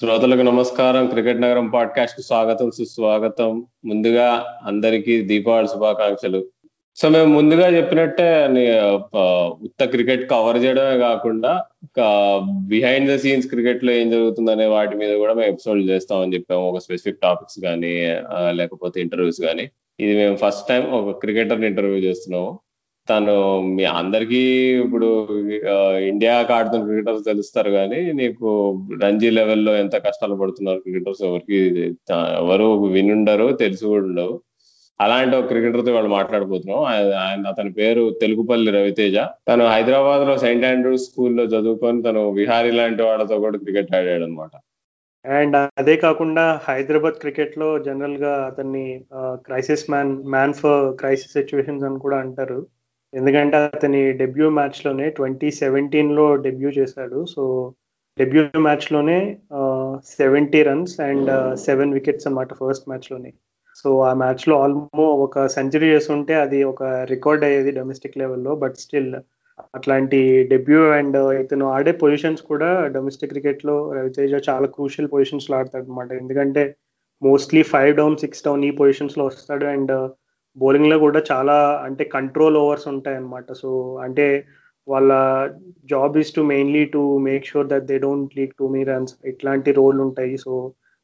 శ్రోతలకు నమస్కారం. క్రికెట్ నగరం పాడ్కాస్ట్కు స్వాగతం సుస్వాగతం. ముందుగా అందరికీ దీపావళి శుభాకాంక్షలు. సో మేము ముందుగా చెప్పినట్టే ఉత్త క్రికెట్ కవర్ చేయడమే కాకుండా బిహైండ్ ద సీన్స్ క్రికెట్లో ఏం జరుగుతుందనే వాటి మీద కూడా మేము ఎపిసోడ్ చేస్తామని చెప్పాము. ఒక స్పెసిఫిక్ టాపిక్స్ కానీ లేకపోతే ఇంటర్వ్యూస్ కానీ. ఇది మేము ఫస్ట్ టైం ఒక క్రికెటర్ ఇంటర్వ్యూ చేస్తున్నాము. తను మీ అందరికీ ఇప్పుడు ఇండియాకి ఆడుతున్న క్రికెటర్స్ తెలుస్తారు కానీ నీకు రంజీ లెవెల్లో ఎంత కష్టాలు పడుతున్నారు క్రికెటర్స్ ఎవరికి ఎవరు వినుండరు తెలిసి కూడా ఉండవు. అలాంటి ఒక క్రికెటర్తో వాళ్ళు మాట్లాడిపోతున్నాం ఆయన అతని పేరు తెలుగుపల్లి రవితేజ. తను హైదరాబాద్లో సెయింట్ ఆండ్రూస్ స్కూల్లో చదువుకొని తను విహారీ లాంటి వాళ్ళతో కూడా క్రికెట్ ఆడాడు అనమాట అండ్ అదే కాకుండా హైదరాబాద్ క్రికెట్లో జనరల్గా అతన్ని crisis man man for crisis situations అని కూడా అంటారు. ఎందుకంటే అతని డెబ్యూ మ్యాచ్లోనే ట్వంటీ సెవెంటీన్లో డెబ్యూ చేశాడు. So debut మ్యాచ్లోనే seventy runs and seven wickets అన్నమాట ఫస్ట్ మ్యాచ్లోనే. సో ఆ మ్యాచ్లో ఆల్మో ఒక సెంచరీ చేస్తుంటే అది ఒక రికార్డ్ అయ్యేది డొమెస్టిక్ లెవెల్లో బట్ స్టిల్ అట్లాంటి డెబ్యూ అండ్ ఇతను ఆడే పొజిషన్స్ కూడా డొమెస్టిక్ క్రికెట్లో రవితేజ చాలా క్రూషియల్ పొజిషన్స్లో ఆడతాడు అనమాట ఎందుకంటే mostly five down six down ఈ పొజిషన్స్లో వస్తాడు. అండ్ బౌలింగ్లో కూడా చాలా అంటే కంట్రోల్ ఓవర్స్ ఉంటాయి అన్నమాట సో అంటే వాళ్ళ job is to mainly to make sure that they don't leak too many runs ఇట్లాంటి రోల్ ఉంటాయి. సో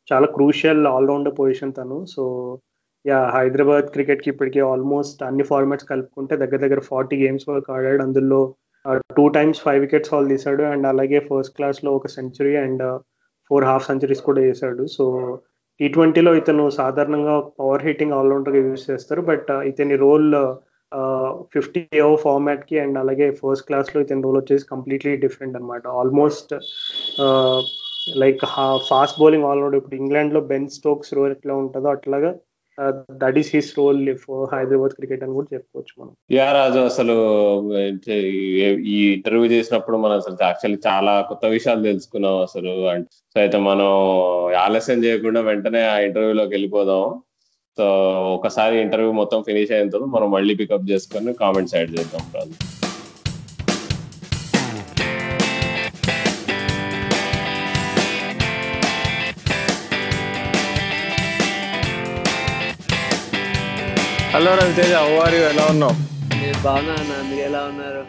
చాలా క్రూషియల్ ఆల్రౌండర్ పొజిషన్ తను. సో యా హైదరాబాద్ క్రికెట్కి ఇప్పటికీ ఆల్మోస్ట్ అన్ని ఫార్మాట్స్ కలుపుకుంటే దగ్గర దగ్గర ఫార్టీ గేమ్స్ వరకు ఆడాడు. అందులో two times five wickets all తీశాడు. అండ్ అలాగే ఫస్ట్ క్లాస్లో ఒక century and four half centuries కూడా చేశాడు సో టీ ట్వంటీలో ఇతను సాధారణంగా పవర్ హిట్టింగ్ ఆల్రౌండర్గా యూజ్ చేస్తారు. బట్ uh, ఇతని రోల్ ఫిఫ్టీ ఓ ఫార్మాట్కి అండ్ అలాగే ఫస్ట్ uh, క్లాస్లో ఇతని రోల్ వచ్చేసి కంప్లీట్లీ డిఫరెంట్ అనమాట almost like fast bowling allrounder ఇప్పుడు ఇంగ్లాండ్లో బెన్ స్టోక్స్ రోల్ ఎట్లా ఉంటుందో అట్లాగా that is his role for Hyderabad cricket అని కూడా చెప్పుకోవచ్చు మనం. యా రాజు అసలు ఈ ఇంటర్వ్యూ చేసినప్పుడు మనం అసలు యాక్చువల్లీ చాలా కొత్త విషయాలు తెలుసుకున్నాం అసలు. సో అయితే మనం ఆలస్యం చేయకుండా వెంటనే ఆ ఇంటర్వ్యూలోకి వెళ్ళిపోదాం. సో ఒకసారి ఇంటర్వ్యూ మొత్తం ఫినిష్ అయిన తర్వాత మనం మళ్ళీ పికప్ చేసుకొని కామెంట్స్ యాడ్ చేద్దాం రాజు. హలో రవితేజ హౌ ఎలా ఉన్నావు? నేను ఎలా ఉన్నారు?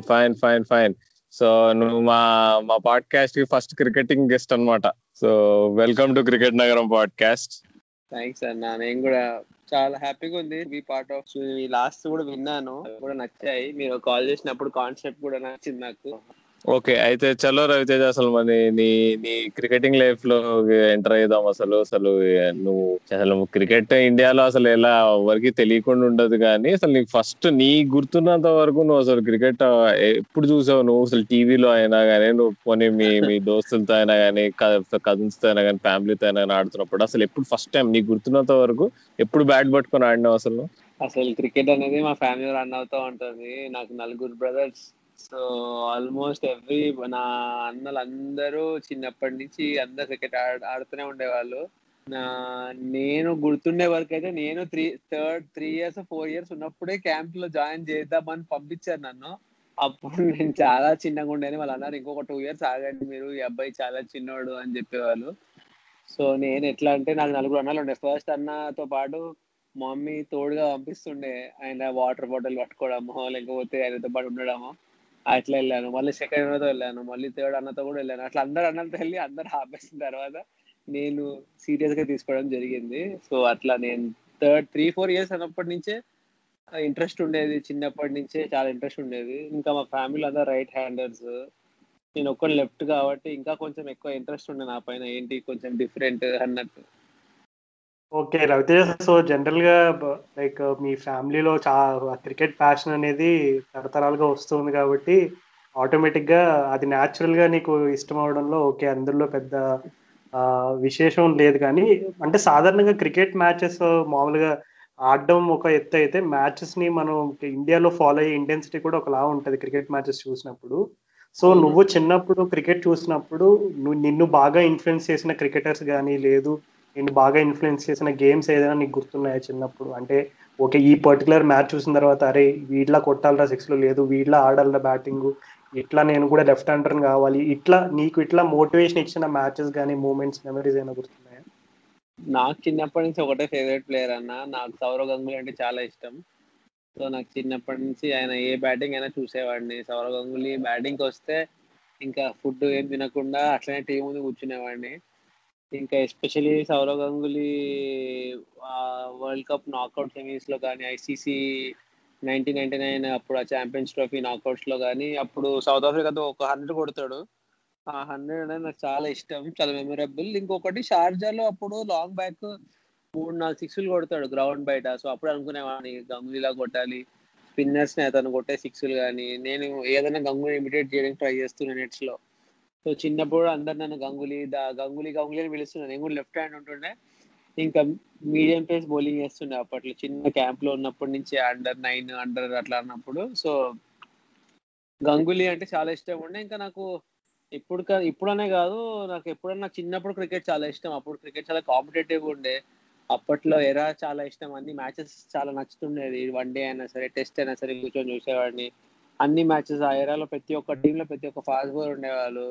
ఫైన్ ఫైన్ ఫైన్ సో నువ్వు మా మా పాడ్కాస్ట్కి ఫస్ట్ క్రికెటింగ్ గెస్ట్ అనమాట so welcome to cricket Nagaram podcast thanks అన్న. నేను కూడా చాలా హ్యాపీగా ఉంది. మీ పార్ట్ ఆఫ్ లాస్ట్ కూడా విన్నాను. కూడా నచ్చాయి. మీరు కాల్ చేసినప్పుడు కాన్సెప్ట్ కూడా నచ్చింది నాకు. ఓకే అయితే చలో రవితేజ అసలు మరి నీ నీ క్రికెటింగ్ లైఫ్లో ఎంటర్ అయ్యాం అసలు అసలు నువ్వు అసలు క్రికెట్ ఇండియాలో అసలు ఎలా ఎవరికి తెలియకుండా ఉండదు కానీ అసలు నీకు ఫస్ట్ నీ గుర్తున్నంత వరకు నువ్వు అసలు క్రికెట్ ఎప్పుడు చూసావు? నువ్వు అసలు టీవీలో అయినా కానీ నువ్వు పోనీ మీ మీ దోస్తులతో అయినా కానీ కజిన్స్తో అయినా కానీ ఫ్యామిలీతో అయినా కానీ ఆడుతున్నప్పుడు అసలు ఎప్పుడు ఫస్ట్ టైం నీకు గుర్తున్నంత వరకు ఎప్పుడు బ్యాట్ పట్టుకొని ఆడినావు అసలు అసలు క్రికెట్ అనేది మా ఫ్యామిలీ రన్ అవుతూ ఉంటుంది. నాకు నలుగురు బ్రదర్స్. సో ఆల్మోస్ట్ ఎవ్రీ నా అన్నలు అందరూ చిన్నప్పటి నుంచి అందరు క్రికెట్ ఆడుతూనే ఉండేవాళ్ళు. నేను గుర్తుండే వరకు అయితే నేను three third three years four years ఉన్నప్పుడే క్యాంప్లో జాయిన్ చేద్దామని పంపించారు నన్ను. అప్పుడు నేను చాలా చిన్నగా ఉండేది వాళ్ళు అన్నారు ఇంకొక టూ ఇయర్స్ ఆగండి మీరు ఈ అబ్బాయి చాలా చిన్నోడు అని చెప్పేవాళ్ళు. సో నేను ఎట్లా అంటే నాకు నలుగురు అన్నాలు ఉండే. ఫస్ట్ అన్నతో పాటు మమ్మీ తోడుగా పంపిస్తుండే. ఆయన వాటర్ బాటిల్ పట్టుకోవడము లేకపోతే ఆయనతో పాటు ఉండడము. అట్లా వెళ్ళాను. మళ్ళీ సెకండ్ అన్నతో వెళ్ళాను. మళ్ళీ థర్డ్ అన్నతో కూడా వెళ్ళాను. అట్లా అందరు అన్నతో వెళ్ళి అందరు ఆపేసిన తర్వాత నేను సీరియస్గా తీసుకోవడం జరిగింది. సో అట్లా నేను థర్డ్ త్రీ ఫోర్ ఇయర్స్ అన్నప్పటి నుంచే ఇంట్రెస్ట్ ఉండేది. చిన్నప్పటి నుంచే చాలా ఇంట్రెస్ట్ ఉండేది. ఇంకా మా ఫ్యామిలీ అందరు రైట్ హ్యాండర్స్ నేను ఒక్కరు లెఫ్ట్ కాబట్టి ఇంకా కొంచెం ఎక్కువ ఇంట్రెస్ట్ ఉండే నా పైన. ఏంటి కొంచెం డిఫరెంట్ అన్నట్టు. ఓకే రవితేజ సో జనరల్గా లైక్ మీ ఫ్యామిలీలో చాలా క్రికెట్ ప్యాషన్ అనేది తరతరాలుగా వస్తుంది కాబట్టి ఆటోమేటిక్గా అది న్యాచురల్గా నీకు ఇష్టం అవడంలో ఓకే అందులో పెద్ద విశేషం లేదు కానీ అంటే సాధారణంగా క్రికెట్ మ్యాచెస్ మామూలుగా ఆడడం ఒక ఎత్తు అయితే మ్యాచెస్ని మనం ఇండియాలో ఫాలో అయ్యే ఇంటెన్సిటీ కూడా ఒకలా ఉంటుంది క్రికెట్ మ్యాచెస్ చూసినప్పుడు. సో నువ్వు చిన్నప్పుడు క్రికెట్ చూసినప్పుడు నువ్వు నిన్ను బాగా ఇన్ఫ్లుయెన్స్ చేసిన క్రికెటర్స్ కానీ లేదు నేను బాగా ఇన్ఫ్లుయెన్స్ చేసిన గేమ్స్ ఏదైనా నీకు గుర్తున్నాయా చిన్నప్పుడు? అంటే ఓకే ఈ పర్టికులర్ మ్యాచ్ చూసిన తర్వాత అరే వీటిలా కొట్టాలరా సిక్స్లో? లేదు వీటిలో ఆడాలరా బ్యాటింగ్ ఇట్లా నేను కూడా లెఫ్ట్ హ్యాండర్ కావాలి. ఇట్లా నీకు ఇట్లా మోటివేషన్ ఇచ్చిన మ్యాచెస్ కానీ మూమెంట్స్ మెమరీస్ ఏమైనా గుర్తున్నాయా? నాకు చిన్నప్పటి నుంచి ఒకటే ఫేవరెట్ ప్లేయర్ అన్న. నాకు సౌరవ్ గంగులీ అంటే చాలా ఇష్టం. సో నాకు చిన్నప్పటి నుంచి ఆయన ఏ బ్యాటింగ్ అయినా చూసేవాడిని. సౌరవ్ గంగులీ బ్యాటింగ్కి వస్తే ఇంకా ఫుడ్ ఏం తినకుండా అట్లనే టీం ముందు కూర్చునేవాడిని. ఇంకా especially Sourav Ganguly world cup knockout సెమీస్లో కానీ ఐసీసీ నైన్టీన్ నైన్టీ నైన్ అప్పుడు ఆ ఛాంపియన్స్ ట్రోఫీ నాకౌట్స్లో కానీ అప్పుడు సౌత్ ఆఫ్రికాతో ఒక హండ్రెడ్ కొడతాడు. ఆ హండ్రెడ్ అనేది నాకు చాలా ఇష్టం చాలా మెమొరబుల్ ఇంకొకటి షార్జాలో అప్పుడు లాంగ్ బ్యాక్ మూడు నాలుగు సిక్స్లు కొడతాడు గ్రౌండ్ బయట. సో అప్పుడు అనుకునేవాడిని గంగులీలా కొట్టాలి. స్పిన్నర్స్ని అతను కొట్టే సిక్స్లు కానీ నేను ఏదైనా గంగూలీ ఇమిటేట్ చేయడానికి ట్రై చేస్తున్నాను నెట్స్లో. సో చిన్నప్పుడు అందరు నన్ను గంగులీ దా గంగులీ గంగులీ అని పిలుస్తున్నాను నేను కూడా లెఫ్ట్ హ్యాండ్ ఉంటుండే. ఇంకా మీడియం పేస్ బౌలింగ్ చేస్తుండే అప్పట్లో. చిన్న క్యాంప్లో ఉన్నప్పటి నుంచి అండర్ నైన్ అండర్ అట్లా అన్నప్పుడు. సో గంగులీ అంటే చాలా ఇష్టం ఉండే. ఇంకా నాకు ఇప్పుడు ఇప్పుడనే కాదు నాకు ఎప్పుడన్నా నాకు చిన్నప్పుడు క్రికెట్ చాలా ఇష్టం. అప్పుడు క్రికెట్ చాలా కాంపిటేటివ్ ఉండే. అప్పట్లో ఎరా చాలా ఇష్టం. అన్ని మ్యాచెస్ చాలా నచ్చుతుండేది. వన్ డే అయినా సరే టెస్ట్ అయినా సరే కూర్చొని చూసేవాడిని. అన్ని మ్యాచెస్ ఆ ఎరాలో ప్రతి ఒక్క టీంలో ప్రతి ఒక్క ఫాస్ట్ బౌలర్ ఉండేవాళ్ళు.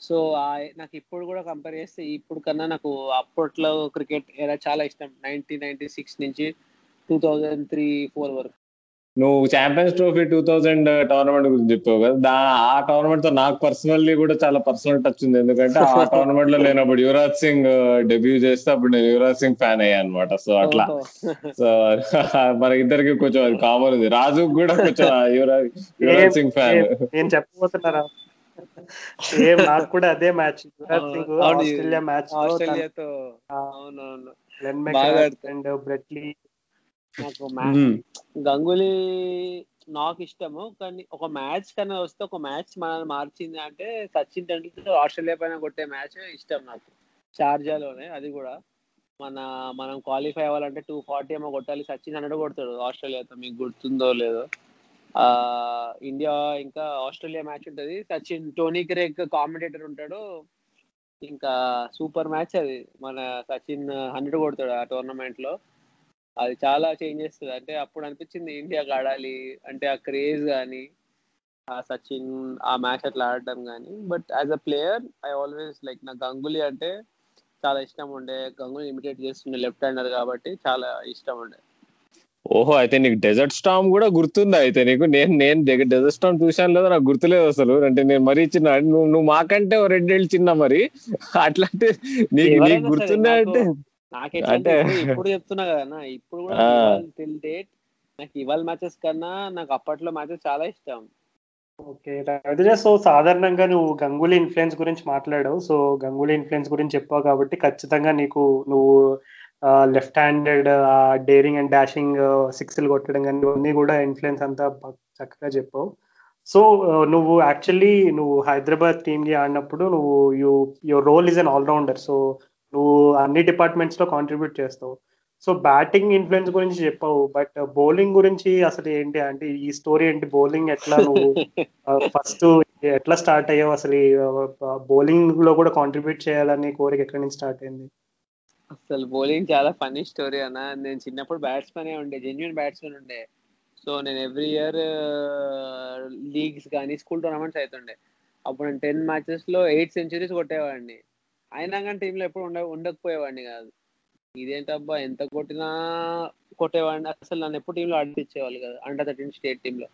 సో ఆ నాకు ఇప్పుడు కూడా కంపేర్ చేస్తే ఇప్పుడు కన్నా నాకు అప్పట్లో క్రికెట్ ఎరా చాలా ఇష్టం. నైన్టీన్ నైన్టీ సిక్స్ నుంచి టూ థౌజండ్ త్రీ ఫోర్ వరకు. నువ్వు champions trophy two thousand tournament గురించి చెప్పావు కదా దా ఆ టోర్నమెంట్తో నాకు పర్సనల్లీ కూడా చాలా పర్సనల్ టచ్ ఉంది. ఎందుకంటే ఆ టోర్నమెంట్లో నేను అప్పుడు యువరాజ్ సింగ్ డెబ్యూ చేస్తే అప్పుడు నేను యువరాజ్ సింగ్ ఫ్యాన్ అయ్యా అనమాట సో అట్లా. సో మన ఇద్దరికి కొంచెం అది కామన్ ఉంది. రాజు కూడా కొంచెం యువరాజ్ యువరాజ్ సింగ్ ఫ్యాన్ నేను చెప్పబోతున్నారా? సేమ్ నాకు కూడా అదే మ్యాచ్. యువరాజ్ సింగ్ అవును, ఆస్ట్రేలియా మ్యాచ్ ఆస్ట్రేలియాతో అవునవును. అండ్ బ్రెట్లీ నాకు గంగూలీ నాకు ఇష్టము కానీ ఒక మ్యాచ్ కన్నా వస్తే ఒక మ్యాచ్ మనల్ని మార్చింది అంటే సచిన్ టెండూల్కర్ ఆస్ట్రేలియా పైన కొట్టే మ్యాచ్ ఇష్టం నాకు. షార్జాలోనే అది కూడా. మన మనం క్వాలిఫై అవ్వాలంటే టూ ఫార్టీ ఏమో కొట్టాలి. సచిన్ హండ్రెడ్ కొడతాడు ఆస్ట్రేలియాతో. మీకు గుర్తుందో లేదో. ఇండియా ఇంకా ఆస్ట్రేలియా మ్యాచ్ ఉంటుంది. సచిన్ టోనీ క్రేక్ కామెంటేటర్ ఉంటాడు. ఇంకా సూపర్ మ్యాచ్ అది. మన సచిన్ హండ్రెడ్ కొడతాడు ఆ టోర్నమెంట్లో. అది చాలా చేంజ్ చేస్తుంది. అంటే అప్పుడు అనిపించింది ఇండియాకి ఆడాలి అంటే ఆ క్రేజ్ కానీ ఆ సచిన్ ఆ మ్యాచ్ అట్లా ఆడటం కానీ but as a player I always like నా గంగులీ అంటే చాలా ఇష్టం ఉండే. గంగులీ ఇమిటేట్ చేస్తుండే లెఫ్ట్ హ్యాండర్ కాబట్టి చాలా ఇష్టం ఉండే. ఓహో అయితే నీకు డెజర్ట్ స్టామ్ కూడా గుర్తుందా? అయితే నీకు నేను నేను డెజర్ట్ స్టామ్ చూశాను లేదా నాకు గుర్తులేదు అసలు. అంటే నేను మరీ చిన్న నువ్వు నువ్వు మాకంటే ఓ రెండేళ్ళు చిన్న మరి. అట్లాంటి నీకు నీకు గుర్తుందా అంటే? అంటే ఇప్పుడు చెప్తున్నా కదా ఇప్పుడు కూడా డేట్ నాకు ఇవాళ మ్యాచెస్ కన్నా నాకు అప్పట్లో మ్యాచెస్ చాలా ఇష్టం. ఓకే రవితేజ సో సాధారణంగా నువ్వు గంగూలీ ఇన్ఫ్లుయెన్స్ గురించి మాట్లాడావు. సో గంగూలీ ఇన్ఫ్లుయెన్స్ గురించి చెప్పావు కాబట్టి ఖచ్చితంగా నీకు నువ్వు left handed daring and dashing సిక్స్లు కొట్టడం కానీ ఇవన్నీ కూడా ఇన్ఫ్లుయెన్స్ అంతా చక్కగా చెప్పావు. సో నువ్వు యాక్చువల్లీ నువ్వు హైదరాబాద్ టీమ్కి ఆడినప్పుడు నువ్వు you your role is an allrounder so నువ్వు అన్ని డిపార్ట్మెంట్స్లో కాంట్రిబ్యూట్ చేస్తావు. సో బ్యాటింగ్ ఇన్ఫ్లుయెన్స్ గురించి చెప్పావు బట్ బౌలింగ్ గురించి అసలు ఏంటి అంటే ఈ స్టోరీ ఏంటి? బౌలింగ్ ఎట్లా నువ్వు ఫస్ట్ ఎట్లా స్టార్ట్ అయ్యావు? అసలు బౌలింగ్లో కూడా కాంట్రిబ్యూట్ చేయాలని కోరిక ఎక్కడి నుంచి స్టార్ట్ అయింది? అసలు బౌలింగ్ చాలా ఫన్నీ స్టోరీ అన్న. నేను చిన్నప్పుడు బ్యాట్స్మెన్ ఉండే జెన్యున్ బ్యాట్స్మెన్ ఉండే. సో నేను ఎవ్రీ ఇయర్ లీగ్స్ కానీ స్కూల్ టోర్నమెంట్స్ అవుతుండే అప్పుడు నేను టెన్ మ్యాచెస్లో ఎయిట్ సెంచరీస్ కొట్టేవాడిని. అయినా కానీ టీంలో ఎప్పుడు ఉండ ఉండకపోయేవాడిని కాదు. ఇదేంటబ్బా ఎంత కొట్టినా కొట్టేవాడిని. అసలు నన్ను ఎప్పుడు టీంలో ఆడిపించేవాళ్ళు కదా అండర్ థర్టీన్ స్టేట్ టీంలో.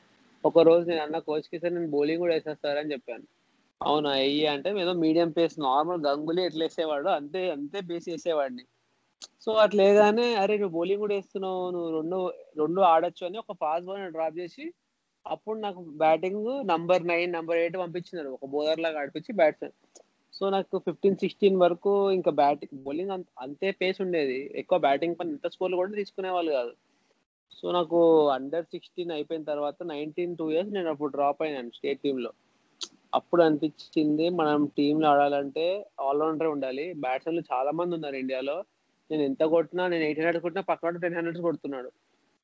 ఒక రోజు నేను అన్న కోచ్కి సార్ నేను బౌలింగ్ కూడా వేసేస్తారని చెప్పాను. అవునా అయ్యి అంటే ఏదో మీడియం పేస్ నార్మల్ గంగులీ ఎట్లా వేసేవాడు అంతే అంతే పేస్ వేసేవాడిని సో అట్లేగానే అరే నువ్వు బౌలింగ్ కూడా వేస్తున్నావు నువ్వు రెండు రెండు ఆడొచ్చు అని ఒక ఫాస్ట్ బౌలర్ డ్రాప్ చేసి అప్పుడు నాకు batting number nine number eight పంపించినారు. ఒక బౌలర్ లాగా ఆడిపించి బ్యాట్స్మెన్ సో నాకు ఫిఫ్టీన్ సిక్స్టీన్ వరకు ఇంకా బ్యాటింగ్ బౌలింగ్ అంతే పేస్ ఉండేది. ఎక్కువ బ్యాటింగ్ పని ఇంత స్కోర్లు కూడా తీసుకునే వాళ్ళు కాదు. సో నాకు అండర్ సిక్స్టీన్ అయిపోయిన తర్వాత నైన్టీన్ టూ ఇయర్స్ నేను అప్పుడు డ్రాప్ అయినాను స్టేట్ టీంలో అప్పుడు అనిపించింది మనం టీంలో ఆడాలంటే ఆల్రౌండర్ ఉండాలి. బ్యాట్స్మెన్లు చాలా మంది ఉన్నారు ఇండియాలో నేను ఎంత కొట్టినా నేను ఎయిట్ హండ్రెడ్ కొట్టినా పక్కన టెన్ హండ్రెడ్స్ కొడుతున్నాడు.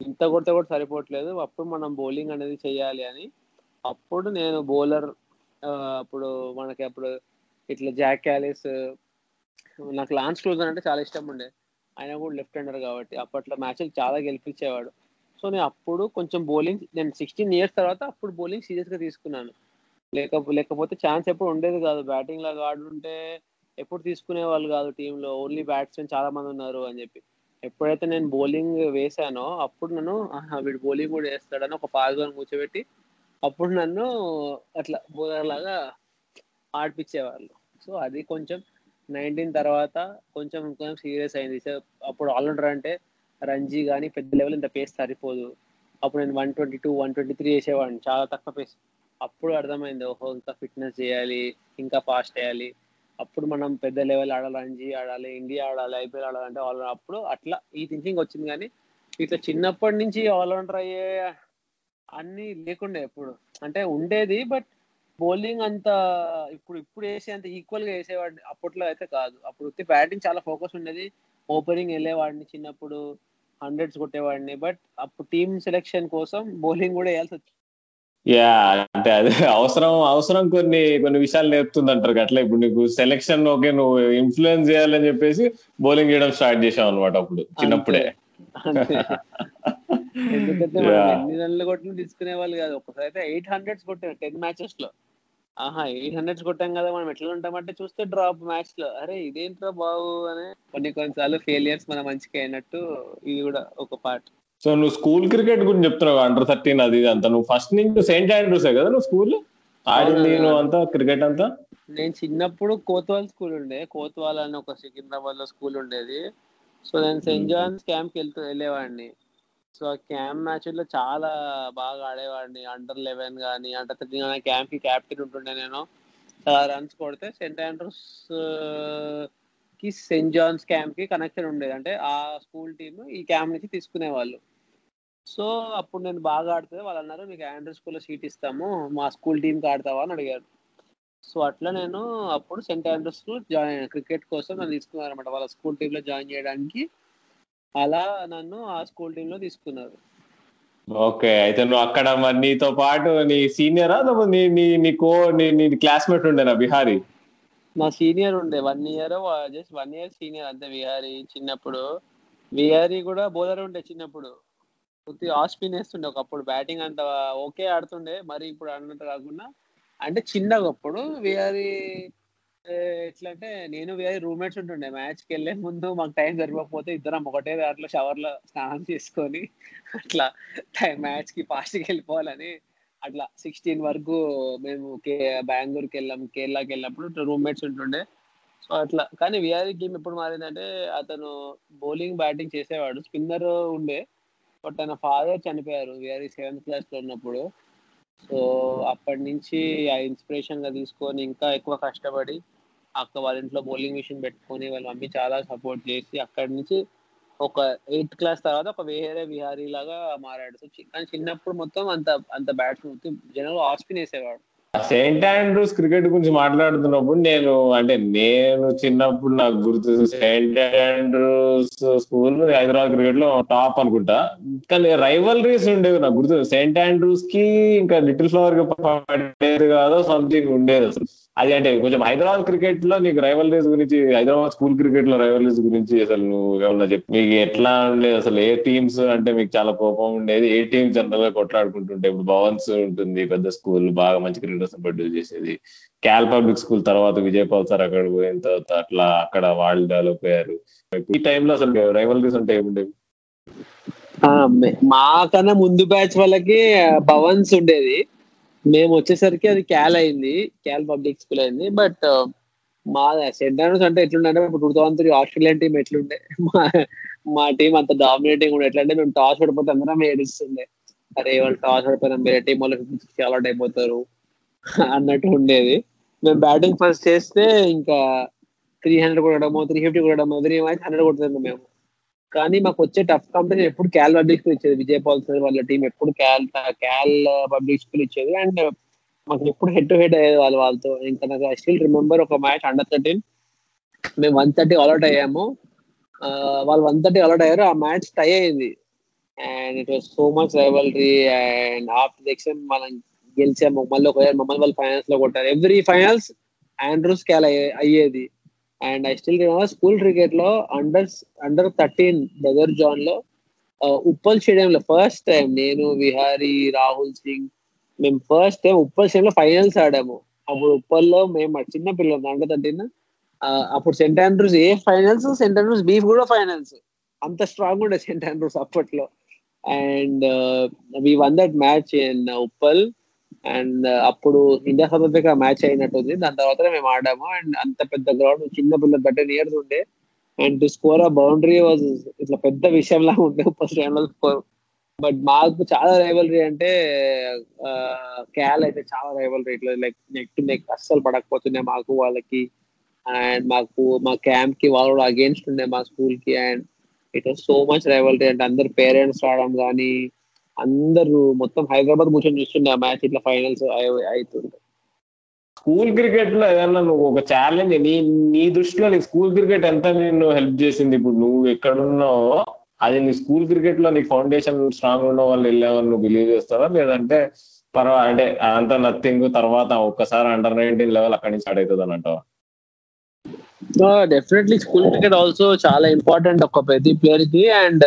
ఇంత కొడితే కూడా సరిపోవట్లేదు. అప్పుడు మనం బౌలింగ్ అనేది చేయాలి అని. అప్పుడు నేను బౌలర్ అప్పుడు మనకి అప్పుడు ఇట్లా జాక్ క్యాలిస్ నాకు లాన్స్ క్లోజర్ అంటే చాలా ఇష్టం ఉండే. ఆయన కూడా లెఫ్ట్ హ్యాండర్ కాబట్టి అప్పట్లో మ్యాచ్లు చాలా గెలిపించేవాడు. సో నేను అప్పుడు కొంచెం బౌలింగ్ నేను సిక్స్టీన్ ఇయర్స్ తర్వాత అప్పుడు బౌలింగ్ సీరియస్గా తీసుకున్నాను. లేక లేకపోతే ఛాన్స్ ఎప్పుడు ఉండేది కాదు. బ్యాటింగ్ లాగా ఆడుంటే ఎప్పుడు తీసుకునే వాళ్ళు కాదు టీంలో ఓన్లీ బ్యాట్స్మెన్ చాలా మంది ఉన్నారు అని చెప్పి. ఎప్పుడైతే నేను బౌలింగ్ వేసానో అప్పుడు నన్ను వీడు బౌలింగ్ కూడా వేస్తాడని ఒక పాల్గొని కూర్చోబెట్టి అప్పుడు నన్ను అట్లా బౌలర్ లాగా ఆడిపించేవాళ్ళు సో అది కొంచెం నైన్టీన్ తర్వాత కొంచెం కొంచెం సీరియస్ అయింది. సో అప్పుడు ఆల్రౌండర్ అంటే రంజీ కానీ పెద్ద లెవెల్ ఇంత పేస్ సరిపోదు. అప్పుడు నేను one twenty two one twenty three వేసేవాడిని చాలా తక్కువ పేస్ అప్పుడు అర్థమైంది ఓహో ఇంకా ఫిట్నెస్ చేయాలి ఇంకా ఫాస్ట్ చేయాలి. అప్పుడు మనం పెద్ద లెవెల్ ఆడాలి రంజీ ఆడాలి ఇండియా ఆడాలి ఐపీఎల్ ఆడాలంటే ఆల్ అప్పుడు అట్లా ఈ థింకింగ్ వచ్చింది కానీ ఇట్లా చిన్నప్పటి నుంచి ఆల్రౌండర్ అయ్యే అన్ని లేకుండే ఎప్పుడు. అంటే ఉండేది బట్ బౌలింగ్ అంత ఇప్పుడు ఇప్పుడు వేసే అంత ఈక్వల్గా వేసేవాడిని అప్పట్లో అయితే కాదు. అప్పుడు బ్యాటింగ్ చాలా ఫోకస్ ఉండేది. ఓపెనింగ్ వెళ్ళేవాడిని చిన్నప్పుడు హండ్రెడ్స్ కొట్టేవాడిని బట్ అప్పుడు టీమ్ సెలెక్షన్ కోసం బౌలింగ్ కూడా వేయాల్సి వచ్చింది యా అంటే అదే అవసరం అవసరం కొన్ని కొన్ని విషయాలు నేర్పుతుంది అంటారు అట్లా ఇప్పుడు నీకు సెలెక్షన్ ఓకే నువ్వు ఇన్ఫ్లుయెన్స్ చేయాలని చెప్పేసి బౌలింగ్ చేయడం స్టార్ట్ చేసావు అనమాట అప్పుడు చిన్నప్పుడే. ఎందుకంటే మనం. ఎన్ని రన్లు కొట్టినా తీసుకునే వాళ్ళు కాదు. ఒకసారి అయితే ఎయిట్ హండ్రెడ్స్ కొట్టారు టెన్ మ్యాచెస్లో. ఆహా ఎయిట్ హండ్రెడ్స్ కొట్టాం కదా మనం ఎట్లా ఉంటామంటే చూస్తే డ్రాప్ మ్యాచ్లో. అరే ఇదేంట్రా బాబు అని కొన్ని కొన్నిసార్లు ఫెయిలియర్స్ మన మంచిగా అయినట్టు ఇది కూడా ఒక పార్ట్ సో నువ్వు స్కూల్ క్రికెట్ గురించి చెప్తున్నావు అండర్ థర్టీన్ అది అంతా. నువ్వు ఫస్ట్ నుంచి సెయింట్ ఆండ్రూసే కదా నువ్వు స్కూల్? ఆడింది. నువ్వు అంతా క్రికెట్ అంతా? నేను చిన్నప్పుడు కోత్వాల్ స్కూల్ ఉండే కోత్వాల్ అని ఒక సికింద్రాబాద్లో స్కూల్ ఉండేది. సో నేను సెయింట్ జాన్స్ క్యాంప్ వెళ్తూ వెళ్ళేవాడిని. సో ఆ క్యాంప్ మ్యాచ్లో చాలా బాగా ఆడేవాడిని. అండర్ లెవెన్ కానీ అండర్ థర్టీన్ కానీ క్యాంప్కి క్యాప్టెన్ ఉంటుండే నేను. చాలా రన్స్ కొడితే సెంట్ ఆండ్రూస్కి సెయింట్ జాన్స్ క్యాంప్కి కనెక్షన్ ఉండేది. అంటే ఆ స్కూల్ టీమ్ ఈ క్యాంప్ నుంచి తీసుకునే వాళ్ళు సో అప్పుడు నేను బాగా ఆడితే వాళ్ళు అన్నారు నీకు ఆండ్రూ స్కూల్లో సీట్ ఇస్తాము. మా స్కూల్ టీంకి ఆడతావా? అని అడిగారు. సో అట్లా నేను అప్పుడు సెంట్ ఆండ్రూస్ జాయిన్ క్రికెట్ కోసం నన్ను తీసుకున్నారు అనమాట వాళ్ళ స్కూల్ టీమ్లో జాయిన్ చేయడానికి అలా నన్ను ఆ స్కూల్ టీమ్లో తీసుకున్నారు. ఓకే. అయితే నువ్వు అక్కడ మరి నీతో పాటు నీ సీనియరా? నీ నీ నీ కో నీ నీ క్లాస్మేట్ ఉండేనా బిహారీ? నా సీనియర్ ఉండే. One year just one year senior అంతే విహారీ చిన్నప్పుడు. విహారీ కూడా బౌలర్ ఉండే చిన్నప్పుడు. కొద్ది ఆఫ్ స్పిన్ వేస్తుండే ఒకప్పుడు. బ్యాటింగ్ అంత ఓకే ఆడుతుండే మరి ఇప్పుడు అన్నట్టు కాకుండా అంటే చిన్నగా అప్పుడు విహారీ ఎట్లా అంటే నేను వేరే రూమ్మేట్స్ ఉంటుండే. మ్యాచ్కి వెళ్ళే ముందు మాకు టైం సరిపోకపోతే ఇద్దరం ఒకటే దాంట్లో షవర్లో స్నానం చేసుకొని అట్లా టైం మ్యాచ్కి ఫాస్ట్కి వెళ్ళిపోవాలని అట్లా సిక్స్టీన్ వరకు మేము కే బెంగళూరుకి వెళ్ళాం కేరళకి వెళ్ళినప్పుడు రూమ్మేట్స్ ఉంటుండే. సో అట్లా కానీ విఆర్ గేమ్ ఎప్పుడు మారిందంటే అతను బౌలింగ్ బ్యాటింగ్ చేసేవాడు. స్పిన్నర్ ఉండే. బట్ తన ఫాదర్ చనిపోయారు. వేరే సెవెంత్ క్లాస్లో ఉన్నప్పుడు. సో అప్పటి నుంచి ఆ ఇన్స్పిరేషన్గా తీసుకొని ఇంకా ఎక్కువ కష్టపడి అక్క వాళ్ళ ఇంట్లో బౌలింగ్ మిషన్ పెట్టుకొని వాళ్ళ మమ్మీ చాలా సపోర్ట్ చేసి అక్కడి నుంచి ఒక ఎయిత్ క్లాస్ తర్వాత ఒక వేరే విహారీ లాగా మారాడు. సో కానీ చిన్నప్పుడు మొత్తం అంత అంత బ్యాట్స్ మొత్తం జనరల్ ఆస్పిన్ వేసేవాడు. సెయింట్ ఆండ్రూస్ క్రికెట్ గురించి మాట్లాడుతున్నప్పుడు నేను అంటే నేను చిన్నప్పుడు నాకు గుర్తు సెయింట్ ఆండ్రూస్ స్కూల్ హైదరాబాద్ క్రికెట్లో టాప్ అనుకుంటా. కానీ రైవలరీస్ ఉండేవి నాకు గుర్తు సెయింట్ ఆండ్రూస్కి ఇంకా లిటిల్ ఫ్లవర్కి పడేది కాదో సంథింగ్ ఉండేది అసలు. అది అంటే కొంచెం హైదరాబాద్ క్రికెట్లో నీకు రైవలరీస్ గురించి హైదరాబాద్ స్కూల్ క్రికెట్లో రైవలరీస్ గురించి అసలు నువ్వు ఏమన్నా చెప్పి. మీకు ఎట్లా ఉండేది అసలు? ఏ టీమ్స్ అంటే మీకు చాలా కోపం ఉండేది? ఏ టీమ్ జనరల్గా కొట్లాడుకుంటుంటే ఇప్పుడు భవన్స్ ఉంటుంది పెద్ద స్కూల్ బాగా మంచి క్రికెట్ క్రికెటర్స్ ప్రొడ్యూస్ చేసేది. క్యాల్ పబ్లిక్ స్కూల్ తర్వాత విజయపాల్ సార్ అక్కడ పోయిన తర్వాత అట్లా అక్కడ వాళ్ళు డెవలప్ అయ్యారు. ఈ టైంలో అసలు రైవల్రీస్ అంటే ఏముండేవి? మాకన్నా ముందు బ్యాచ్ వాళ్ళకి భవన్స్ ఉండేది. మేము వచ్చేసరికి అది క్యాల్ అయింది. క్యాల్ పబ్లిక్ స్కూల్ అయింది. బట్ మా సెంటర్స్ అంటే ఎట్లుండే ఇప్పుడు two thousand three Australian team ఎట్లుండే? మా మా టీం అంత డామినేటింగ్ ఉండే ఎట్లా అంటే మేము టాస్ పడిపోతే అందరం ఏడుస్తుండే. అరే వాళ్ళు టాస్ పడిపోయినాం వేరే టీం వాళ్ళు చాలా అయిపోతారు. అన్నట్టు ఉండేది. మేము బ్యాటింగ్ ఫస్ట్ చేస్తే ఇంకా త్రీ హండ్రెడ్ కొట్టడమో త్రీ ఫిఫ్టీ కొట్టడమో ఎవ్రీ అయితే హండ్రెడ్ కొడుతున్నాం మేము. కానీ మాకు వచ్చే టఫ్ కాంపిటీషన్ ఎప్పుడు క్యాల్ పబ్లిక్ స్కూల్ ఇచ్చేది. విజయ్ పాల్ సార్ వాళ్ళ టీం ఎప్పుడు క్యాల్ క్యాల్ పబ్లిక్ స్కూల్ ఇచ్చేది. అండ్ మాకు ఎప్పుడు హెడ్ టు హెడ్ అయ్యేది వాళ్ళు వాళ్ళతో. ఇంకా నాకు ఐ స్టిల్ రిమెంబర్ ఒక మ్యాచ్ అండర్ థర్టీన్ మేము వన్ థర్టీ ఆల్అౌట్ అయ్యాము. వాళ్ళు వన్ థర్టీ ఆల్అౌట్ అయ్యారు. ఆ మ్యాచ్ టై అయింది. And it was so much rivalry and after ఎక్షన్ మనం గెలిచాము మళ్ళీ ఒకసారి మమ్మల్ని వాళ్ళు ఫైనల్స్లో కొట్టారు. ఎవ్రీ ఫైనల్స్ ఆండ్రూస్ క్యాల్ అయ్యేది. And I still remember school క్రికెట్లో అండర్ అండర్ థర్టీన్ బ్రదర్ జాన్లో uh, ఉప్పల్ స్టేడియం లో ఫస్ట్ టైం నేను విహారీ రాహుల్ సింగ్ మేము ఫస్ట్ టైం ఉప్పల్ స్టేమ్లో ఫైనల్స్ ఆడాము. అప్పుడు ఉప్పల్లో మేము చిన్న పిల్లలు అండర్ థర్టీన్ uh, అప్పుడు సెంట్ ఆండ్రూస్ ఏ ఫైనల్స్ సెంట్ ఆండ్రూస్ బీఫ్ కూడా ఫైనల్స్ అంత స్ట్రాంగ్ ఉండే సెంట్ ఆండ్రూస్ అప్పట్లో. And we won that match in Uppal and uh, అప్పుడు ఇండియా సౌత్ ఆఫ్రికా మ్యాచ్ అయినట్టుంది. దాని తర్వాత మేము ఆడాము. అండ్ అంత పెద్ద గ్రౌండ్ చిన్న పిల్లలు థర్టీన్ ఇయర్స్ ఉండే. అండ్ టు స్కోర్ ఆ బౌండరీ వాజ్ ఇట్లా పెద్ద విషయం లాగా ఉండే ఫస్ట్ టైంలో స్కోర్ బట్ మాకు చాలా రైవలరీ అంటే uh, క్యాల్ అయితే చాలా రైవలరీ ఇట్లా లైక్ నెక్ టు నెక్ అస్సలు పడకపోతుండే మాకు వాళ్ళకి. అండ్ మాకు మా క్యాంప్కి వాళ్ళు కూడా అగేన్స్ట్ ఉండే మా స్కూల్కి. And it was so much rivalry అంటే అందరు పేరెంట్స్ రావడం కానీ అందరూ మొత్తం హైదరాబాద్ కూర్చొని చూస్తుండే ఆ మ్యాచ్ ఇట్లా ఫైనల్స్ అవుతుండే స్కూల్ క్రికెట్లో ఏదన్నా నువ్వు ఒక ఛాలెంజ్ నీ నీ దృష్టిలో నీ స్కూల్ క్రికెట్ ఎంత నిన్ను హెల్ప్ చేసింది? ఇప్పుడు నువ్వు ఎక్కడున్నావో అది నీ స్కూల్ క్రికెట్లో నీ ఫౌండేషన్ స్ట్రాంగ్ ఉండడం వల్ల వెళ్ళావని నువ్వు బిలీవ్ చేస్తావా? లేదంటే పర్వా అంటే అంత నథింగ్ తర్వాత ఒక్కసారి అండర్ నైన్టీన్ లెవెల్ అక్కడి నుంచి స్టార్ట్ అవుతుంది అని అంటావా డెఫినెట్లీ స్కూల్ క్రికెట్ ఆల్సో చాలా ఇంపార్టెంట్ ఒక ప్రతి ప్లేయర్కి. అండ్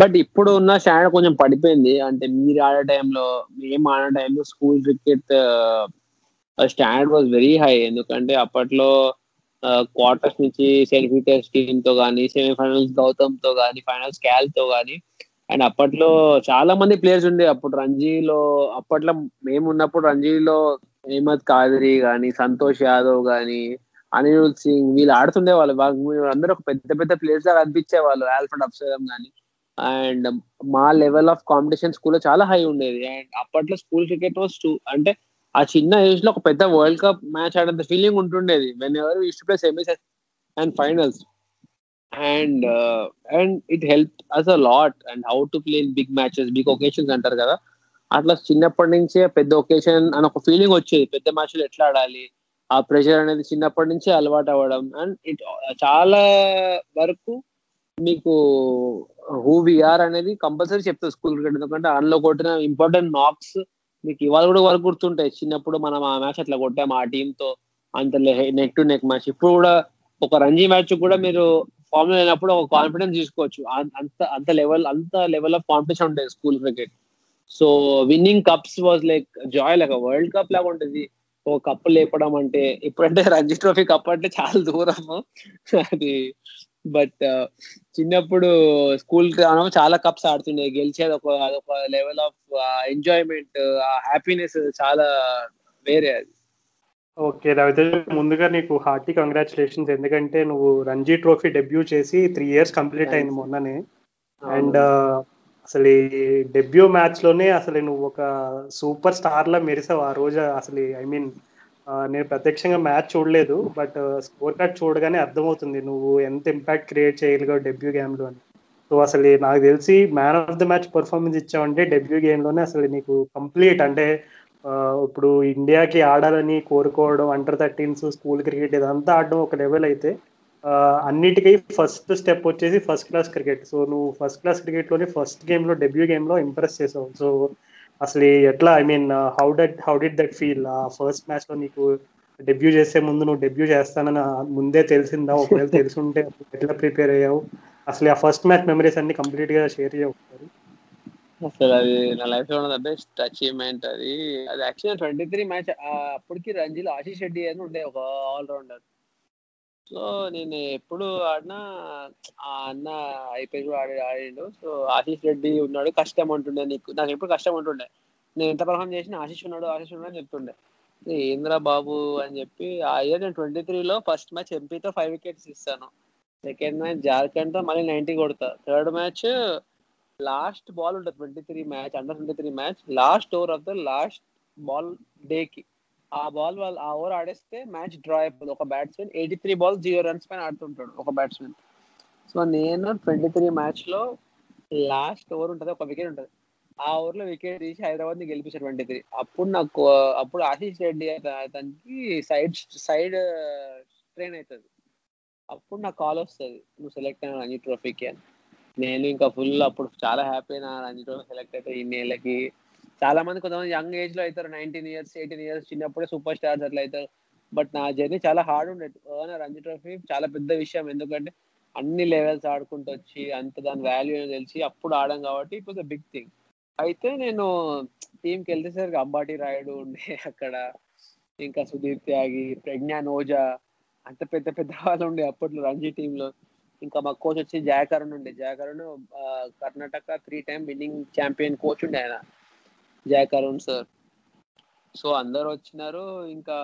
బట్ ఇప్పుడు ఉన్న స్టాండర్డ్ కొంచెం పడిపోయింది. అంటే మీరు ఆడే టైంలో మేము ఆడే టైంలో school cricket standard was very high ఎందుకంటే అప్పట్లో క్వార్టర్స్ నుంచి సెల్ఫీటర్స్ టీమ్తో కానీ సెమీఫైనల్స్ గౌతమ్తో కానీ ఫైనల్స్ క్యాల్తో కానీ అండ్ అప్పట్లో చాలా మంది ప్లేయర్స్ ఉండే. అప్పుడు రంజీలో అప్పట్లో మేము ఉన్నప్పుడు రంజీలో హేమద్ కాదరి కానీ సంతోష్ యాదవ్ కానీ అనిరుద్ సింగ్ వీళ్ళు ఆడుతుండే వాళ్ళు. అందరూ ఒక పెద్ద పెద్ద ప్లేయర్స్ లాగా అనిపించే వాళ్ళు ఆల్ఫర్డ్ అప్సరం కానీ అండ్ మా లెవెల్ ఆఫ్ కాంపిటీషన్ స్కూల్లో చాలా హై ఉండేది. అండ్ అప్పట్లో స్కూల్ క్రికెట్ వాస్ టూ అంటే ఆ చిన్న ఏజ్లో ఒక పెద్ద వరల్డ్ కప్ మ్యాచ్ ఆడంత feeling ఉంటుండేది. Whenever use to play semis and finals and and it help us a lot and how to play in big matches big occasions అంటారు కదా. అట్లా చిన్నప్పటి నుంచే పెద్ద ఒకేషన్ అని ఒక ఫీలింగ్ వచ్చేది. పెద్ద మ్యాచ్లు ఎట్లా ఆడాలి? ఆ ప్రెషర్ అనేది చిన్నప్పటి నుంచే అలవాటు అవ్వడం. అండ్ ఇట్ చాలా వరకు మీకు హూ విఆర్ అనేది కంపల్సరీ చెప్తారు స్కూల్ క్రికెట్ ఎందుకంటే అందులో కొట్టిన ఇంపార్టెంట్ నాక్స్ మీకు ఇవాళ కూడా వరకు గుర్తుంటాయి. చిన్నప్పుడు మనం ఆ మ్యాచ్ అట్లా కొట్టాము ఆ టీంతో తో అంత నెక్ టు నెక్ మ్యాచ్ ఇప్పుడు కూడా ఒక రంజీ మ్యాచ్ కూడా మీరు ఫామ్ అయినప్పుడు ఒక కాన్ఫిడెన్స్ తీసుకోవచ్చు. అంత అంత లెవెల్ అంత లెవెల్ ఆఫ్ కాంపిటీషన్ ఉంటుంది school cricket so winning cups was like joy like world cup లాగా ఉంటుంది. ఓ కప్పు లేపడం అంటే ఇప్పుడంటే రంజీ ట్రోఫీ కప్ అంటే చాలా దూరము. అది బట్ చిన్నప్పుడు స్కూల్ చాలా కప్స్ ఆడుతుండే. గెలిచేది ఒక అదొక లెవెల్ ఆఫ్ ఎంజాయ్మెంట్ హ్యాపీనెస్ చాలా వేరే అది. ఓకే రవితేజ ముందుగా నీకు హార్టీ కంగ్రాచులేషన్స్ ఎందుకంటే నువ్వు రంజీ ట్రోఫీ డెబ్యూ చేసి త్రీ ఇయర్స్ కంప్లీట్ అయింది మొన్ననే. అండ్ అసలు ఈ డెబ్యూ మ్యాచ్లోనే అసలు నువ్వు ఒక సూపర్ స్టార్ లా మెరిసావు ఆ రోజు. అసలు ఐ మీన్ నేను ప్రత్యక్షంగా మ్యాచ్ చూడలేదు బట్ స్కోర్ కార్డ్ చూడగానే అర్థమవుతుంది నువ్వు ఎంత ఇంపాక్ట్ క్రియేట్ చేయగలిగావు డెబ్యూ గేమ్లో అని. సో అసలు నాకు తెలిసి man of the match performance ఇచ్చావంటే debut గేమ్లోనే అసలు నీకు కంప్లీట్ అంటే ఇప్పుడు ఇండియాకి ఆడాలని కోరుకోవడం అండర్ థర్టీన్స్ స్కూల్ క్రికెట్ ఇదంతా ఆడడం ఒక లెవెల్ అయితే అన్నిటికీ ఫస్ట్ స్టెప్ వచ్చేసి ఫస్ట్ క్లాస్ క్రికెట్ సో నువ్వు ఫస్ట్ క్లాస్ క్రికెట్లోనే ఫస్ట్ గేమ్లో డెబ్యూ గేమ్లో ఇంప్రెస్ చేసావు. సో అసలు ఎట్లా I mean how that how did that feel ఆ ఫస్ట్ మ్యాచ్లో నీకు డెబ్యూ చేసే ముందు నువ్వు డెబ్యూ చేస్తానని ముందే తెలిసిందా? ఒకవేళ తెలుసుంటే ఎట్లా ప్రిపేర్ అయ్యావు? అసలు ఆ ఫస్ట్ మ్యాచ్ మెమరీస్ అన్ని కంప్లీట్గా షేర్ చేయవచ్చు అసలు అది నా లైఫ్లో ఉన్న బెస్ట్ అచీవ్మెంట్ అది. అది యాక్చువల్ ట్వంటీ త్రీ మ్యాచ్ అప్పటికి రంజీలో ఆశీష్ రెడ్డి అని ఉండే ఒక ఆల్రౌండర్ సో నేను ఎప్పుడు ఆడినా ఆ అన్న ఐపీఎల్ కూడా ఆడి ఆడిండు. సో ఆశీష్ రెడ్డి ఉన్నాడు. కష్టం ఉంటుండే నీకు. నాకు ఎప్పుడు కష్టం ఉంటుండే నేను ఎంత పర్ఫామ్ చేసిన ఆశీష్ ఉన్నాడు ఆశీష్ ఉన్నాడు అని చెప్తుండే. ఏంద్రా బాబు అని చెప్పి ఆ ఇయర్ నేను ట్వంటీ త్రీలో ఫస్ట్ మ్యాచ్ ఎంపీతో ఫైవ్ వికెట్స్ ఇస్తాను. సెకండ్ మ్యాచ్ జార్ఖండ్తో మళ్ళీ నైన్టీ కొడతా. థర్డ్ మ్యాచ్ లాస్ట్ బాల్ ఉంటుంది twenty three match under twenty three match last over of the last ball డేకి ఆ బాల్ వాళ్ళు ఆ ఓవర్ ఆడేస్తే మ్యాచ్ డ్రా అయిపోదు. ఒక batsmen eighty three ball zero runs పైన ఆడుతుంటాడు ఒక బ్యాట్స్మెన్ సో నేను ట్వంటీ త్రీ మ్యాచ్లో లాస్ట్ ఓవర్ ఉంటుంది ఒక వికెట్ ఉంటుంది. ఆ ఓవర్లో వికెట్ తీసి హైదరాబాద్ని గెలిపించారు ట్వంటీ త్రీ అప్పుడు నాకు అప్పుడు ఆశీష్ రెడ్డి అతనికి సైడ్ సైడ్ ట్రైన్ అవుతుంది అప్పుడు నాకు కాల్ వస్తుంది నువ్వు సెలెక్ట్ అయిన రంజీ ట్రోఫీకి అని. నేను ఇంకా ఫుల్ అప్పుడు చాలా హ్యాపీ అయినా రంజీ ట్రోఫీ సెలెక్ట్ అయితే ఇన్ని ఏళ్ళకి చాలా మంది కొంతమంది యంగ్ ఏజ్లో అవుతారు నైన్టీన్ ఇయర్స్ ఎయిటీన్ ఇయర్స్ చిన్నప్పుడే సూపర్ స్టార్స్ అట్లా అవుతారు బట్ నా జర్నీ చాలా హార్డ్ ఉండేది రంజీ ట్రోఫీ చాలా పెద్ద విషయం. ఎందుకంటే అన్ని లెవెల్స్ ఆడుకుంటూ వచ్చి అంత దాని వాల్యూ తెలిసి అప్పుడు ఆడాం కాబట్టి it was a big thing అయితే నేను టీంకి వెళ్తేసరికి అంబాటి రాయుడు ఉండే అక్కడ. ఇంకా సుధీర్ త్యాగి ప్రజ్ఞాన్ ఓజా అంత పెద్ద పెద్ద వాళ్ళు ఉండే అప్పట్లో రంజీ టీంలో ఇంకా మా కోచ్ వచ్చి జయకరణ్ ఉండే. Jayakaran Karnataka three time winning champion coach ఉండే ఆయన. జయకరుణ్ సార్. సో అందరు వచ్చినారు ఇంకా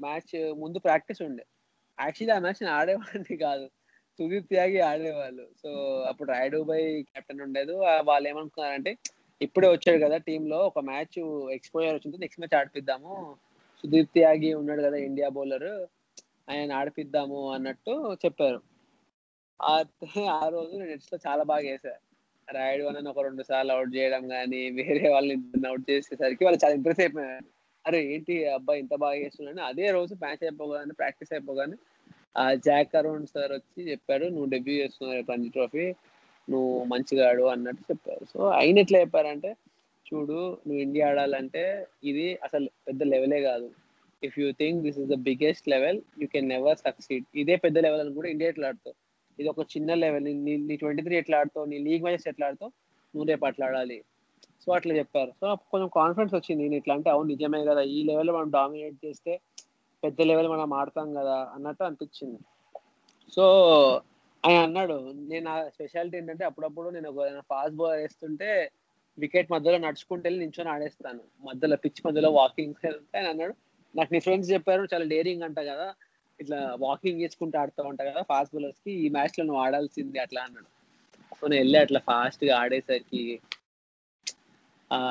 మ్యాచ్ ముందు ప్రాక్టీస్ ఉండే. యాక్చువల్లీ ఆ మ్యాచ్ నేను ఆడేవాడిని కాదు. సుదీప్ త్యాగి ఆడేవాళ్ళు. సో అప్పుడు రాయుడు బై కెప్టెన్ ఉండేది. వాళ్ళు ఏమనుకున్నారంటే ఇప్పుడే వచ్చాడు కదా టీమ్లో ఒక మ్యాచ్ ఎక్స్పోజర్ వచ్చింది నెక్స్ట్ మ్యాచ్ ఆడిపిద్దాము. సుదీప్ త్యాగి ఉన్నాడు కదా ఇండియా బౌలర్ ఆయన ఆడిపిద్దాము అన్నట్టు చెప్పారు. ఆ రోజు నెట్స్లో చాలా బాగా వేసా రాయుడు అని ఒక రెండు సార్లు అవుట్ చేయడం కానీ వేరే వాళ్ళని అవుట్ చేసేసరికి వాళ్ళు చాలా ఇంప్రెస్ అయిపోయారు. అరే ఏంటి అబ్బాయి ఇంత బాగా చేస్తున్నాడు అదే రోజు మ్యాచ్ అయిపోగానే ప్రాక్టీస్ అయిపోగానే ఆ జాక్ అరౌండ్ సార్ వచ్చి చెప్పాడు నువ్వు డెబ్యూ చేస్తున్నావు రేపు రంజీ ట్రోఫీ నువ్వు మంచిగా ఆడు అన్నట్టు చెప్పారు. సో ఆయన ఎట్లా చెప్పారంటే చూడు నువ్వు ఇండియా ఆడాలంటే ఇది అసలు పెద్ద లెవెలే కాదు. If you think this is the biggest level you can never succeed ఇదే పెద్ద లెవెల్ అని కూడా ఇండియా ఎట్లా ఆడుతావు ఇది ఒక చిన్న లెవెల్ నీ నీ ట్వంటీ త్రీ ఎట్లా ఆడుతావు? నీ లీగ్ మ్యాచెస్ ఎట్లా ఆడుతావు? నువ్వు రేపు అట్లా ఆడాలి. సో అట్లా చెప్పారు. సో నాకు కొంచెం కాన్ఫిడెన్స్ వచ్చింది. నేను ఇట్లా అంటే అవును నిజమే కదా. ఈ లెవెల్ మనం డామినేట్ చేస్తే పెద్ద లెవెల్ మనం ఆడతాం కదా అన్నట్టు అనిపించింది. సో ఆయన అన్నాడు నేను నా స్పెషాలిటీ ఏంటంటే అప్పుడప్పుడు నేను ఒక ఫాస్ట్ బౌలర్ వేస్తుంటే వికెట్ మధ్యలో నడుచుకుంటూ వెళ్ళి నించొని ఆడేస్తాను. మధ్యలో పిచ్ మధ్యలో వాకింగ్ ఆయన అన్నాడు. నాకు నీ ఫ్రెండ్స్ చెప్పారు చాలా డేరింగ్ అంట కదా. ఇట్లా వాకింగ్ చేసుకుంటూ ఆడుతూ ఉంటా కదా ఫాస్ట్ బౌలర్స్కి ఈ మ్యాచ్లో నువ్వు ఆడాల్సింది అట్లా అన్నాడు. సో నేను వెళ్ళి అట్లా ఫాస్ట్గా ఆడేసరికి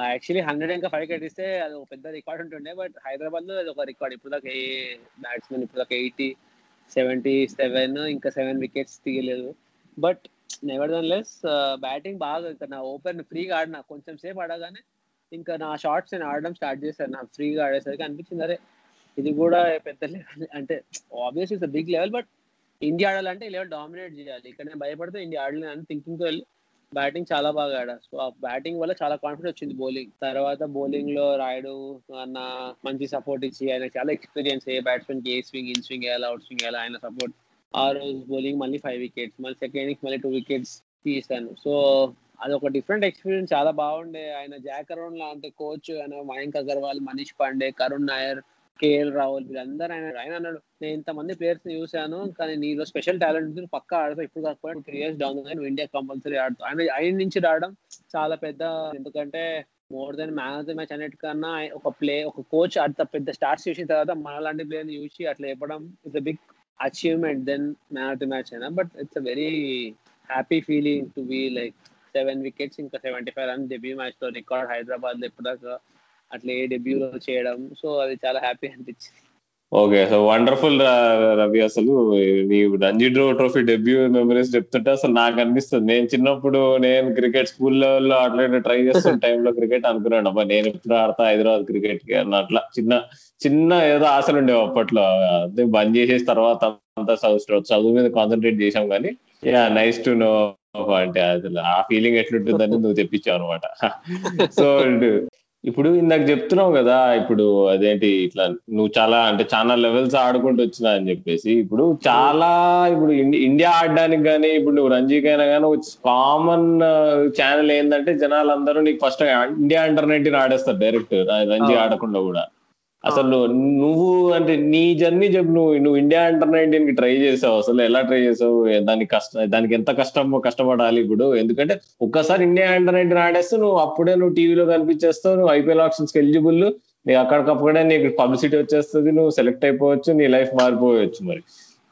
యాక్చువల్లీ హండ్రెడ్ ఇంకా ఫైవ్ కట్టిస్తే అది ఒక పెద్ద రికార్డ్ ఉంటుండే బట్ హైదరాబాద్లో అది ఒక రికార్డ్ ఇప్పుడు దాకా ఏ బ్యాట్స్మెన్ ఇప్పుడు దాకా ఎయిటీ సెవెంటీ సెవెన్ ఇంకా సెవెన్ వికెట్స్ తీయలేదు. But never Dhan less batting బాగా ఇక్కడ నా ఓపెన్ ఫ్రీగా ఆడినా కొంచెం సేపు ఆడగానే ఇంకా నా షార్ట్స్ నేను ఆడడం స్టార్ట్ చేశాను. నా ఫ్రీగా ఆడేసరికి అనిపించింది అరే ఇది కూడా పెద్ద లెవెల్ అంటే obvious is big level but India ఆడాలంటే ఈ లెవెల్ డామినేట్ చేయాలి. ఇక్కడ నేను భయపడితే ఇండియా ఆడలేదు అని థింకింగ్తో వెళ్ళి బ్యాటింగ్ చాలా బాగా ఆడా. సో ఆ బ్యాటింగ్ వల్ల చాలా కాన్ఫిడెన్స్ వచ్చింది బౌలింగ్ తర్వాత బౌలింగ్లో రాయుడు అన్న మంచి సపోర్ట్ ఇచ్చి ఆయన చాలా ఎక్స్పీరియన్స్ ఏ బ్యాట్స్మెన్కి ఏ స్వింగ్ ఇన్ స్వింగ్ వేయాలి అవుట్ స్వింగ్ వేయాలి ఆయన సపోర్ట్ ఆ రోజు బౌలింగ్ మళ్ళీ ఫైవ్ వికెట్స్ మళ్ళీ సెకండ్ ఇన్నింగ్స్ మళ్ళీ టూ వికెట్స్ తీసాను సో అది ఒక డిఫరెంట్ ఎక్స్పీరియన్స్ చాలా బాగుండే. ఆయన జాక్ అరౌండ్ లాంటి కోచ్ ఆయన మయాంక్ అగర్వాల్ మనీష్ పాండే కరుణ్ నాయర్ కేఎల్ రాహుల్ వీళ్ళందరూ ఆయన ఆయన అన్నాడు నేను ఇంతమంది ప్లేయర్స్ని చూశాను కానీ నీలో స్పెషల్ టాలెంట్ ఉంది పక్కా ఆడతావు ఇప్పుడు కాకపోతే త్రీ ఇయర్స్ డౌన్ నువ్వు ఇండియా కంపల్సరీ ఆడతావు. ఆయన ఆయన నుంచి రావడం చాలా పెద్ద ఎందుకంటే more than man of the match అన్నిటికన్నా ఒక ప్లే ఒక కోచ్ అంత పెద్ద స్టార్ట్స్ చూసిన తర్వాత మనలాంటి ప్లేయర్ చూసి అట్లా ఇవ్వడం it's a big achievement than man of the match అయినా. But it's a very happy feeling to be like seven wickets ఇంకా సెవెంటీ ఫైవ్ రన్ డెబ్యూ మ్యాచ్లో రికార్డ్ హైదరాబాద్లో ఇప్పటిదాకా అట్లా ఏ డెబ్యూలో చేయడం. సో అది చాలా హ్యాపీ అనిపించింది. ఓకే సో వండర్ఫుల్ రవి అసలు. నీ రంజీ డ్రో ట్రోఫీ డెబ్యూ మెమరీస్ చెప్తుంటే అసలు నాకు అనిపిస్తుంది. నేను చిన్నప్పుడు నేను క్రికెట్ స్కూల్ లెవెల్లో అట్లా ట్రై చేస్తున్న టైంలో క్రికెట్ అనుకున్నాను. అబ్బా నేను ఎప్పుడు ఆడతా హైదరాబాద్ క్రికెట్కి అన్న అట్లా చిన్న చిన్న ఏదో ఆశలు ఉండేవి అప్పట్లో. అదే బంద్ చేసేసి తర్వాత అంతా చదువు చదువు మీద కాన్సన్ట్రేట్ చేసాం కానీ యా నైస్ టు నో అంటే అసలు ఆ ఫీలింగ్ ఎట్లుంటుందని నువ్వు తెప్పించావు అనమాట సో ఇప్పుడు ఇందాక చెప్తున్నావు కదా ఇప్పుడు అదేంటి ఇట్లా నువ్వు చాలా అంటే చాలా లెవెల్స్ ఆడుకుంటూ వచ్చినా అని చెప్పేసి ఇప్పుడు చాలా ఇప్పుడు ఇండియా ఆడడానికి కానీ ఇప్పుడు నువ్వు రంజీకైనా కానీ కామన్ ఛానల్ ఏంటంటే జనాలు అందరూ నీకు ఫస్ట్ ఇండియా అండర్ నైన్టీన్ ఆడేస్తారు డైరెక్ట్ రంజీ ఆడకుండా కూడా. అసలు నువ్వు అంటే నీ జర్నీ చెప్పు నువ్వు నువ్వు ఇండియా అండర్ నైన్టీన్కి ట్రై చేసావు. అసలు ఎలా ట్రై చేసావు? దానికి కష్టం దానికి ఎంత కష్టం కష్టపడాలి ఇప్పుడు? ఎందుకంటే ఒక్కసారి ఇండియా అండర్ నైన్టీన్ ఆడేస్తే నువ్వు అప్పుడే నువ్వు టీవీలో కనిపించేస్తావు నువ్వు ఐపీఎల్ ఆప్షన్స్కి ఎలిజిబుల్ నీకు అక్కడికప్పుడే నీకు పబ్లిసిటీ వచ్చేస్తుంది నువ్వు సెలెక్ట్ అయిపోవచ్చు నీ లైఫ్ మారిపోవచ్చు మరి.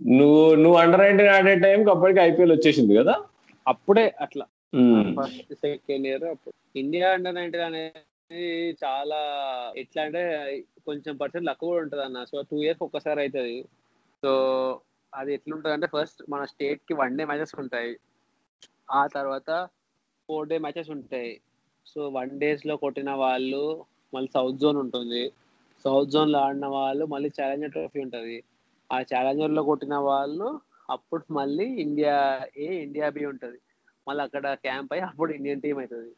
నువ్వు నువ్వు అండర్ నైన్టీన్ ఆడే టైంకి అప్పటికి ఐపీఎల్ వచ్చేసింది కదా? అప్పుడే అట్లా. సెకండ్ ఇయర్ అప్పుడు. ఇండియా అండర్ నైన్టీన్ అనేది చాలా ఎట్లా అంటే కొంచెం పర్సెంట్ లక్ కూడా ఉంటుంది అన్న. సో టూ ఇయర్స్ ఒక్కసారి అవుతుంది సో అది ఎట్లుంటుంది అంటే ఫస్ట్ మన స్టేట్కి వన్ డే మ్యాచెస్ ఉంటాయి. ఆ తర్వాత ఫోర్ డే మ్యాచెస్ ఉంటాయి. సో వన్ డేస్లో కొట్టిన వాళ్ళు మళ్ళీ సౌత్ జోన్ ఉంటుంది. సౌత్ జోన్లో ఆడిన వాళ్ళు మళ్ళీ ఛాలెంజర్ ట్రోఫీ ఉంటుంది. ఆ ఛాలెంజర్లో కొట్టిన వాళ్ళు అప్పుడు మళ్ళీ ఇండియా ఏ ఇండియా బి ఉంటుంది. మళ్ళీ అక్కడ క్యాంప్ అయ్యి అప్పుడు ఇండియన్ టీం అవుతుంది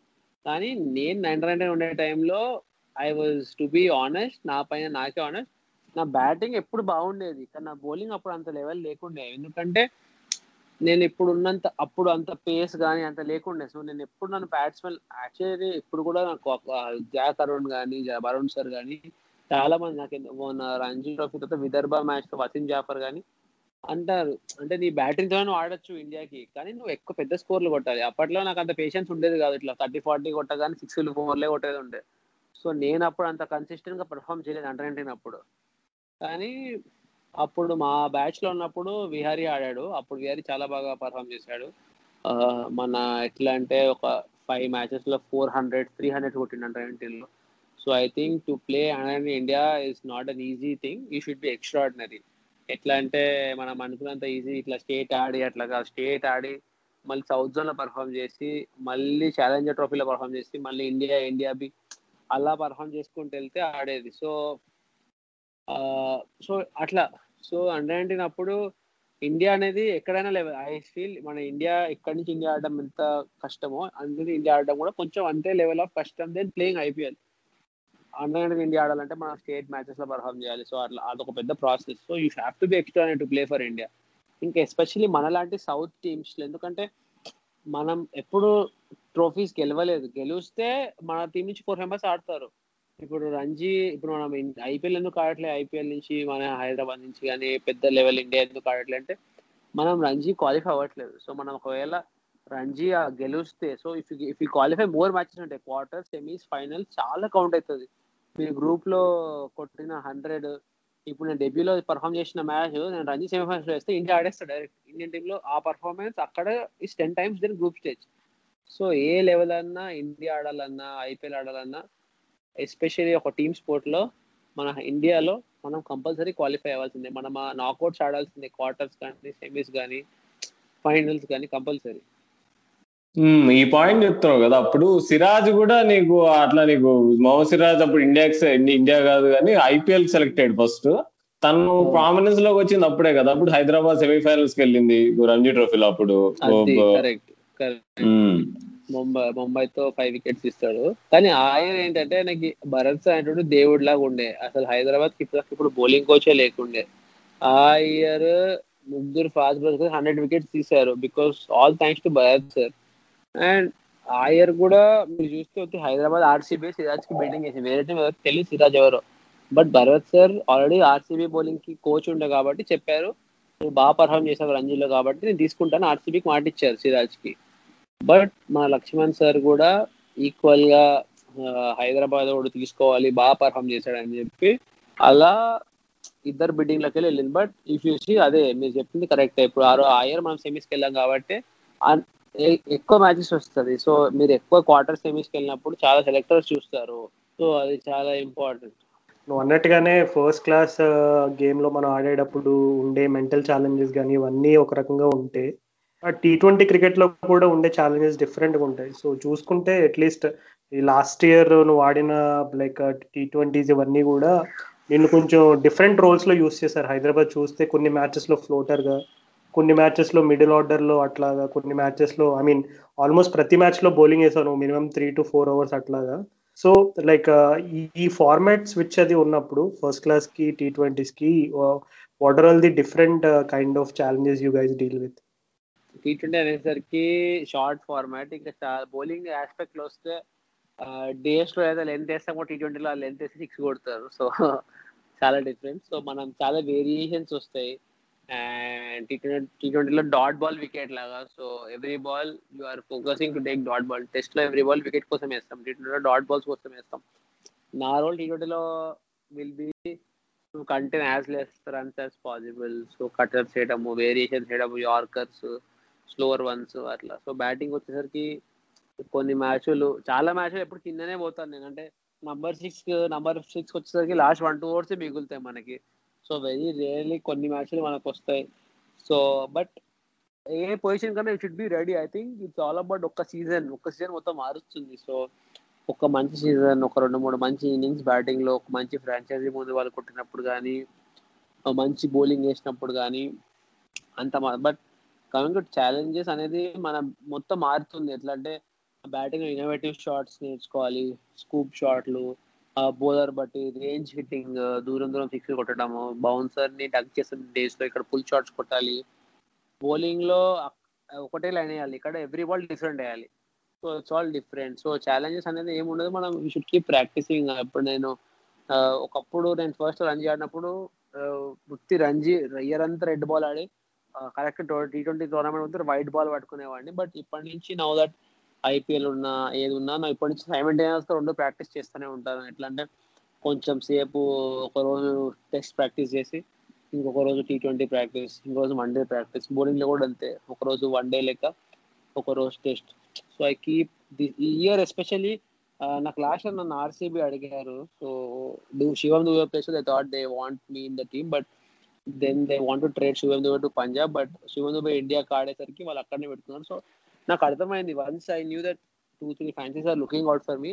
కానీ నేను నైన్ హండ్రెడ్ ఉండే టైంలో I was to be honest నా పైన నాకే ఆనెస్ట్ నా బ్యాటింగ్ ఎప్పుడు బాగుండేది. కానీ నా బౌలింగ్ అప్పుడు అంత లెవెల్ లేకుండే. ఎందుకంటే నేను ఇప్పుడు ఉన్నంత అప్పుడు అంత పేస్ కానీ అంత లేకుండే. సో నేను ఎప్పుడు నన్ను బ్యాట్స్మెన్ యాక్చువల్లీ ఇప్పుడు కూడా నాకు జాక్ అరుణ్ కానీ వరుణ్ సార్ కానీ చాలా మంది నాకు ఎందు- రంజీ ట్రోఫీ తర్వాత విదర్భ మ్యాచ్ వసీం జాఫర్ కానీ అంటారు. అంటే నీ బ్యాటింగ్తో ఆడొచ్చు ఇండియాకి. కానీ నువ్వు ఎక్కువ పెద్ద స్కోర్లు కొట్టాలి. అప్పట్లో నాకు అంత పేషెన్స్ ఉండేది కాదు. ఇట్లా థర్టీ ఫార్టీ కొట్టగానే సిక్స్ ఫోర్లే కొట్టేది ఉండే. సో నేను అప్పుడు అంత కన్సిస్టెంట్గా పర్ఫామ్ చేయలేదు అండర్ నైన్టీన్ అప్పుడు. కానీ అప్పుడు మా బ్యాచ్లో ఉన్నప్పుడు విహారీ ఆడాడు. అప్పుడు విహారీ చాలా బాగా పర్ఫామ్ చేశాడు. మన ఎట్లా అంటే ఒక ఫైవ్ మ్యాచెస్లో ఫోర్ హండ్రెడ్ త్రీ హండ్రెడ్ కొట్టిండు అండర్ నైన్టీన్లో. So I think to play under India is not an easy thing you should be extraordinary ఎట్లా అంటే మనం అనుకున్నంత ఈజీ ఇట్లా స్టేట్ ఆడి అట్లా కాదు. స్టేట్ ఆడి మళ్ళీ సౌత్ జోన్లో పర్ఫామ్ చేసి మళ్ళీ ఛాలెంజర్ ట్రోఫీలో పర్ఫామ్ చేసి మళ్ళీ ఇండియా ఇండియా బి అలా పర్ఫామ్ చేసుకుంటూ వెళ్తే ఆడేది. సో సో అట్లా. సో అండర్ నైన్టీన్ అప్పుడు ఇండియా అనేది ఎక్కడైనా లెవెల్ ఐ ఫీల్ మన ఇండియా ఎక్కడి నుంచి ఇండియా ఆడడం ఎంత కష్టమో అందుకే ఇండియా ఆడడం కూడా కొంచెం అంతే లెవెల్ ఆఫ్ కష్టం then playing IPL under nineteen India ఆడాలంటే మనం స్టేట్ మ్యాచెస్లో పర్ఫామ్ చేయాలి. సో అట్లా అదొక పెద్ద process. So you have to be extra to play for India. ఇంకా ఎస్పెషల్లీ మనలాంటి సౌత్ టీమ్స్ ఎందుకంటే మనం ఎప్పుడు ట్రోఫీస్ గెలవలేదు. గెలిస్తే మన టీం నుంచి ఫోర్ మెంబర్స్ ఆడతారు. ఇప్పుడు రంజీ ఇప్పుడు మనం ఐపీఎల్ ఎందుకు ఆడట్లేదు ఐపీఎల్ నుంచి మన హైదరాబాద్ నుంచి కానీ పెద్ద లెవెల్ ఇండియా ఎందుకు ఆడట్లేదు అంటే మనం రంజీ క్వాలిఫై అవ్వట్లేదు. సో మనం ఒకవేళ రంజీ గెలుస్తే గెలిస్తే so if if qualify more matches ఉంటాయి క్వార్టర్ సెమీస్ ఫైనల్ చాలా కౌంట్ అవుతుంది. మీరు గ్రూప్లో కొట్టిన హండ్రెడ్ ఇప్పుడు నేను డెబ్యూలో పర్ఫామ్ చేసిన మ్యాచ్ నేను రంజీ సెమీఫైనల్స్లో వేస్తే ఇండియా ఆడేస్తా డైరెక్ట్ ఇండియన్ టీమ్లో ఆ పర్ఫార్మెన్స్ అక్కడ is ten times than group stage so A level అన్నా ఇండియా ఆడాలన్నా ఐపీఎల్ ఆడాలన్నా ఎస్పెషల్లీ ఒక టీమ్ స్పోర్ట్లో మన ఇండియాలో మనం కంపల్సరీ క్వాలిఫై అవ్వాల్సిందే. మనం ఆ నాకౌట్స్ ఆడాల్సిందే. క్వార్టర్స్ కానీ సెమీస్ కానీ ఫైనల్స్ కానీ కంపల్సరీ ఈ పాయింట్ చెప్తున్నావు కదా అప్పుడు సిరాజ్ కూడా నీకు అట్లా నీకు మొహమ్మద్ సిరాజ్ అప్పుడు ఇండియాకి ఇండియా కాదు కానీ ఐపీఎల్ సెలెక్టెడ్ ఫస్ట్. తను ప్రామినెన్స్లోకి వచ్చింది అప్పుడే కదా అప్పుడు హైదరాబాద్ సెమీఫైనల్స్కి వెళ్ళింది రంజీ ట్రోఫీలో అప్పుడు. ముంబై ముంబైతో ఫైవ్ వికెట్స్ ఇస్తాడు. కానీ ఆయన ఏంటంటే నాకు భరత్ అనేటువంటి దేవుడి లాగా ఉండే. అసలు హైదరాబాద్కి ఇప్పుడు ఇప్పుడు బౌలింగ్ కోచే లేకుండే. ఆ ఇయర్ ముగ్గురు ఫాస్ట్ బౌలర్స్ హండ్రెడ్ వికెట్స్ తీశారు. Because all thanks to Bharat sir and Iyer కూడా మీరు చూస్తే వచ్చి హైదరాబాద్ ఆర్సీబీ సిరాజ్కి బెట్టింగ్ చేసి వేరే టీం ఎవరికి తెలియదు సిరాజ్ ఎవరో. But Bharat sir already RCB బౌలింగ్కి coach ఉండే కాబట్టి చెప్పారు. నువ్వు బాగా పర్ఫామ్ చేసావు రంజీలో కాబట్టి నేను తీసుకుంటాను ఆర్సీబీకి మాట ఇచ్చారు సిరాజ్కి. బట్ మన లక్ష్మణ్ సార్ కూడా ఈక్వల్గా హైదరాబాద్ కూడా తీసుకోవాలి బాగా పర్ఫామ్ చేశాడని చెప్పి అలా ఇద్దరు బిడ్డింగ్ వెళ్ళి వెళ్ళింది. బట్ ఇఫ్ యూ సీ అదే మీరు చెప్పింది కరెక్ట్ ఇప్పుడు ఆరో ఆయర్ మనం సెమీస్కి వెళ్ళాం కాబట్టి అన్- ఎక్కువ మ్యాచెస్ వస్తుంది. సో మీరు ఎక్కువ క్వార్టర్ సెమీస్కి వెళ్ళినప్పుడు చాలా సెలెక్టర్స్ చూస్తారు. సో అది చాలా ఇంపార్టెంట్ నువ్వు అన్నట్టుగానే ఫస్ట్ క్లాస్ గేమ్లో మనం ఆడేటప్పుడు ఉండే మెంటల్ ఛాలెంజెస్ కానీ ఇవన్నీ ఒక రకంగా ఉంటే టీ ట్వంటీ క్రికెట్లో కూడా ఉండే ఛాలెంజెస్ డిఫరెంట్గా ఉంటాయి. సో చూసుకుంటే అట్లీస్ట్ ఈ లాస్ట్ ఇయర్ నువ్వు ఆడిన లైక్ టీ ట్వంటీస్ ఇవన్నీ కూడా నిన్ను కొంచెం డిఫరెంట్ రోల్స్లో యూస్ చేశారు. హైదరాబాద్ చూస్తే కొన్ని మ్యాచెస్లో ఫ్లోటర్గా కొన్ని మ్యాచెస్లో మిడిల్ ఆర్డర్లో అట్లాగా కొన్ని మ్యాచెస్లో ఐ మీన్ ఆల్మోస్ట్ ప్రతి మ్యాచ్లో బౌలింగ్ వేసాను minimum three to four overs అట్లాగా. సో లైక్ ఈ ఫార్మాట్ స్విచ్ అది ఉన్నప్పుడు ఫస్ట్ క్లాస్కి T ట్వంటీస్కి what are all the different kind of challenges you guys deal with T twenty అనేసరికి షార్ట్ ఫార్మాట్ ఇంకా బౌలింగ్ ఆస్పెక్ట్లో వస్తే డేస్లో ఏదో లెంత్ వేస్తామో టీ ట్వంటీలో లెంత్ వేసి సిక్స్ కొడతారు. సో చాలా డిఫరెంట్ సో మనం చాలా వేరియేషన్స్ వస్తాయి. అండ్ టీ ట్వంటీ టీ ట్వంటీలో డాట్ బాల్ వికెట్ లాగా. So every ball you are focusing to take dot ball టెస్ట్లో ఎవ్రీ బాల్ వికెట్ కోసం వేస్తాం. టీ ట్వంటీలో డాట్ బాల్స్ కోసం వేస్తాం. నా రోల్ టీ ట్వంటీలో will be to contain as less runs as possible so cutters చేయడము వేరియేషన్స్ చేయడము యార్కర్స్ స్లోవర్ వన్స్ అట్లా. సో బ్యాటింగ్ వచ్చేసరికి కొన్ని మ్యాచ్లు చాలా మ్యాచ్లు ఎప్పుడు కిందనే పోతాను నేను. అంటే నంబర్ సిక్స్ నంబర్ సిక్స్ వచ్చేసరికి లాస్ట్ వన్ టూ ఓవర్స్ మిగులుతాయి మనకి. సో వెరీ రేర్లీ కొన్ని మ్యాచ్లు మనకు వస్తాయి. సో బట్ ఏ పొజిషన్ కన్నా should be ready I think it's all about ఒక్క సీజన్ ఒక్క సీజన్ మొత్తం మారుస్తుంది. సో ఒక మంచి సీజన్ ఒక రెండు మూడు మంచి ఇన్నింగ్స్ బ్యాటింగ్లో ఒక మంచి ఫ్రాంచైజీ ముందు వాళ్ళు కొట్టినప్పుడు కానీ మంచి బౌలింగ్ వేసినప్పుడు కానీ అంత బట్ కమింగ్ టు ఛాలెంజెస్ అనేది మన మొత్తం మారుతుంది. ఎట్లా అంటే బ్యాటింగ్ ఇన్నోవేటివ్ షాట్స్ నేర్చుకోవాలి స్కూప్ షాట్లు బౌలర్ బట్టి రేంజ్ హిట్టింగ్ దూరం దూరం సిక్స్ కొట్టడము బౌన్సర్ని టక్ చేసిన డేస్లో ఇక్కడ ఫుల్ షాట్స్ కొట్టాలి. బౌలింగ్లో ఒకటే లైన్ వేయాలి. ఇక్కడ ఎవ్రీ బాల్ డిఫరెంట్ వేయాలి. So it's all different so challenges అనేది ఏముండదు మనం షుడ్ కీప్ ప్రాక్టీసింగ్ ఇప్పుడు నేను ఒకప్పుడు నేను ఫస్ట్ రంజీ ఆడినప్పుడు వృత్తి రంజీ ఇయర్ అంతా రెడ్ బాల్ ఆడి కరెక్ట్ టీ ట్వంటీ టోర్నమెంట్ వస్తే వైట్ బాల్ పట్టుకునేవాడిని. బట్ ఇప్పటి నుంచి నౌ దట్ ఐపీఎల్ ఉన్నా ఏది ఉన్నా నా ఇప్పటి నుంచి సైమెంటేనియస్ రెండు ప్రాక్టీస్ చేస్తూనే ఉంటాను. ఎట్లా అంటే కొంచెం సేపు ఒక రోజు టెస్ట్ ప్రాక్టీస్ చేసి ఇంకొక రోజు టీ ట్వంటీ ప్రాక్టీస్ ఇంకో రోజు వన్ డే ప్రాక్టీస్ బౌలింగ్లో కూడా అంతే. ఒక రోజు వన్ డే లెక్క ఒక రోజు test so I keep the year especially నాకు లాస్ట్ ఇయర్ నన్ను ఆర్సీబీ అడిగారు. So do Shivam Dube place they thought they want me in the team but then they want to trade Shivam Dube to Punjab but Shivam Dube ఇండియాకి ఆడేసరికి వాళ్ళు అక్కడనే పెట్టుకున్నారు. So నాకు అర్థమైంది. Once I knew that two three franchises are looking out for me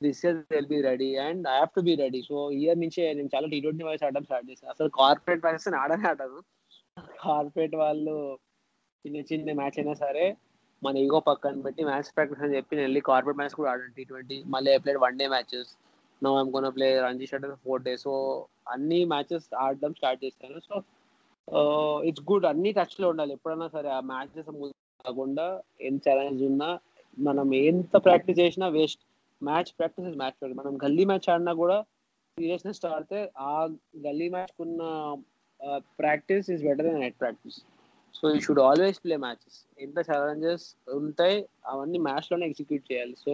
this year will be ready and I have to be ready so year నుంచే నేను చాలా టీ ట్వంటీ వైస్ ఆడడం స్టార్ట్ చేశాను అసలు కార్పొరేట్ మ్యాచెస్ ఆడనే ఆడను. Corporate వాళ్ళు చిన్న చిన్న మ్యాచ్ అయినా సరే మన ఈగో పక్కన పెట్టి మ్యాచ్ ప్రాక్టీస్ అని చెప్పి నేను వెళ్ళి కార్పొరేట్ మ్యాచ్ కూడా ఆడాను టీ ట్వంటీ మళ్ళీ played one day matches no I'm gone play Ranji shut four days so అన్ని మ్యాచెస్ ఆడడం స్టార్ట్ చేశాను. సో ఇట్స్ గుడ్ అన్ని టచ్లో ఉండాలి. ఎప్పుడైనా సరే ఆ మ్యాచెస్ కాకుండా ఏం ఛాలెంజ్ ఉన్నా మనం ఎంత ప్రాక్టీస్ చేసినా waste match practice match practice మనం గల్లీ మ్యాచ్ ఆడినా కూడా సీరియస్నెస్ ఆడితే ఆ గల్లీ మ్యాచ్ కున్న practice is better then net practice so you should always play matches ఎంత ఛాలెంజెస్ ఉంటాయి అవన్నీ మ్యాచ్లోనే ఎగ్జిక్యూట్ చేయాలి. సో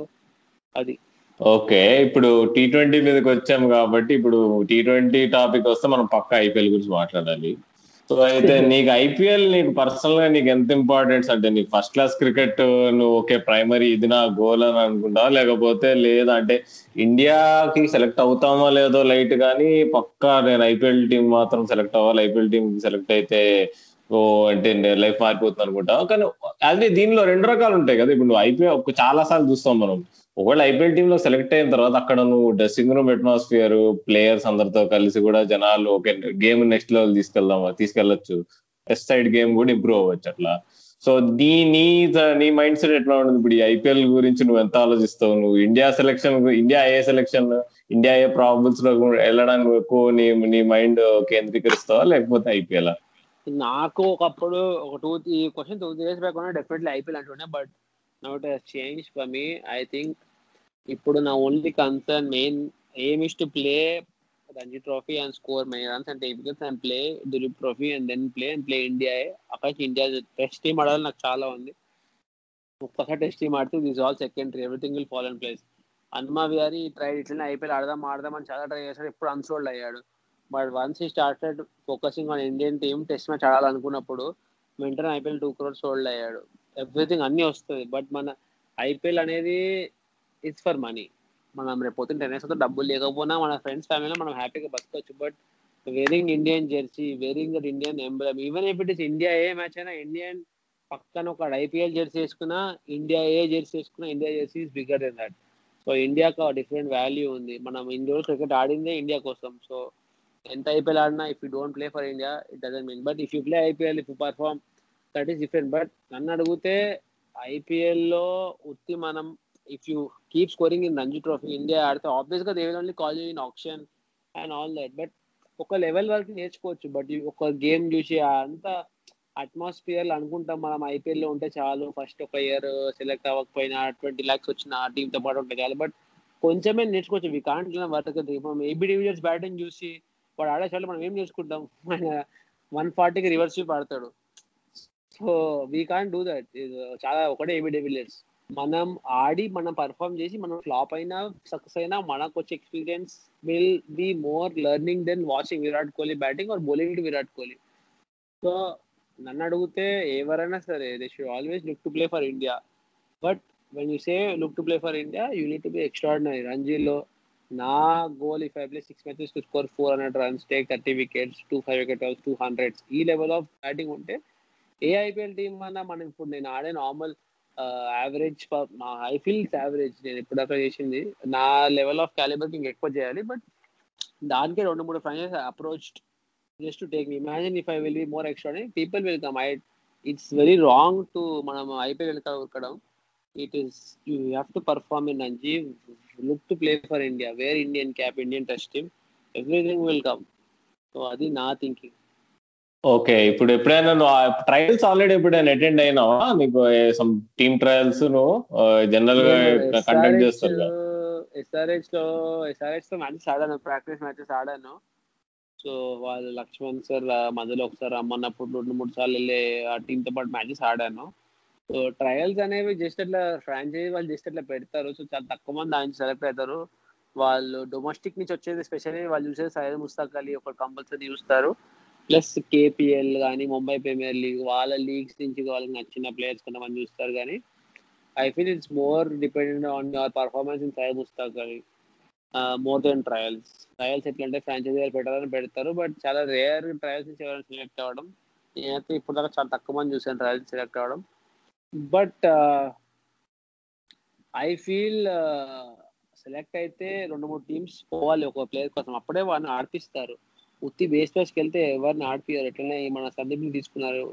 అది. ఓకే ఇప్పుడు టీ ట్వంటీ మీదకి వచ్చాము కాబట్టి ఇప్పుడు టీ ట్వంటీ టాపిక్ వస్తే మనం పక్క ఐపీఎల్ గురించి మాట్లాడాలి. సో అయితే నీకు ఐపీఎల్ నీకు పర్సనల్గా నీకు ఎంత ఇంపార్టెన్స్ అంటే నీకు ఫస్ట్ క్లాస్ క్రికెట్ నువ్వు ఓకే ప్రైమరీ ఇది నా గోల్ అని అనుకుంటావా? లేకపోతే లేదా అంటే ఇండియాకి సెలెక్ట్ అవుతామో లేదో లైట్ కానీ పక్కా నేను ఐపీఎల్ టీం మాత్రం సెలెక్ట్ అవ్వాలి. ఐపీఎల్ టీం సెలెక్ట్ అయితే ఓ అంటే లైఫ్ మారిపోతుంది అనుకుంటా. కానీ అదే దీనిలో రెండు రకాలు ఉంటాయి కదా. ఇప్పుడు నువ్వు ఐపీఎల్ చాలా సార్లు చూస్తాం మనం. ఒకవేళ ఐపీఎల్ టీమ్లో సెలెక్ట్ అయిన తర్వాత అక్కడ నువ్వు డ్రెస్సింగ్ రూమ్ అట్మాస్ఫియర్ ప్లేయర్స్ అందరితో కలిసి కూడా జనాలు ఓకే గేమ్ నెక్స్ట్ లెవెల్ తీసుకెళ్దాం తీసుకెళ్ళొచ్చు టెస్ట్ సైడ్ గేమ్ కూడా ఇంప్రూవ్ అవ్వచ్చు అట్లా. సో నీ నీ నీ మైండ్ సెట్ ఎట్లా ఉంటుంది? ఇప్పుడు ఈ ఐపీఎల్ గురించి నువ్వు ఎంత ఆలోచిస్తావు? నువ్వు India selection India A selection India A ప్రాబ్లమ్స్లో వెళ్ళడానికి ఎక్కువ నీ నీ మైండ్ కేంద్రీకరిస్తావా? లేకపోతే ఐపీఎల్ నాకు ఒకప్పుడు ఒక టూ ఈ question two three years back ఉన్నా డెఫినెట్లీ ఐపీఎల్ అంటుండే but now it has change for me I think ఇప్పుడు నా only concern main aim is to play Ranji trophy and score my runs and take wickets and play Dilip trophy and then play and play India అక్కడ India test team ఆడాలి నాకు చాలా ఉంది. ఒక్కసారి test team ఆడితే this all secondary everything will follow in place Hanuma Vihari try ఇట్లనే IPL ఆడదాం ఆడదాం అని చాలా ట్రై చేశాడు. ఇప్పుడు అన్సోల్డ్ అయ్యాడు. But once he started focusing on Indian team test match ఆడాలనుకున్నప్పుడు వెంటనే ఐపీఎల్ టూ క్రోర్స్ హోల్డ్ అయ్యాడు. ఎవ్రీథింగ్ అన్నీ వస్తుంది. బట్ మన ఐపీఎల్ అనేది ఇట్స్ ఫర్ మనీ మనం రేపు టెన్నిస్తో డబ్బులు లేకపోయినా మన ఫ్రెండ్స్ ఫ్యామిలీలో మనం హ్యాపీగా బతకొచ్చు but wearing Indian jersey wearing that Indian emblem even if it is India A match అయినా ఇండియన్ పక్కన ఒక ఐపీఎల్ జెర్సీ వేసుకున్నా ఇండియా ఏ జెర్సీ వేసుకున్నా India jersey is bigger than that so ఇండియాకి డిఫరెంట్ వాల్యూ ఉంది. మనం ఇన్ని రోజులు క్రికెట్ ఆడిందే ఇండియా కోసం. సో ఎంత ఐపీఎల్ ఆడినా if you don't play for India it doesn't mean but if you play IPL if you perform that is different but నన్ను అడిగితే ఐపీఎల్లో ఉత్తి మనం if you keep scoring in Ranji trophy India ఆడితే ఆబ్వియస్గా they will only call you in option and all that but ఒక level వరకు నేర్చుకోవచ్చు. బట్ ఒక గేమ్ చూసి అంత అట్మాస్ఫియర్ అనుకుంటాం మనం ఐపీఎల్లో ఉంటే చాలు. ఫస్ట్ ఒక ఇయర్ సెలెక్ట్ అవ్వకపోయినా ట్వంటీ లాక్స్ వచ్చిన టీమ్తో పాటు ఉంటే చాలు. బట్ కొంచెమే నేర్చుకోవచ్చు. వి కాంట్ వర్క్ మనం ఏబీ డివిజర్స్ బ్యాటింగ్ చూసి వాడు ఆడేసాడు మనం ఏం నేర్చుకుంటాం ఆయన వన్ ఫార్టీకి రివర్స్ స్వీప్ ఆడతాడు. So we can do that చాలా ఒకటే ఏబీ డివిలియర్స్ మనం ఆడి మనం పర్ఫామ్ చేసి మనం ఫ్లాప్ అయినా సక్సెస్ అయినా మనకు వచ్చే experience will be more learning than watching Virat Kohli batting or bowling to Virat Kohli. So నన్ను అడిగితే ఎవరైనా సరే they should always look to play for India but when you say look to play for India you need to be extraordinary రంజీలో నా goal if I play six matches to score four hundred runs take thirty wickets two five wicket two hundreds ఈ level of batting ఉంటే ఏ IPL team అన్నా మనం ఇప్పుడు నేను ఆడే normal average I feels average నేను ఇప్పుడు అక్కడ చేసింది. నా లెవెల్ ఆఫ్ క్యాలిబర్ ఇంకా ఎక్కువ చేయాలి బట్ దానికే రెండు మూడు finals approach just to take imagine if I will be more extra people will come I it's very wrong to మనం ఐపీఎల్ వెళ్తా ఉరకడం. It is you have to perform in Ranji, look to play for India, wear Indian cap, Indian test team, everything will come. So adi na thinking. Okay ఇప్పుడు ఎప్పుడైనా నువ్వు trials already ఎప్పుడైనా attend అయినావా? నీకు some team trials నువ్వు జనరల్గా conduct చేస్తారు ఎస్ఆర్హెచ్లో ఎస్ఆర్హెచ్లో మ్యాచెస్ ఆడాను. ప్రాక్టీస్ మ్యాచెస్ ఆడాను. సో వాళ్ళు లక్ష్మణ్ సార్ మధ్యలో ఒకసారి రమ్మన్నప్పుడు రెండు మూడు సార్లు వెళ్ళి ఆ టీమ్తో పాటు మ్యాచెస్ ఆడాను. సో ట్రయల్స్ అనేవి జస్ట్ అట్లా ఫ్రాంచైజీ వాళ్ళు జస్ట్ అట్లా పెడతారు. సో చాలా తక్కువ మంది ఆయన సెలెక్ట్ అవుతారు. వాళ్ళు డొమెస్టిక్ నుంచి వచ్చేది స్పెషల్లీ వాళ్ళు చూసేది సైయద్ ముస్తాక్ అలీ ఒక కంపల్సరీ చూస్తారు. ప్లస్ కేపీఎల్ కానీ ముంబై ప్రీమియర్ లీగ్ వాళ్ళ లీగ్స్ నుంచి వాళ్ళకి నచ్చిన ప్లేయర్స్ కొంతమంది చూస్తారు కానీ I feel it's more dependent on your performance in Syed Mushtaq Ali. More than trials. Trials ఎట్లంటే ఫ్రాంచైజీ వాళ్ళు పెట్టాలని పెడతారు. బట్ చాలా రేర్ ట్రయల్స్ నుంచి ఎవరైనా సెలెక్ట్ అవ్వడం నేనైతే ఇప్పుడు దాకా చాలా తక్కువ మంది చూసాను ట్రయల్స్ సెలెక్ట్ అవ్వడం. బట్ ఐ ఫీల్ సెలెక్ట్ అయితే రెండు మూడు టీమ్స్ పోవాలి ఒక ప్లేయర్ కోసం. అప్పుడే వాడిని ఆడిపిస్తారు. ఉత్తి బేస్ మ్యాచ్కి వెళ్తే ఎవరిని ఆడిపియారు ఎట్లనే మన సందీప్ని తీసుకున్నారు.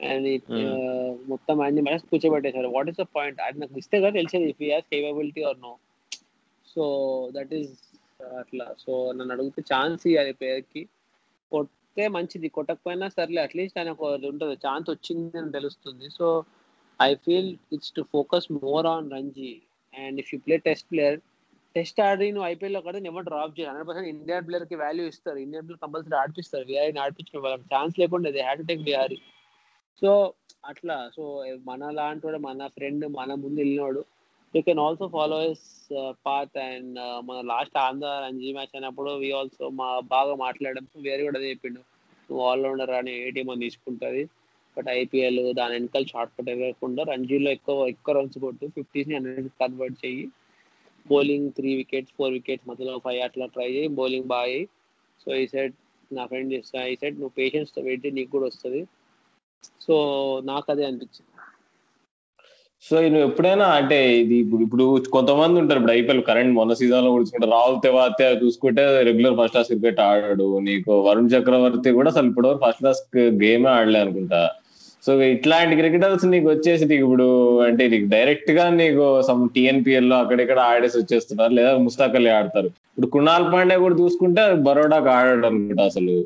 అండ్ మొత్తం అన్ని మ్యాచ్ కూర్చోబెట్టేశారు. వాట్ ఈస్ ద పాయింట్ అది నాకు ఇస్తే కదా తెలిసేది. If has capability or no so that is అట్లా. సో నన్ను అడిగితే ఛాన్స్ ఇవ్వాలి ప్లేయర్కి కొడితే మంచిది. కొట్టకపోయినా సర్లే అట్లీస్ట్ ఆయన ఒక ఉంటుంది. ఛాన్స్ వచ్చింది అని తెలుస్తుంది. So I feel it's to focus more on Ranji and if you play test player test ఆడి నువ్వు ఐపీఎల్లో కూడా ఎవరు డ్రాప్ చేయాలి హండ్రెడ్ పర్సెంట్ ఇండియన్ ప్లేయర్కి వాల్యూ ఇస్తారు. ఇండియన్ ప్లేయర్ కంపల్సరీ ఆడిపిస్తారు. విహారీని ఆడిపించిన వాళ్ళకి ఛాన్స్ లేకుండా they had take take so అట్లా. సో మన లాంటి మన ఫ్రెండ్ మన ముందు వెళ్ళినోడు you can also follow his path and మన లాస్ట్ ఆంధ్ర రంజీ మ్యాచ్ అయినప్పుడు వి ఆల్సో మా బాగా మాట్లాడడం వేరే కూడా అదే చెప్పిండు. నువ్వు ఆల్రౌండర్ అని ఏ టీం అని తీసుకుంటుంది. బట్ ఐపీఎల్ దాని వెనకాల షార్ట్ కట్ ఇవ్వకుండా రంజీలో ఎక్కువ ఎక్కువ రన్స్ కొట్టు ఫిఫ్టీస్ని హండ్రెడ్ కన్వర్ట్ చెయ్యి bowling three wickets four wickets మధ్యలో ఫైవ్ అట్లా ట్రై చేయి. బౌలింగ్ బాగా సో ఈ సైడ్ నా ఫ్రెండ్ చేస్తా. ఈ సైడ్ నువ్వు పేషెన్స్తో వెయిట్ చేయి నీకు కూడా వస్తుంది. సో నాకు అదే అనిపించింది. సో నువ్వు ఎప్పుడైనా అంటే ఇది ఇప్పుడు కొంతమంది ఉంటారు ఇప్పుడు ఐపీఎల్ కరెంట్ మొన్న సీజన్లో చూసుకుంటే రాహుల్ తెవాతే చూసుకుంటే రెగ్యులర్ ఫస్ట్ క్లాస్ క్రికెట్ ఆడాడు. నీకు వరుణ్ చక్రవర్తి కూడా అసలు ఇప్పుడు ఫస్ట్ క్లాస్ గేమే ఆడలే అనుకుంటా. సో ఇట్లాంటి క్రికెటర్స్ నీకు వచ్చేసి నీకు ఇప్పుడు అంటే నీకు డైరెక్ట్గా నీకు సమ్ టిఎన్పిఎల్లో అక్కడిక్కడ ఆడేసి వచ్చేస్తున్నారు లేదా ముస్తాక్ అలీ ఆడతారు. ఇప్పుడు కుణాల్ పాండే కూడా చూసుకుంటే బరోడాకి ఆడాడు అనుకుంటా అసలు.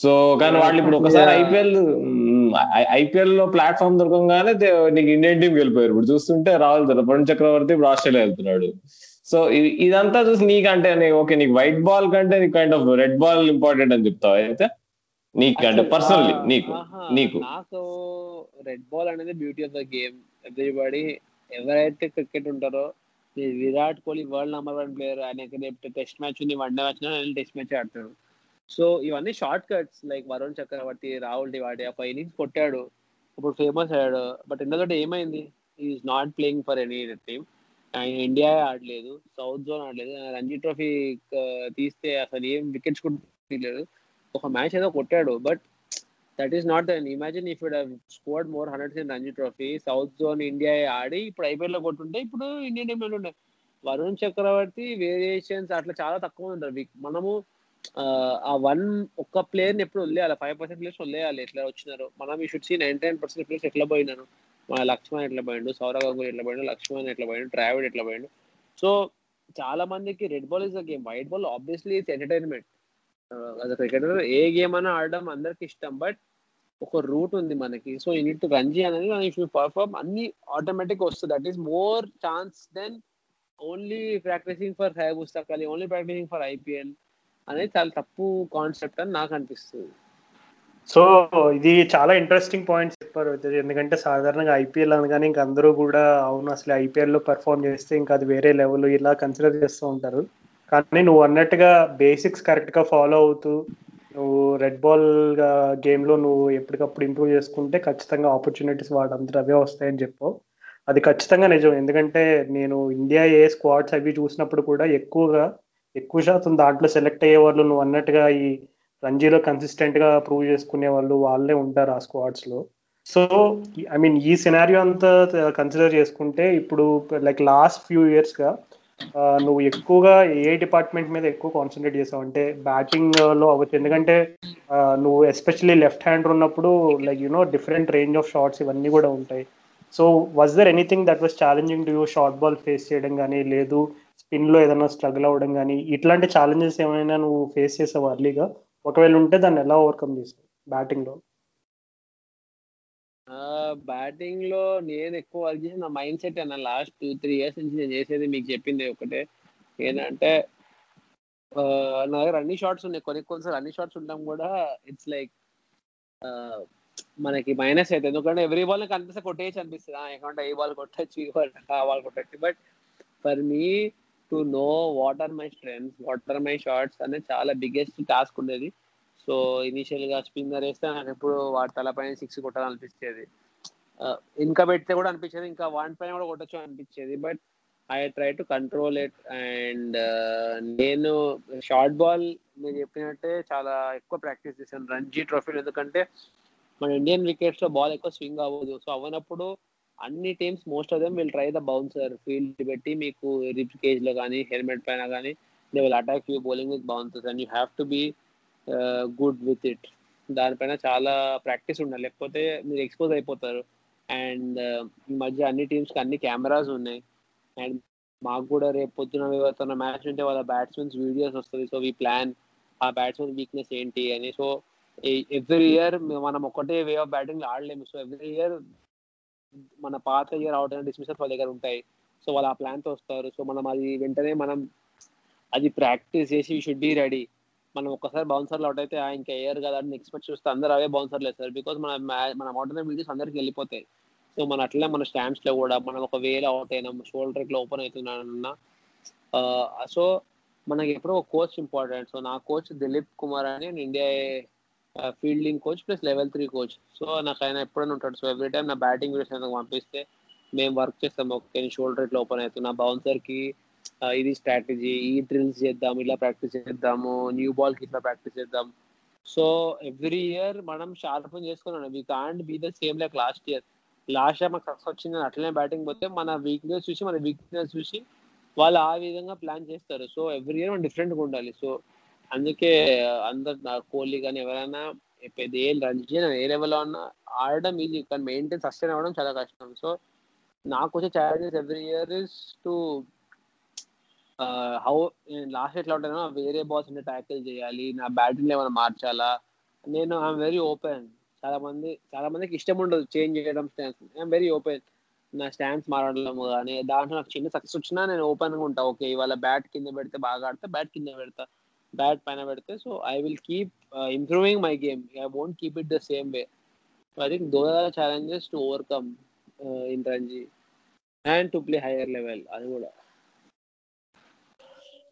సో కానీ వాళ్ళు ఇప్పుడు ఒకసారి ఐపీఎల్ ఐపీఎల్లో ప్లాట్ఫామ్ దొరకంగానే నీకు ఇండియన్ టీం వెళ్ళిపోయారు. ఇప్పుడు చూస్తుంటే రాహుల్ వరుణ్ చక్రవర్తి ఇప్పుడు ఆస్ట్రేలియా వెళ్తున్నాడు. సో ఇదంతా చూసి నీకంటే ఓకే నీకు వైట్ బాల్ కంటే నీకు kind of red ball important అని చెప్తావు? అయితే నీకు అంటే పర్సనల్లీ నీకు నీకు. నాకు రెడ్ బాల్ అనేది beauty of the game everybody ఎవరైతే క్రికెట్ ఉంటారో Virat Kohli world number one player ఆయనకి రేపు టెస్ట్ మ్యాచ్ ఉంది one day match test match ఆడతాడు. సో ఇవన్నీ short cuts like Varun Chakravarthy Rahul Tewatia ఒక ఇన్నింగ్స్ కొట్టాడు. ఇప్పుడు ఫేమస్ అయ్యాడు. బట్ ఎందుకంటే ఏమైంది? Is not playing for any team ఆయన ఇండియా ఆడలేదు సౌత్ జోన్ ఆడలేదు. రంజీ ట్రోఫీ తీస్తే అసలు ఏం వికెట్స్ కూడా తీయలేదు. ఒక మ్యాచ్ ఏదో కొట్టాడు. But that is not done imagine if you'd scored more hundreds in Ranji trophy south zone India ఆడి ఇప్పుడు ఐపీఎల్లో కొట్టుంటే ఇప్పుడు ఇండియన్ టీంలో ఉండే. వరుణ్ చక్రవర్తి వేరియేషన్స్ అట్లా చాలా తక్కువ ఉంటారు. మనము ఆ వన్ ఒక్క ప్లేయర్ని ఎప్పుడు వదిలేయాలి. ఫైవ్ పర్సెంట్ ప్లేయర్స్ వదిలేయాలి. ఎట్లా వచ్చినారు. మనం ఈ should see ninety nine percent players ఎట్లా పోయినారు. మన లక్ష్మణ్ ఎట్లా పోయిండు? సౌరవ్ గంగూలీ ఎట్లా పోయిండు? లక్ష్మణ్ ఎట్లా పోయిండు? ట్రావిడ్ ఎట్లా పోయిండు? సో చాలా మందికి red ball is a game white ball obviously it's entertainment అది క్రికెటర్ ఏ గేమ్ అయినా ఆడడం అందరికి ఇష్టం బట్ ఒక రూట్ ఉంది మనకి. సో ఈ టు రంజీ అనేది ఇఫ్ యూ పర్ఫార్మ్ అన్ని ఆటోమేటిక్ వస్తుంది. That is more chance than only practicing for high పుస్తకాలు ఓన్లీ ప్రాక్టీసింగ్ ఫర్ ఐపీఎల్ అనేది చాలా తప్పు కాన్సెప్ట్ అని నాకు అనిపిస్తుంది. సో ఇది చాలా ఇంట్రెస్టింగ్ పాయింట్స్ చెప్పారు ఎందుకంటే సాధారణంగా ఐపీఎల్ అనగానే ఇంక అందరూ కూడా అవును అసలు ఐపీఎల్లో లో చేస్తే ఇంకా అది వేరే లెవెల్ ఇలా కన్సిడర్ చేస్తూ ఉంటారు. కానీ నువ్వు అన్నట్టుగా బేసిక్స్ కరెక్ట్గా ఫాలో అవుతూ నువ్వు రెడ్ బాల్ గేమ్లో నువ్వు ఎప్పటికప్పుడు ఇంప్రూవ్ చేసుకుంటే ఖచ్చితంగా ఆపర్చునిటీస్ వాళ్ళందరూ అవే వస్తాయని చెప్పావు అది ఖచ్చితంగా నిజం. ఎందుకంటే నేను ఇండియా ఏ స్క్వాడ్స్ అవి చూసినప్పుడు కూడా ఎక్కువగా ఎక్కువ శాతం దాంట్లో సెలెక్ట్ అయ్యే వాళ్ళు నువ్వు అన్నట్టుగా ఈ రంజీలో కన్సిస్టెంట్గా ప్రూవ్ చేసుకునే వాళ్ళు వాళ్ళే ఉంటారు ఆ స్క్వాడ్స్లో. సో ఐ మీన్ ఈ సినారియో అంతా కన్సిడర్ చేసుకుంటే ఇప్పుడు లైక్ లాస్ట్ ఫ్యూ ఇయర్స్గా నువ్వు ఎక్కువగా ఏ డిపార్ట్మెంట్ మీద ఎక్కువ కాన్సన్ట్రేట్ చేసావు? అంటే బ్యాటింగ్లో అవ్వచ్చు. ఎందుకంటే నువ్వు ఎస్పెషల్లీ లెఫ్ట్ హ్యాండ్ ఉన్నప్పుడు like you know different range of shots ఇవన్నీ కూడా ఉంటాయి. So was there anything that was challenging to you short ball face చేయడం కానీ లేదు స్పిన్లో ఏదైనా స్ట్రగుల్ అవ్వడం కానీ ఇట్లాంటి ఛాలెంజెస్ ఏమైనా నువ్వు ఫేస్ చేసావు అర్లీగా ఒకవేళ ఉంటే దాన్ని ఎలా ఓవర్కమ్ చేసావు బ్యాటింగ్లో? బ్యాటింగ్లో నేను ఎక్కువ వర్క్ చేసిన నా మైండ్ సెట్ అన్న లాస్ట్ టూ త్రీ ఇయర్స్ నుంచి నేను చేసేది మీకు చెప్పింది ఒకటే. ఏంటంటే నా దగ్గర అన్ని షార్ట్స్ ఉన్నాయి. కొన్ని కొన్నిసార్లు అన్ని షార్ట్స్ ఉండడం కూడా ఇట్స్ లైక్ మనకి మైనస్ అయితే ఎందుకంటే ఎవ్రీ బాల్ కనిపిస్తే కొట్టేయచ్చు అనిపిస్తుంది. ఎందుకంటే ఈ బాల్ కొట్టచ్చు ఈ బాల్ ఆ బాల్ కొట్టచ్చు. But for me to know what are my strengths what are my shorts అనేది చాలా బిగ్గెస్ట్ టాస్క్ ఉండేది. సో ఇనిషియల్గా స్పిన్నర్ వేస్తే నాకు ఎప్పుడు వాటి తలపైన సిక్స్ కొట్టాలనిపించేది ఇంకా పెడితే కూడా అనిపించేది. ఇంకా వాన్ పైన కూడా కొట్టచ్చు అనిపించేది. But I try to control it and నేను షార్ట్ బాల్ మీరు చెప్పినట్టే చాలా ఎక్కువ ప్రాక్టీస్ చేశాను. రంజీ ట్రోఫీలు ఎందుకంటే మన ఇండియన్ వికెట్స్లో బాల్ ఎక్కువ స్వింగ్ అవ్వదు. సో అవ్వనప్పుడు అన్ని teams most of them will try the bouncer field పెట్టి మీకు రిప్ కేజ్లో కానీ హెల్మెట్ పైన కానీ they will attack you bowling with bouncers and you have to be good with it దానిపైన చాలా ప్రాక్టీస్ ఉండాలి. లేకపోతే మీరు ఎక్స్పోజ్ అయిపోతారు. అండ్ ఈ మధ్య అన్ని టీమ్స్కి అన్ని కెమెరాస్ ఉన్నాయి. అండ్ మాకు కూడా రేపు పొద్దున ఎవరితో మ్యాచ్ ఉంటే వాళ్ళ బ్యాట్స్మెన్స్ వీడియోస్ వస్తుంది. సో వీ ప్లాన్ ఆ బ్యాట్స్మెన్ వీక్నెస్ ఏంటి అని. సో ఎవ్రీ ఇయర్ మనం ఒకటే వే ఆఫ్ బ్యాటింగ్ ఆడలేము. సో ఎవ్రీ ఇయర్ మన పాత ఇయర్ అవుట్ అయిన డిస్మిసర్స్ వాళ్ళ దగ్గర ఉంటాయి. సో వాళ్ళు ఆ ప్లాన్తో వస్తారు. సో మనం అది వెంటనే మనం అది ప్రాక్టీస్ చేసి షుడ్ బి రెడీ. మనం ఒక్కసారి బౌన్సర్లు అవుట్ అయితే "ఆ, ఇంకా ఎయర్ కదా అని ఎక్స్పెక్ట్ చూస్తే అందరూ అవే బౌన్సర్లు వేస్తారు బికాస్ మన మన అవుట్ అయిన వీడియోస్ అందరికి వెళ్ళిపోతాయి. సో మన అట్లనే మన స్టాంప్స్లో కూడా మనం ఒక అవుట్ అయినా షోల్డర్ ఇట్లా ఓపెన్ అవుతున్నానన్నా సో మనకి ఎప్పుడో ఒక కోచ్ ఇంపార్టెంట్ సో నా కోచ్ దిలీప్ కుమార్ అని India fielding coach plus level three coach so నాకు ఆయన ఎప్పుడైనా ఉంటాడు. సో ఎవ్రీ టైం నా బ్యాటింగ్ వీడియోస్ నాకు పంపిస్తే మేము వర్క్ చేస్తాం. ఓకే షోల్డర్ ఇట్లా ఓపెన్ అవుతున్నా. బౌన్సర్కి ఇది స్ట్రాటజీ ఈ డ్రిల్స్ చేద్దాం ఇలా ప్రాక్టీస్ చేద్దాము న్యూ బాల్కి ఇట్లా ప్రాక్టీస్ చేద్దాం. సో ఎవ్రీ ఇయర్ మనం షార్పన్ చేసుకున్నాం. We can't be the same like last year last time మాకు వచ్చింది అట్లనే బ్యాటింగ్ పోతే మన వీక్నెస్ చూసి మన వీక్నెస్ చూసి వాళ్ళు ఆ విధంగా ప్లాన్ చేస్తారు. సో ఎవ్రీ ఇయర్ మనం డిఫరెంట్గా ఉండాలి. సో అందుకే అందరు నా కోహ్లీ కానీ ఎవరైనా పెద్ద ఏ రంజీ ఏ లెవెల్లో ఉన్నా ఆడడం ఈజీ కానీ మెయింటైన్ సస్టైన్ అవ్వడం చాలా కష్టం. సో నాకు వచ్చే challenges every year is to how last ఎట్లా ఉంటానో వేరే బాల్స్ అంటే ట్యాకిల్ చేయాలి నా బ్యాటింగ్ ఏమైనా మార్చాలా? నేను ఐఎమ్ వెరీ ఓపెన్ చాలా మంది చాలా మందికి ఇష్టం ఉండదు చేంజ్ చేయడం స్టాన్స్ ఐఎమ్ వెరీ ఓపెన్ నా స్టాన్స్ మారడం కానీ దాంట్లో నాకు చిన్న సక్సెస్ వచ్చినా నేను ఓపెన్గా ఉంటా. ఓకే ఇవాళ బ్యాట్ కింద పెడితే బాగా ఆడితే బ్యాట్ కింద పెడతా బ్యాట్ పైన పెడితే so I will keep improving my game I won't keep it the same way I think those are challenges to overcome in Ranji and to play higher level అది కూడా.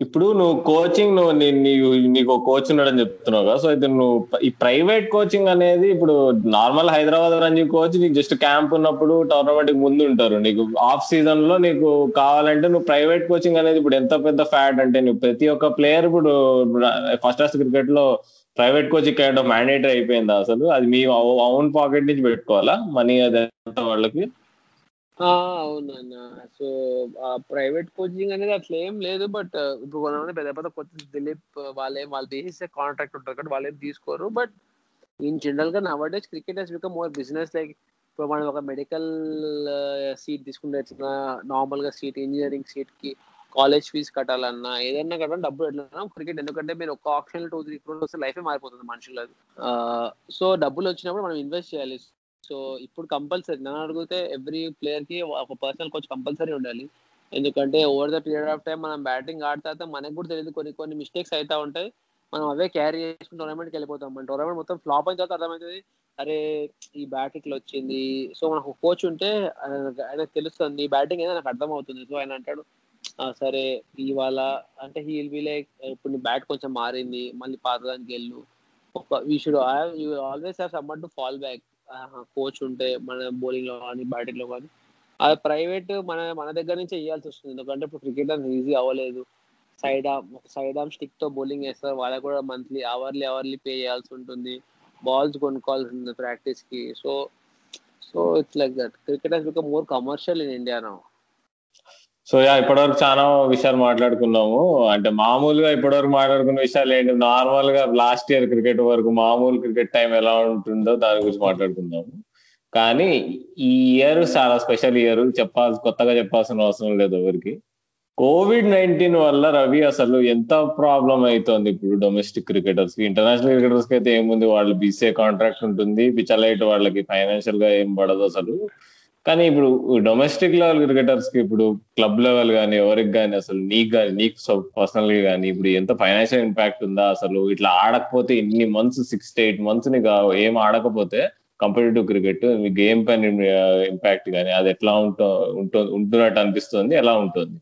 ఇప్పుడు నువ్వు కోచింగ్ నువ్వు నీవు నీకు కోచ్ ఉన్నాడని చెప్తున్నావు కదా. సో అయితే నువ్వు ఈ ప్రైవేట్ కోచింగ్ అనేది ఇప్పుడు నార్మల్ హైదరాబాద్ రంజీ కోచ్ నీకు జస్ట్ క్యాంప్ ఉన్నప్పుడు టోర్నమెంట్ ముందు ఉంటారు. నీకు ఆఫ్ సీజన్లో నీకు కావాలంటే నువ్వు ప్రైవేట్ కోచింగ్ అనేది ఇప్పుడు ఎంత పెద్ద ఫ్యాట్ అంటే నువ్వు ప్రతి ఒక్క ప్లేయర్ ఇప్పుడు ఫస్ట్ క్లాస్ క్రికెట్లో private coaching kind of mandatory అయిపోయిందా అసలు? అది మీ ఓన్ పాకెట్ నుంచి పెట్టుకోవాలా? మనీ అది వాళ్ళకి? ఆ, అవునన్న. సో ప్రైవేట్ కోచింగ్ అనేది అట్లా ఏం లేదు బట్ ఇప్పుడు కొంతమంది పెద్ద పెద్ద కోచెస్ దిలీప్ వాళ్ళే వాళ్ళు తీసే కాంట్రాక్ట్ ఉంటారు కాబట్టి వాళ్ళు ఏం తీసుకోరు. బట్ ఇన్ జనరల్గా nowadays cricket has become more business like ఇప్పుడు మనం ఒక మెడికల్ సీట్ తీసుకుంటే ఎట్లా నార్మల్గా సీట్ ఇంజనీరింగ్ సీట్కి కాలేజ్ ఫీజు కట్టాలన్నా ఏదైనా కట్టాలి డబ్బులు ఎట్లా క్రికెట్ ఎందుకంటే మీరు ఒక ఆప్షన్ టూ త్రీ క్రోర్స్ వస్తే లైఫే మారిపోతుంది మనుషులది. సో డబ్బులు వచ్చినప్పుడు మనం ఇన్వెస్ట్ చేయాలి. సో ఇప్పుడు కంపల్సరీ నన్ను అడిగితే ఎవ్రీ ప్లేయర్కి ఒక పర్సనల్ కోచ్ కంపల్సరీ ఉండాలి. ఎందుకంటే over the period of time మనం బ్యాటింగ్ ఆడితే మనకు కూడా తెలియదు కొన్ని కొన్ని మిస్టేక్స్ అవుతా ఉంటాయి. మనం అవే క్యారీ చేసుకుని టోర్నమెంట్కి వెళ్ళిపోతాం. మన టోర్నమెంట్ మొత్తం ఫ్లాప్ అయిన తర్వాత అర్థమవుతుంది అరే ఈ బ్యాట్ ఇట్లా వచ్చింది. సో మనకు కోచ్ ఉంటే ఆయన- తెలుస్తుంది బ్యాటింగ్ అయితే నాకు అర్థమవుతుంది. సో ఆయన అంటాడు సరే ఇవాళ అంటే హీ విల్ బి లైక్ ఇప్పుడు నీ బ్యాట్ కొంచెం మారింది మళ్ళీ పాతదానికి వెళ్ళు. ఒక we should always have summer to fall back coach ఉంటే మన బౌలింగ్లో కానీ బ్యాటింగ్లో కానీ అది ప్రైవేట్ మన మన దగ్గర నుంచి వేయాల్సి వస్తుంది. ఎందుకంటే ఇప్పుడు క్రికెట్ అంత ఈజీ అవ్వలేదు. సైడ్ ఆర్మ్ సైడ్ ఆర్మ్ స్టిక్తో బౌలింగ్ వేస్తారు వాళ్ళకి కూడా మంత్లీ అవర్లీ అవర్లీ పే చేయాల్సి ఉంటుంది. బాల్స్ కొనుక్కోవాల్సి ఉంటుంది ప్రాక్టీస్కి. So so it's like that cricket has become more commercial in India నా సో యా ఇప్పటివరకు చాలా విషయాలు మాట్లాడుకున్నాము. అంటే మామూలుగా ఇప్పటివరకు మాట్లాడుకున్న విషయాలు ఏంటి? నార్మల్గా లాస్ట్ ఇయర్ క్రికెట్ వరకు మామూలు క్రికెట్ టైం ఎలా ఉంటుందో దాని గురించి మాట్లాడుకుందాము. కానీ ఈ ఇయర్ చాలా స్పెషల్ ఇయర్. చెప్పాల్సి కొత్తగా చెప్పాల్సిన అవసరం లేదు ఎవరికి. కోవిడ్ నైన్టీన్ వల్ల రవి అసలు ఎంత ప్రాబ్లం అవుతుంది ఇప్పుడు డొమెస్టిక్ క్రికెటర్స్కి ఇంటర్నేషనల్ క్రికెటర్స్కి అయితే ఏముంది? వాళ్ళు బీసీఏ కాంట్రాక్ట్ ఉంటుంది. పిచ్చలైట్ వాళ్ళకి ఫైనాన్షియల్గా ఏం పడదు అసలు. కానీ ఇప్పుడు డొమెస్టిక్ లెవెల్ క్రికెటర్స్కి ఇప్పుడు క్లబ్ లెవెల్ కానీ ఎవరికి కానీ అసలు నీకు కానీ నీకు పర్సనల్గా కానీ ఇప్పుడు ఎంత ఫైనాన్షియల్ ఇంపాక్ట్ ఉందా అసలు? ఇట్లా ఆడకపోతే ఇన్ని మంత్స్ సిక్స్ ఎయిట్ మంత్స్ నీకు ఏం ఆడకపోతే కంపిటేటివ్ క్రికెట్ మీ గేమ్ పైన ఇంపాక్ట్ కానీ అది ఎట్లా ఉంటో ఉంటున్నట్టు అనిపిస్తుంది? ఎలా ఉంటుంది?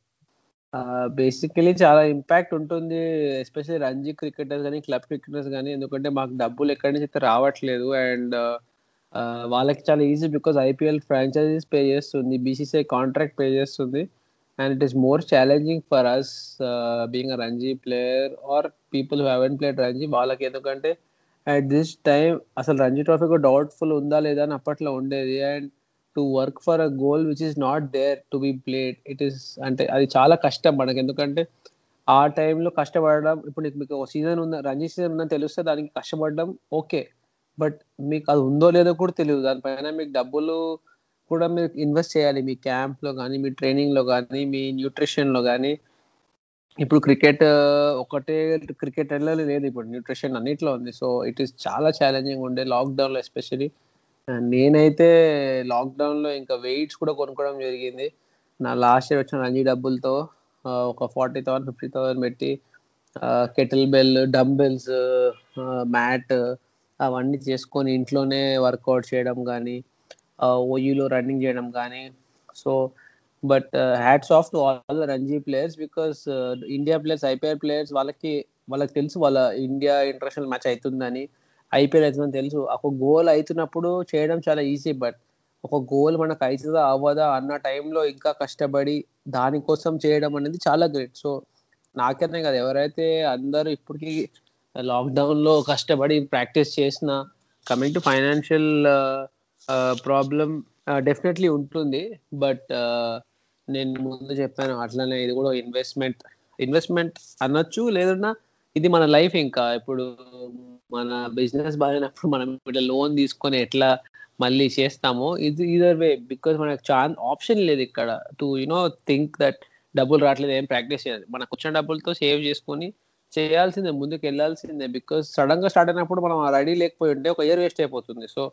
బేసికలీ చాలా ఇంపాక్ట్ ఉంటుంది ఎస్పెషల్లీ రంజీ క్రికెటర్స్ కానీ క్లబ్ క్రికెటర్స్ కానీ ఎందుకంటే మాకు డబ్బులు ఎక్కడి నుంచి అయితే రావట్లేదు. అండ్ వాళ్ళకి చాలా easy because IPL franchises pay చేస్తుంది బీసీసీఐ కాంట్రాక్ట్ పే చేస్తుంది and it is more challenging for us being a Ranji player are people who have played Ranji వాళ్ళకి ఎందుకంటే అట్ దిస్ టైం అసలు రంజీ ట్రోఫీ డౌట్ఫుల్ ఉందా లేదా అని అప్పట్లో ఉండేది. And to work for a goal which is not there to be played it is అంటే అది చాలా కష్టం మనకి. ఎందుకంటే ఆ టైంలో కష్టపడడం ఇప్పుడు నీకు మీకు సీజన్ ఉందా రంజీ సీజన్ ఉందని తెలిస్తే దానికి కష్టపడడం ఓకే బట్ మీకు అది ఉందో లేదో కూడా తెలియదు దానిపైన మీకు డబ్బులు కూడా మీరు ఇన్వెస్ట్ చేయాలి. మీ క్యాంప్లో కానీ మీ ట్రైనింగ్లో కానీ మీ న్యూట్రిషన్లో కానీ ఇప్పుడు క్రికెట్ ఒకటే క్రికెట్ లేదు. ఇప్పుడు న్యూట్రిషన్ అన్నిట్లో ఉంది. సో ఇట్ ఈస్ చాలా ఛాలెంజింగ్ ఉండే లాక్డౌన్లో ఎస్పెషలీ నేనైతే లాక్డౌన్లో ఇంకా వెయిట్స్ కూడా కొనుక్కోవడం జరిగింది. నా లాస్ట్ ఇయర్ వచ్చిన అన్ని డబ్బులతో ఒక ఫార్టీ థౌసండ్ ఫిఫ్టీ థౌసండ్ పెట్టి కెటిల్ బెల్ డంబెల్స్ మ్యాట్ అవన్నీ చేసుకొని ఇంట్లోనే వర్కౌట్ చేయడం కానీ ఓయూలో రన్నింగ్ చేయడం కానీ so but hats off to all Ranji players because India players IPL players వాళ్ళకి వాళ్ళకి తెలుసు వాళ్ళ ఇండియా ఇంటర్నేషనల్ మ్యాచ్ అవుతుందని ఐపీఎల్ అవుతుందని తెలుసు. ఒక గోల్ అవుతున్నప్పుడు చేయడం చాలా ఈజీ బట్ ఒక గోల్ మనకు అవుతుందా అవ్వదా అన్న టైంలో ఇంకా కష్టపడి దానికోసం చేయడం అనేది చాలా గ్రేట్ సో నాకనే కదా ఎవరైతే అందరూ ఇప్పటికీ లాక్డౌన్లో కష్టపడి ప్రాక్టీస్ చేసిన coming to financial problem definitely ఉంటుంది. బట్ నేను ముందు చెప్పాను అట్లనే ఇది కూడా ఇన్వెస్ట్మెంట్. ఇన్వెస్ట్మెంట్ అనొచ్చు లేదన్నా ఇది మన లైఫ్ ఇంకా. ఇప్పుడు మన బిజినెస్ బాగాలేనప్పుడు మనం ఇట్లా లోన్ తీసుకొని ఎట్లా మళ్ళీ చేస్తామో ఇది ఇదర్ వే బికాస్ మనకు ఛాన్ ఆప్షన్ లేదు ఇక్కడ. టు యునో థింక్ దట్ డబ్బులు రావట్లేదు ఏం ప్రాక్టీస్ చేయాలి మనకు వచ్చిన డబ్బులతో సేవ్ చేసుకొని చేయాల్సిందే ముందుకు వెళ్ళాల్సిందే. బికాస్ సడన్గా స్టార్ట్ అయినప్పుడు మనం రెడీ లేకపోయి ఉంటే ఒక ఇయర్ వేస్ట్ అయిపోతుంది. సో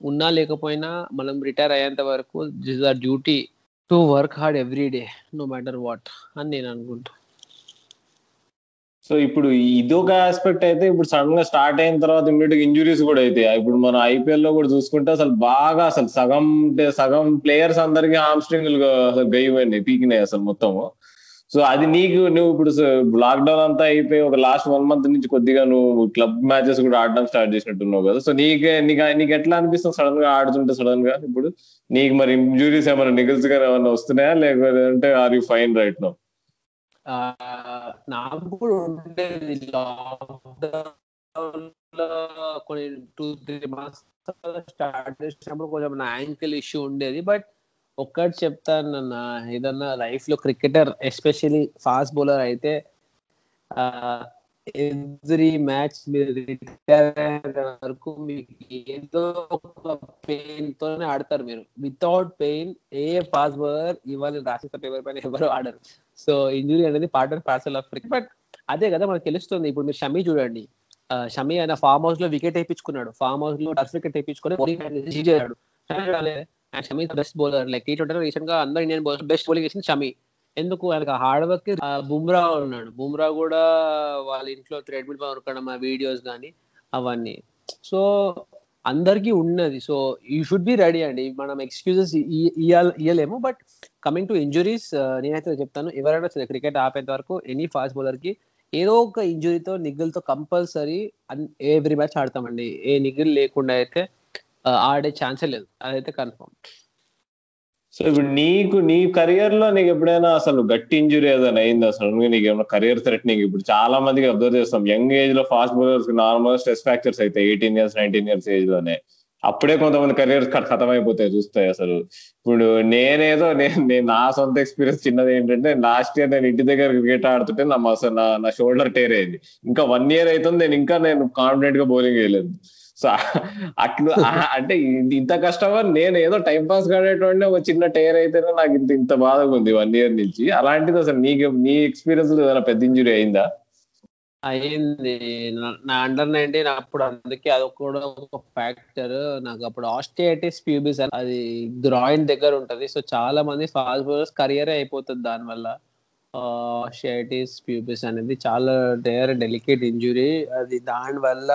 ఉన్నా లేకపోయినా మనం రిటైర్ అయ్యేంత వరకు this are duty to work hard every day no matter what అని నేను అనుకుంటా. సో ఇప్పుడు ఇదొక ఆస్పెక్ట్ అయితే ఇప్పుడు సడన్గా స్టార్ట్ అయిన తర్వాత ఇమ్మీడియట్ ఇంజురీస్ కూడా అయితే ఇప్పుడు మనం ఐపీఎల్లో కూడా చూసుకుంటే అసలు బాగా అసలు సగం సగం ప్లేయర్స్ అందరికి హామ్ స్ట్రింగ్ అసలు గయ్యిపోయినాయి పీకినాయి అసలు మొత్తము. సో అది నీకు నువ్వు ఇప్పుడు లాక్డౌన్ అంతా అయిపోయి ఒక లాస్ట్ వన్ మంత్ నుంచి కొద్దిగా నువ్వు క్లబ్ మ్యాచెస్ కూడా ఆడడం స్టార్ట్ చేసినట్టున్నావు కదా. సో నీకే నీకు నీకు ఎట్లా అనిపిస్తుంది సడన్గా ఆడుతుంటే సడన్గా? ఇప్పుడు నీకు మరి ఇంజురీస్ ఏమైనా నిగిల్స్గా ఏమైనా వస్తున్నాయా? లేకపోతే are you fine right no నాకు కూడా ఉండేది కొన్ని టూ త్రీ మంత్స్ స్టార్ట్ చేసినప్పుడు కొంచెం నా యాంకిల్ ఇష్యూ ఉండేది. బట్ ఒక్కటి చెప్తాను నన్న. ఏదన్నా లైఫ్లో క్రికెటర్ ఎస్పెషలీ ఫాస్ట్ బౌలర్ అయితే ఎవ్రీ మ్యాచ్ మీరు రిటైర్ వరకు మీకు ఏదో ఒక పెయిన్ తోనే ఆడతారు మీరు. Without pain a fast bowler ఇవాళ రాసిన పేపర్ పైన ఎవరు ఆడరు. సో ఇంజురీ అనేది part and parcel of cricket but అదే కదా మనకు తెలుస్తుంది. ఇప్పుడు మీరు షమీ చూడండి. షమీ ఆయన ఫామ్ హౌస్లో వికెట్ వేయించుకున్నాడు. ఫామ్ హౌస్లో డస్ట్ వికెట్ వేయించుకొని చేశాడు. And Shami best bowler like T ట్వంటీలో రీసెంట్గా అందరు ఇండియన్ బౌలర్ బెస్ట్ బౌలింగ్ వేసింది షమి ఎందుకు? ఆయనకు హార్డ్ వర్క్ బుమ్రా ఉన్నాడు. బుమ్రా కూడా వాళ్ళ ఇంట్లో థ్రెడ్మిల్ మిల్ ఉరకడం ఆ వీడియోస్ కానీ అవన్నీ. సో అందరికీ ఉన్నది. So you should be ready అండి. మనం ఎక్స్క్యూజెస్ ఇయ్యలేము. బట్ కమింగ్ టు ఇంజురీస్ నేనైతే చెప్తాను. ఎవరైనా సరే క్రికెట్ ఆపేంత వరకు ఎనీ ఫాస్ట్ బౌలర్కి ఏదో ఒక ఇంజురీతో నిగ్గులతో కంపల్సరీ ఎవ్రీ మ్యాచ్ ఆడతామండి. ఏ నిగ్గులు లేకుండా అయితే ఆడే ఛాన్సే లేదు. అదైతే కన్ఫర్మ్ సో ఇప్పుడు నీకు నీ కెరియర్లో నీకు ఎప్పుడైనా అసలు గట్టి ఇంజురీ ఏదైనా అయింది? అసలు నీకు ఏమైనా కెరియర్ థ్రెట్నింగ్ ఇప్పుడు చాలా మందికి అబ్జర్వ్ చేస్తాం. యంగ్ ఏజ్లో fast bowlers normal stress fractures అయితే ఎయిటీన్ ఇయర్స్ నైన్టీన్ ఇయర్స్ ఏజ్లోనే. అప్పుడే కొంతమంది కెరియర్ ఖతం అయిపోతాయి చూస్తాయి అసలు. ఇప్పుడు నేనేదో నేను నా సొంత ఎక్స్పీరియన్స్ చిన్నది ఏంటంటే లాస్ట్ ఇయర్ నేను ఇంటి దగ్గర క్రికెట్ ఆడుతుంటే నా అసలు నా నా షోల్డర్ టేర్ అయింది. ఇంకా వన్ ఇయర్ అవుతుంది నేను ఇంకా నేను కాన్ఫిడెంట్గా బౌలింగ్ వేయలేదు. సో అట్లా అంటే ఇంత కష్టమా? నేను ఏదో టైం పాస్ కాడేటువంటి ఒక చిన్న టైర్ అయితేనే నాకు ఇంత ఇంత బాధగా ఉంది వన్ ఇయర్ నుంచి. అలాంటిది అసలు నీకు నీ ఎక్స్పీరియన్స్లో ఏదైనా పెద్ద ఇంజురీ అయిందా? అయింది. నా అండర్ నైన్టీన్ అప్పుడు అందుకే అది కూడా ఒక ఫ్యాక్టర్ నాకు అప్పుడు ఆస్టియాటిస్ ప్యూబిస్ అది గ్రాయిన్ దగ్గర ఉంటది. సో చాలా మంది ఫాస్ట్ బౌలర్స్ కెరియర్ అయిపోతుంది దానివల్ల. ఆస్టియాటిస్ ప్యూబిస్ అనేది చాలా డేర్ డెలికేట్ ఇంజురీ. అది దాని వల్ల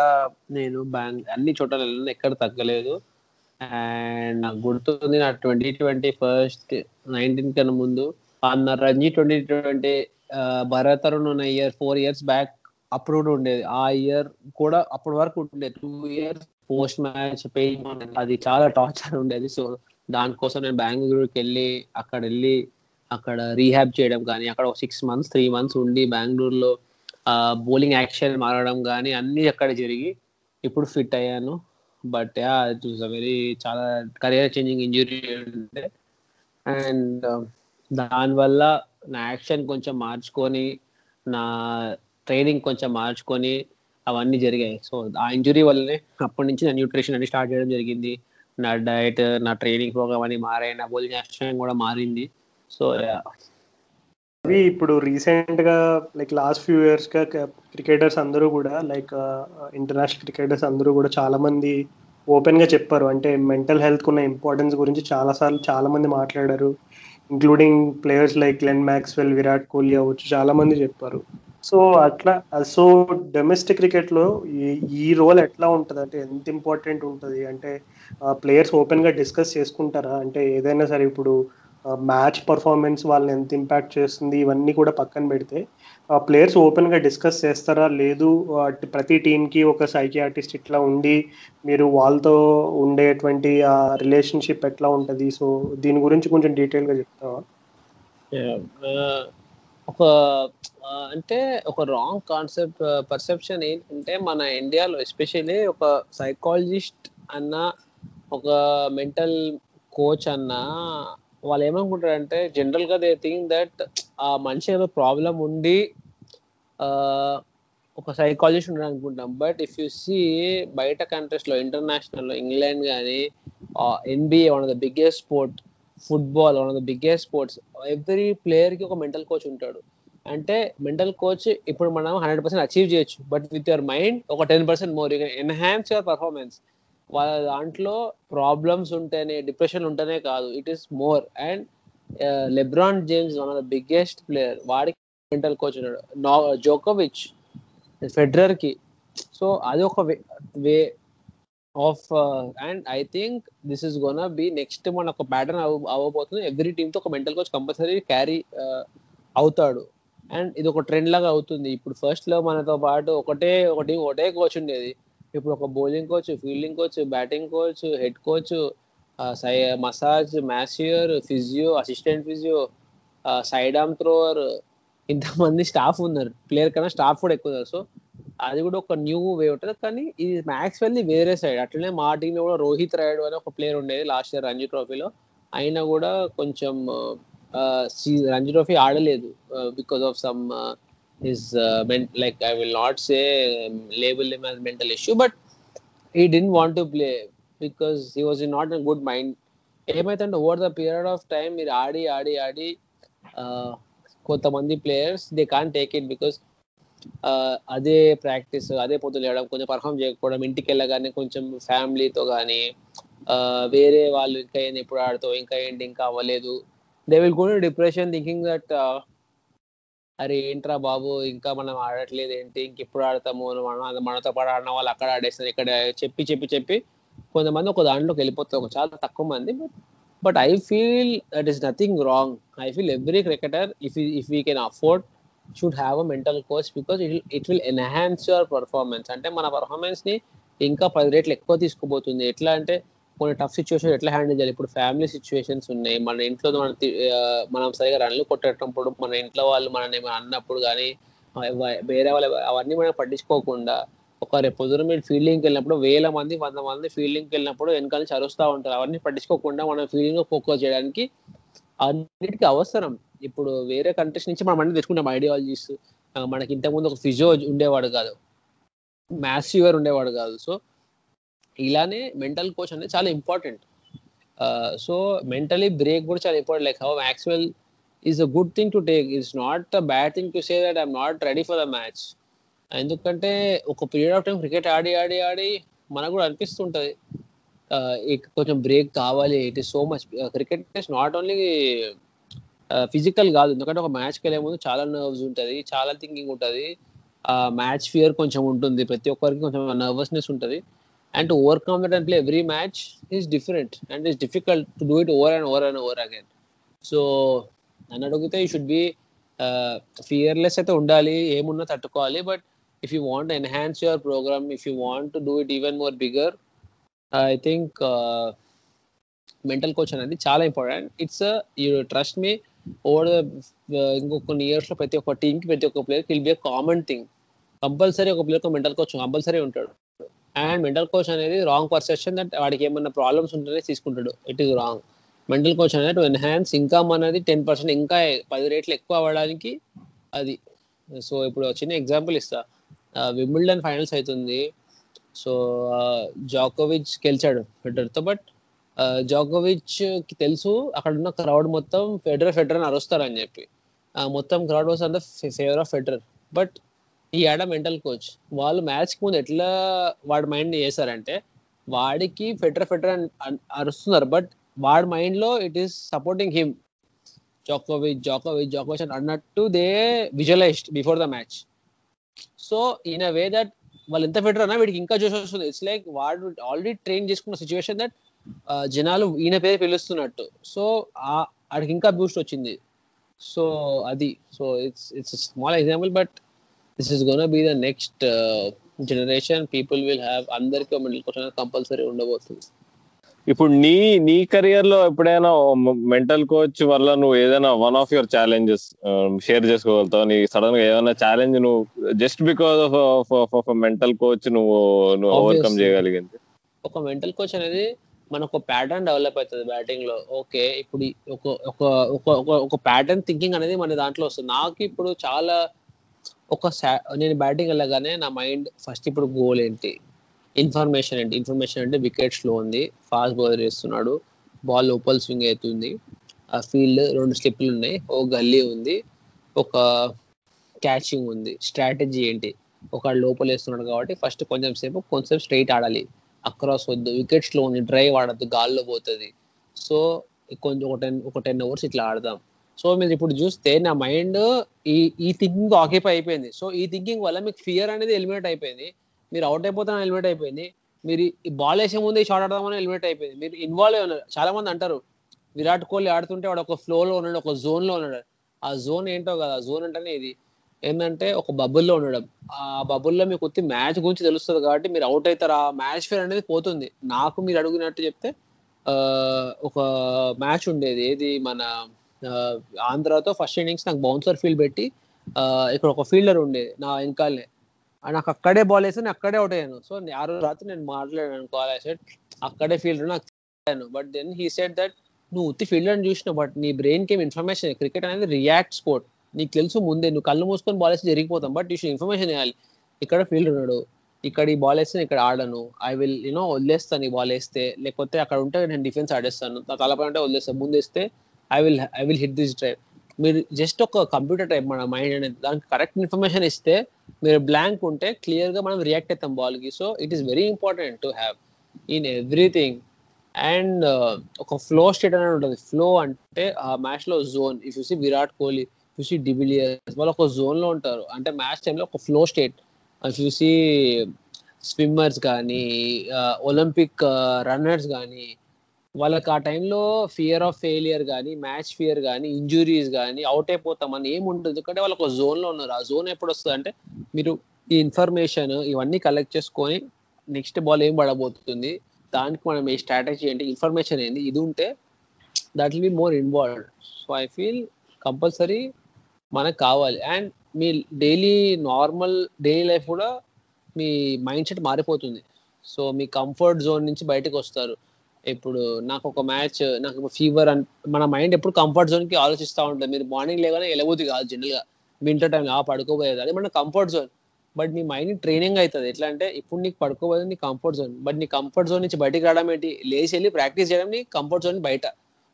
నేను బ్యాంక్ అన్ని చోట్ల వెళ్ళిన ఎక్కడ తగ్గలేదు. అండ్ నాకు గుర్తుంది నా ట్వంటీ ట్వంటీ ఫస్ట్ నైన్టీన్ కన్నా ముందు నా రంజీ ట్వంటీ ట్వంటీ భరతరుణ్ ఉన్న ఇయర్ ఫోర్ ఇయర్స్ బ్యాక్ అప్పుడు కూడా ఉండేది. ఆ ఇయర్ కూడా అప్పటి వరకు ఉండేది two years post match pain అది చాలా టార్చర్ ఉండేది. సో దానికోసం నేను బెంగళూరుకి వెళ్ళి అక్కడ వెళ్ళి అక్కడ రీహాబ్ చేయడం కానీ అక్కడ ఒక సిక్స్ మంత్స్ త్రీ మంత్స్ ఉండి బెంగళూరులో బౌలింగ్ యాక్షన్ మారడం కానీ అన్ని అక్కడ జరిగి ఇప్పుడు ఫిట్ అయ్యాను. But yeah it was a very చాలా కరియర్ చేంజింగ్ ఇంజురీ ఉండే అండ్ దానివల్ల నా యాక్షన్ కొంచెం మార్చుకొని నా ట్రైనింగ్ కొంచెం మార్చుకొని అవన్నీ జరిగాయి. సో ఆ ఇంజురీ వల్లనే అప్పటి నుంచి నా న్యూట్రిషన్ అన్ని స్టార్ట్ చేయడం జరిగింది. నా డైట్ నా ట్రైనింగ్ ప్రోగ్రామ్ అని మారాయి. నా బౌలింగ్ యాక్షన్ కూడా మారింది. సో అవి ఇప్పుడు రీసెంట్గా లైక్ లాస్ట్ ఫ్యూ ఇయర్స్గా క్రికెటర్స్ అందరూ కూడా లైక్ ఇంటర్నేషనల్ క్రికెటర్స్ అందరూ కూడా చాలా మంది ఓపెన్గా చెప్పారు. అంటే మెంటల్ హెల్త్ ఉన్న ఇంపార్టెన్స్ గురించి చాలా సార్లు చాలా మంది మాట్లాడారు. Including players like Glenn Maxwell Virat Kohli అవ్వచ్చు చాలా మంది చెప్పారు. సో అట్లా సో డొమెస్టిక్ క్రికెట్లో ఈ రోల్ ఎట్లా ఉంటుంది? అంటే ఎంత ఇంపార్టెంట్ ఉంటుంది? అంటే ప్లేయర్స్ ఓపెన్గా డిస్కస్ చేసుకుంటారా? అంటే ఏదైనా సరే ఇప్పుడు మ్యాచ్ పర్ఫార్మెన్స్ వాళ్ళని ఎంత ఇంపాక్ట్ చేస్తుంది ఇవన్నీ కూడా పక్కన పెడితే ప్లేయర్స్ ఓపెన్గా డిస్కస్ చేస్తారా? లేదు ప్రతి టీంకి ఒక సైకియాటిస్ట్ ఇట్లా ఉండి మీరు వాళ్ళతో ఉండేటువంటి ఆ రిలేషన్షిప్ ఎట్లా ఉంటుంది? సో దీని గురించి కొంచెం డీటెయిల్గా చెప్తావా? ఒక అంటే ఒక రాంగ్ కాన్సెప్ట్ పర్సెప్షన్ ఏంటంటే మన ఇండియాలో ఎస్పెషల్లీ ఒక సైకాలజిస్ట్ అన్న ఒక మెంటల్ కోచ్ అన్న వాళ్ళు ఏమనుకుంటారంటే జనరల్గా దే థింక్ దట్ ఆ మనిషి ఏదో ప్రాబ్లం ఉండి ఒక సైకాలజిస్ట్ ఉండడం అనుకుంటాం బట్ ఇఫ్ యు సీ బయట కంట్రీస్లో ఇంటర్నేషనల్లో ఇంగ్లాండ్ కానీ NBA one of the biggest sport football one of the biggest sports every ప్లేయర్కి ఒక మెంటల్ కోచ్ ఉంటాడు. అంటే మెంటల్ కోచ్ ఇప్పుడు మనం హండ్రెడ్ పర్సెంట్ అచీవ్ చేయొచ్చు. బట్ విత్ యువర్ మైండ్ ఒక ten percent more you can enhance your performance వాళ్ళ దాంట్లో problems ఉంటేనే డిప్రెషన్ ఉంటేనే కాదు. It is more and LeBron James one of the biggest player వాడికి మెంటల్ కోచ్ ఉన్నాడు. నా జోకోవిచ్ ఫెడరర్కి సో అది ఒక way of and I think this is gonna be next మన ఒక ప్యాటర్న్ అవ్వబోతుంది. ఎవ్రీ టీమ్తో ఒక మెంటల్ కోచ్ కంపల్సరీ క్యారీ అవుతాడు. అండ్ ఇది ఒక ట్రెండ్ లాగా అవుతుంది. ఇప్పుడు ఫస్ట్లో మనతో పాటు ఒకటే ఒక టీం ఒకటే కోచ్ ఉండేది. ఇప్పుడు ఒక bowling coach fielding coach batting coach head coach massage masseur physio assistant physio side arm thrower ఇంతమంది స్టాఫ్ ఉన్నారు. ప్లేయర్ కన్నా స్టాఫ్ కూడా ఎక్కువ ఉన్నారు. సో అది కూడా ఒక న్యూ వే ఉంటుంది. కానీ ఇది మ్యాక్స్ వెళ్ళి వేరే సైడ్ అట్లనే మా టీంలో కూడా రోహిత్ రాయుడు అని ఒక ప్లేయర్ ఉండేది లాస్ట్ ఇయర్ రంజీ ట్రోఫీలో అయినా కూడా కొంచెం రంజీ ట్రోఫీ ఆడలేదు because of some his like I will not say label him as mental issue but he didn't want to play because he was in not in good mind. ఏమైతుంటే over the period of time మీరు ఆడి ఆడి ఆడి uh, కొంతమంది players they can take it because అదే practice అదే పొద్దులు వేయడం కొంచెం పర్ఫామ్ చేయకపోవడం ఇంటికి వెళ్ళగానే కొంచెం ఫ్యామిలీతో కానీ uh, వేరే వాళ్ళు ఇంకా ఏంది ఎప్పుడు ఆడుతావు ఇంకా ఏంటి ఇంకా అవ్వలేదు they will go depression thinking that అరే ఏంట్రా బాబు ఇంకా మనం ఆడట్లేదు ఏంటి? ఇంకెప్పుడు ఆడతాము? మన మనతో పాటు ఆడిన వాళ్ళు అక్కడ ఆడేస్తారు ఇక్కడ చెప్పి చెప్పి చెప్పి. కొంతమంది ఒక దాంట్లోకి వెళ్ళిపోతారు ఒక చాలా తక్కువ మంది but but I feel that is nothing wrong. I feel every cricketer if if we can afford should have a mental coach because it it will enhance your performance. అంటే మన పర్ఫార్మెన్స్ని ఇంకా పది రేట్లు ఎక్కువ తీసుకుపోతుంది. ఎట్లా అంటే కొన్ని టఫ్ సిచ్యువేషన్ ఎట్లా హ్యాండిల్ చేయాలి? ఇప్పుడు ఫ్యామిలీ సిచ్యువేషన్స్ ఉన్నాయి. మన ఇంట్లో మన మనం సరిగా రన్లు కొట్టేటప్పుడు మన ఇంట్లో వాళ్ళు మనని అన్నప్పుడు కానీ వేరే వాళ్ళు అవన్నీ మనం పట్టించుకోకుండా ఒక రేపు పొద్దున మీరు ఫీల్డింగ్కి వెళ్ళినప్పుడు వేల మంది వంద మంది ఫీల్డింగ్కి వెళ్ళినప్పుడు వెనకాల నుంచి అరుస్తూ ఉంటారు. అవన్నీ పట్టించుకోకుండా మనం ఫీల్డింగ్ ఫోకస్ చేయడానికి అన్నిటికీ అవసరం. ఇప్పుడు వేరే కంట్రీస్ నుంచి మనం అన్ని తెచ్చుకుంటాం. ఐడియాలజీస్ మనకి ఇంతకుముందు ఒక ఫిజియో ఉండేవాడు కాదు. మ్యాసివర్ ఉండేవాడు కాదు. సో ఇలానే మెంటల్ కోచ్ అనేది చాలా ఇంపార్టెంట్ సో మెంటలీ బ్రేక్ కూడా చాలా important like how Maxwell is a good thing to take it's not a bad thing to say that I'm not ready for the match ఎందుకంటే ఒక period of time cricket ఆడి ఆడి ఆడి మనకు కూడా అనిపిస్తుంటది. కొంచెం బ్రేక్ కావాలి. It is so much cricket is not only physical కాదు. ఎందుకంటే ఒక మ్యాచ్కి వెళ్ళే ముందు చాలా నర్వ్స్ ఉంటుంది చాలా థింకింగ్ ఉంటుంది. మ్యాచ్ ఫియర్ కొంచెం ఉంటుంది. ప్రతి ఒక్కరికి కొంచెం నర్వస్నెస్ ఉంటుంది. And to overcome that and play every match is different and is difficult to do it over and over and over again so నన్ను అడిగితే యూ షుడ్ బి ఫియర్లెస్ అయితే ఉండాలి ఏమున్నా తట్టుకోవాలి. But if you want enhance your program if you want to do it even more bigger I think mental coach అనేది చాలా important it's you trust me over ఇంకో కొన్ని ఇయర్స్లో ప్రతి ఒక్క టీమ్కి ప్రతి ఒక్క player will be common thing compulsory ఒక ప్లేయర్ మెంటల్ కోచ్ కంపల్సరీ ఉంటాడు. అండ్ మెంటల్ కోచ్ అనేది రాంగ్ పర్సెప్షన్ దట్ వాడికి ఏమన్నా ప్రాబ్లమ్స్ ఉంటేనే తీసుకుంటాడు. It is wrong mental coach అనేది టు ఎన్హాన్స్ ఇన్కమ్ అనేది టెన్ పర్సెంట్ ఇంకా పది రేట్లు ఎక్కువ అవ్వడానికి అది. సో ఇప్పుడు చిన్న ఎగ్జాంపుల్ ఇస్తా. విమిల్డన్ ఫైనల్స్ అవుతుంది సో జాకోవిచ్ గెలిచాడు ఫెడరర్తో బట్ జాకోవిచ్కి తెలుసు అక్కడ ఉన్న క్రౌడ్ మొత్తం ఫెడరర్ ఫెడరర్ అని అరుస్తారని చెప్పి మొత్తం crowd was on favour of Federer but ఈ ఆడ మెంటల్ కోచ్ వాళ్ళు మ్యాచ్ ముందు ఎట్లా వాడి మైండ్ చేశారంటే వాడికి ఫెటర్ ఫెటర్ అని అరుస్తున్నారు. బట్ వాడి మైండ్లో ఇట్ ఈస్ సపోర్టింగ్ హిమ్ జోకోవిచ్ జోకోవిచ్ జోకోవిచ్ అని అన్నట్టు they visualised before the match so in a way that వాళ్ళు ఎంత ఫెటర్ అన్నా వీడికి ఇంకా జోష్ వస్తుంది. ఇట్స్ లైక్ వాడు ఆల్రెడీ ట్రైన్ చేసుకున్న సిచ్యువేషన్ దట్ జనాలు ఈయన పేరు పిలుస్తున్నట్టు. సో ఆడికి ఇంకా బూస్ట్ వచ్చింది. సో అది. So it's it's small example but this is gonna be the next generation people will have అందరికీ మిడిల్ క్వశ్చన్ కంపల్సరీ ఉండబోతుంది. ఇప్పుడు నీ నీ కెరియర్లో ఎప్పుడైనా మెంటల్ కోచ్ వల్ల నువ్వు ఏదైనా one of your challenges share చేసుకోగలుగుతావు? నీ సడన్గా ఏదైనా ఛాలెంజ్ నువ్వు just because of of mental coach నువ్వు నువ్వు ఓవర్కమ్ చేయగలిగింది? ఒక మెంటల్ కోచ్ అనేది మనకు ప్యాటర్న్ డెవలప్ అవుతుంది బ్యాటింగ్లో. ఓకే ఇప్పుడు ఒక ఒక ఒక ఒక ప్యాటర్న్ థింకింగ్ అనేది మన దాంట్లో వస్తుంది. నాకు ఇప్పుడు చాలా ఒక నేను బ్యాటింగ్ వెళ్ళగానే నా మైండ్ ఫస్ట్ ఇప్పుడు గోల్ ఏంటి? ఇన్ఫర్మేషన్ ఏంటి? ఇన్ఫర్మేషన్ అంటే వికెట్ స్లో ఉంది ఫాస్ట్ బౌలర్ వేస్తున్నాడు బాల్ లోపల స్వింగ్ అవుతుంది ఆ ఫీల్డ్ రెండు స్లిప్లు ఉన్నాయి ఒక గల్లీ ఉంది ఒక క్యాచింగ్ ఉంది. స్ట్రాటజీ ఏంటి? ఒక లోపల వేస్తున్నాడు కాబట్టి ఫస్ట్ కొంచెం సేపు కొంచెం స్ట్రైట్ ఆడాలి. అక్రాస్ వద్దు వికెట్స్లో ఉంది డ్రైవ్ ఆడద్దు గాల్లో పోతుంది. సో కొంచెం ఒక టెన్ ఒక టెన్ అవర్స్ ఇట్లా ఆడదాం. సో మీరు ఇప్పుడు చూస్తే నా మైండ్ ఈ ఈ థింకింగ్ ఆక్యుపై అయిపోయింది. సో ఈ థింకింగ్ వల్ల మీకు ఫియర్ అనేది ఎలిమినేట్ అయిపోయింది. మీరు అవుట్ అయిపోతానని ఎలిమినేట్ అయిపోయింది. మీరు ఈ బాల్ వేసే ముందు ఈ షాట్ ఆడదామని ఎలిమినేట్ అయిపోయింది. మీరు ఇన్వాల్వ్ అయి ఉన్నారు. చాలా మంది అంటారు విరాట్ కోహ్లీ ఆడుతుంటే వాడు ఒక ఫ్లోలో ఉన్నాడు ఒక జోన్లో ఉన్నాడు. ఆ జోన్ ఏంటో కదా జోన్ అంటేనే ఇది. ఏంటంటే ఒక బబుల్లో ఉండడం. ఆ బబుల్లో మీకు వచ్చి మ్యాచ్ గురించి తెలుస్తుంది కాబట్టి మీరు అవుట్ అవుతారు. ఆ మ్యాచ్ ఫేర్ అనేది పోతుంది. నాకు మీరు అడుగునట్టు చెప్తే ఒక మ్యాచ్ ఉండేది. ఏది? మన ఆంధ్రాతో ఫస్ట్ ఇన్నింగ్స్ నాకు బౌన్సర్ ఫీల్డ్ పెట్టి ఇక్కడ ఒక ఫీల్డర్ ఉండేది నా వెనకాలనే. నాకు అక్కడే బాల్ వేస్తే నేను అక్కడే అవుట్ అయ్యాను. సో ఆ రోజు రాత్రి నేను మాట్లాడాను కాల్ సెట్ అక్కడే ఫీల్డర్ నాకు but then he set that నువ్వు ఉత్తి ఫీల్డర్ అని చూసినావు బట్ నీ బ్రెయిన్ ఏం ఇన్ఫర్మేషన్ క్రికెట్ అనేది రియాక్ట్ స్పోర్ట్ నీకు తెలుసు ముందే నువ్వు కళ్ళు మూసుకొని బాల్ వేస్తే జరిగిపోతాం బట్ యూ ఇన్ఫర్మేషన్ ఇవ్వాలి. ఇక్కడ ఫీల్డ్ ఉన్నాడు ఇక్కడ ఈ బాల్ వేస్తే ఇక్కడ ఆడను. ఐ విల్ యూనో వదిలేస్తాను ఈ బాల్ వేస్తే. లేకపోతే అక్కడ ఉంటే నేను డిఫెన్స్ ఆడేస్తాను. నా తలపై ఉంటే వదిలేస్తాను. ముందేస్తే I will I will hit this drive మీరు జస్ట్ ఒక కంప్యూటర్ టైప్ మన మైండ్ అనేది దానికి కరెక్ట్ ఇన్ఫర్మేషన్ ఇస్తే మీరు బ్లాంక్ ఉంటే క్లియర్గా మనం రియాక్ట్ అవుతాం బాల్కి so it is very important to have in everything and ఒక ఫ్లో స్టేట్ అనేది ఉంటుంది. ఫ్లో అంటే ఆ మ్యాచ్లో zone if you see Virat Kohli you see వాళ్ళు ఒక జోన్లో ఉంటారు. అంటే మ్యాచ్ టైంలో ఒక flow state if you see swimmers కానీ ఒలింపిక్ రన్నర్స్ కానీ వాళ్ళకి ఆ టైంలో ఫియర్ ఆఫ్ ఫెయిలియర్ కానీ మ్యాచ్ ఫియర్ కానీ ఇంజురీస్ కానీ అవుట్ అయిపోతామని ఏమి ఉండదు. ఎందుకంటే వాళ్ళకి ఒక జోన్లో ఉన్నారు. ఆ జోన్ ఎప్పుడు వస్తుంది అంటే మీరు ఈ ఇన్ఫర్మేషన్ ఇవన్నీ కలెక్ట్ చేసుకొని నెక్స్ట్ బాల్ ఏం పడబోతుంది? దానికి మనం ఏ స్ట్రాటజీ ఏంటి? ఇన్ఫర్మేషన్ ఏంటి ఇది ఉంటే that will be more involved so I feel compulsory మనకు కావాలి. అండ్ మీ డైలీ నార్మల్ డైలీ లైఫ్ కూడా మీ మైండ్ సెట్ మారిపోతుంది. సో మీ కంఫర్ట్ జోన్ నుంచి బయటకు వస్తారు. ఇప్పుడు నాకు ఒక మ్యాచ్ నాకు ఫీవర్ అని మన మైండ్ ఎప్పుడు కంఫర్ట్ జోన్కి ఆలోచిస్తూ ఉంటుంది. మీరు మార్నింగ్ లేగానే ఎలబోది కాదు జనరల్గా. వింటర్ టైం ఆ పడుకోబోయేది అది మన కంఫర్ట్ జోన్ బట్ నీ మైండ్ ట్రైనింగ్ అవుతుంది ఎట్లా అంటే ఇప్పుడు నీకు పడుకోబోదు నీ కంఫర్ట్ జోన్ బట్ నీ కంఫర్ట్ జోన్ నుంచి బయటికి రావడం ఏంటి? లేచి వెళ్ళి ప్రాక్టీస్ చేయడం నీ కంఫర్ట్ జోన్ బయట.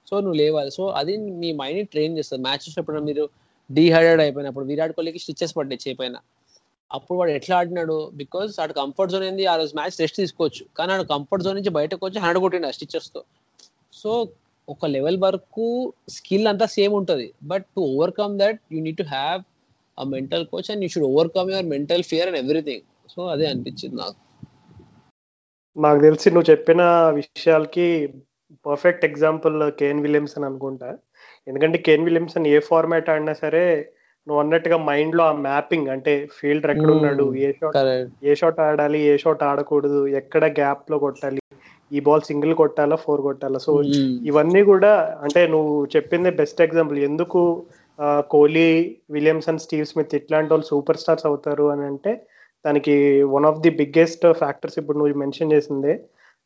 సో నువ్వు లేవాలి. సో అది మీ మైండ్ ట్రైన్ చేస్తుంది. మ్యాచ్ చూసినప్పుడు మీరు డీహైడ్రేట్ అయిపోయినప్పుడు విరాట్ కోహ్లీకి స్టిచ్చెస్ పడ్డాయి చేపైన అప్పుడు వాడు ఎట్లా ఆడినాడు? బికాస్ ఆడు కంఫర్ట్ జోన్ ఏంది? ఆ రోజు మ్యాచ్ రెస్ట్ తీసుకోవచ్చు. కానీ ఆడు కంఫర్ట్ జోన్ నుంచి బయటకు వచ్చి హండ్రెడ్ కొట్టిండు ఆ తో. సో ఒక లెవెల్ వరకు స్కిల్ అంతా సేమ్ ఉంటుంది. But to overcome that you need to have a mental coach and you should overcome your mental fear and everything so అదే అనిపించింది నాకు. నాకు తెలిసి నువ్వు చెప్పిన విషయాలకి పర్ఫెక్ట్ ఎగ్జాంపుల్ కేన్ విలియమ్సన్ అనుకుంటా. ఎందుకంటే కేన్ విలియమ్సన్ ఏ ఫార్మాట్ ఆడినా సరే నువ్వు అన్నట్టుగా మైండ్లో ఆ మ్యాపింగ్ అంటే ఫీల్డర్ ఎక్కడ ఉన్నాడు. ఏ షాట్ ఏ షాట్ ఆడాలి ఏ షాట్ ఆడకూడదు ఎక్కడ గ్యాప్లో కొట్టాలి ఈ బాల్ సింగిల్ కొట్టాలా ఫోర్ కొట్టాలా? సో ఇవన్నీ కూడా అంటే నువ్వు చెప్పింది బెస్ట్ ఎగ్జాంపుల్ ఎందుకు కోహ్లీ విలియమ్సన్ స్టీవ్ స్మిత్ ఇట్లాంటి వాళ్ళు సూపర్ స్టార్స్ అవుతారు అని అంటే దానికి one of the biggest factors ఇప్పుడు నువ్వు మెన్షన్ చేసిందే.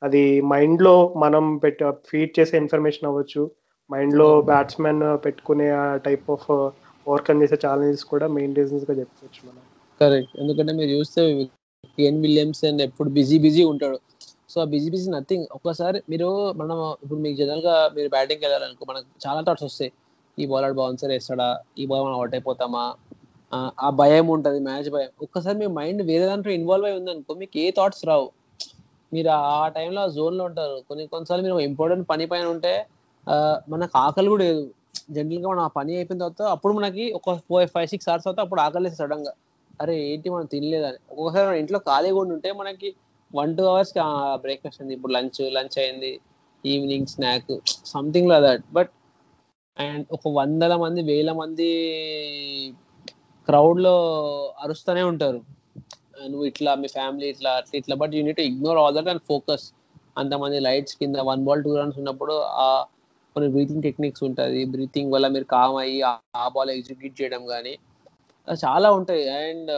అది మైండ్లో మనం పెట్ ఫీడ్ చేసే ఇన్ఫర్మేషన్ అవ్వచ్చు. మైండ్లో బ్యాట్స్మెన్ పెట్టుకునే టైప్ ఆఫ్ ఓవర్కమ్ చేసే ఛాలెంజెస్ కూడా మెయిన్ రీజన్స్గా చెప్పుకోవచ్చు మనం. కరెక్ట్ ఎందుకంటే మీరు చూస్తే కేన్ విలియమ్సన్ ఎప్పుడు బిజీ బిజీ ఉంటాడు. సో ఆ బిజీ బిజీ నథింగ్ ఒక్కసారి మీరు మనం ఇప్పుడు మీకు జనరల్గా మీరు బ్యాటింగ్ వెళ్ళాలనుకో మనకు చాలా థాట్స్ వస్తాయి. ఈ బౌలర్ బౌన్సర్ వేస్తాడా? ఈ బౌలర్ మనం అవుట్ అయిపోతామా? ఆ భయం ఉంటుంది మ్యాచ్ భయం. ఒక్కసారి మీ మైండ్ వేరే దాంట్లో ఇన్వాల్వ్ అయి ఉందనుకో మీకు ఏ థాట్స్ రావు. మీరు ఆ టైంలో ఆ జోన్లో ఉంటారు. కొన్ని కొన్నిసార్లు మీరు ఇంపార్టెంట్ పని పైన ఉంటే మనకు ఆకలి కూడా లేదు. జనరల్గా మనం ఆ పని అయిపోయిన తర్వాత అప్పుడు మనకి ఒక ఫోర్ ఫైవ్ సిక్స్ అవర్స్ తర్వాత అప్పుడు ఆకలి సడన్గా అరే ఏంటి మనం తినలేదని. ఒక్కొక్కసారి మన ఇంట్లో ఖాళీగా కూడా ఉంటే మనకి వన్ టూ అవర్స్ బ్రేక్ఫాస్ట్ అయింది. ఇప్పుడు లంచ్ లంచ్ అయింది. Evening snack something like that. But and ఒక వందల మంది వేల మంది క్రౌడ్లో అరుస్తూనే ఉంటారు. నువ్వు ఇట్లా మీ ఫ్యామిలీ ఇట్లా అట్లా ఇట్లా. But you need ignore all that and focus. అంతమంది లైట్స్ కింద వన్ బాల్ టూ రన్స్ ఉన్నప్పుడు ఆ కొన్ని బ్రీతింగ్ టెక్నిక్స్ ఉంటుంది. బ్రీతింగ్ వల్ల మీరు కామ్ అయ్యి ఆ బాల్ ఎగ్జిక్యూట్ చేయడం కానీ చాలా ఉంటాయి. And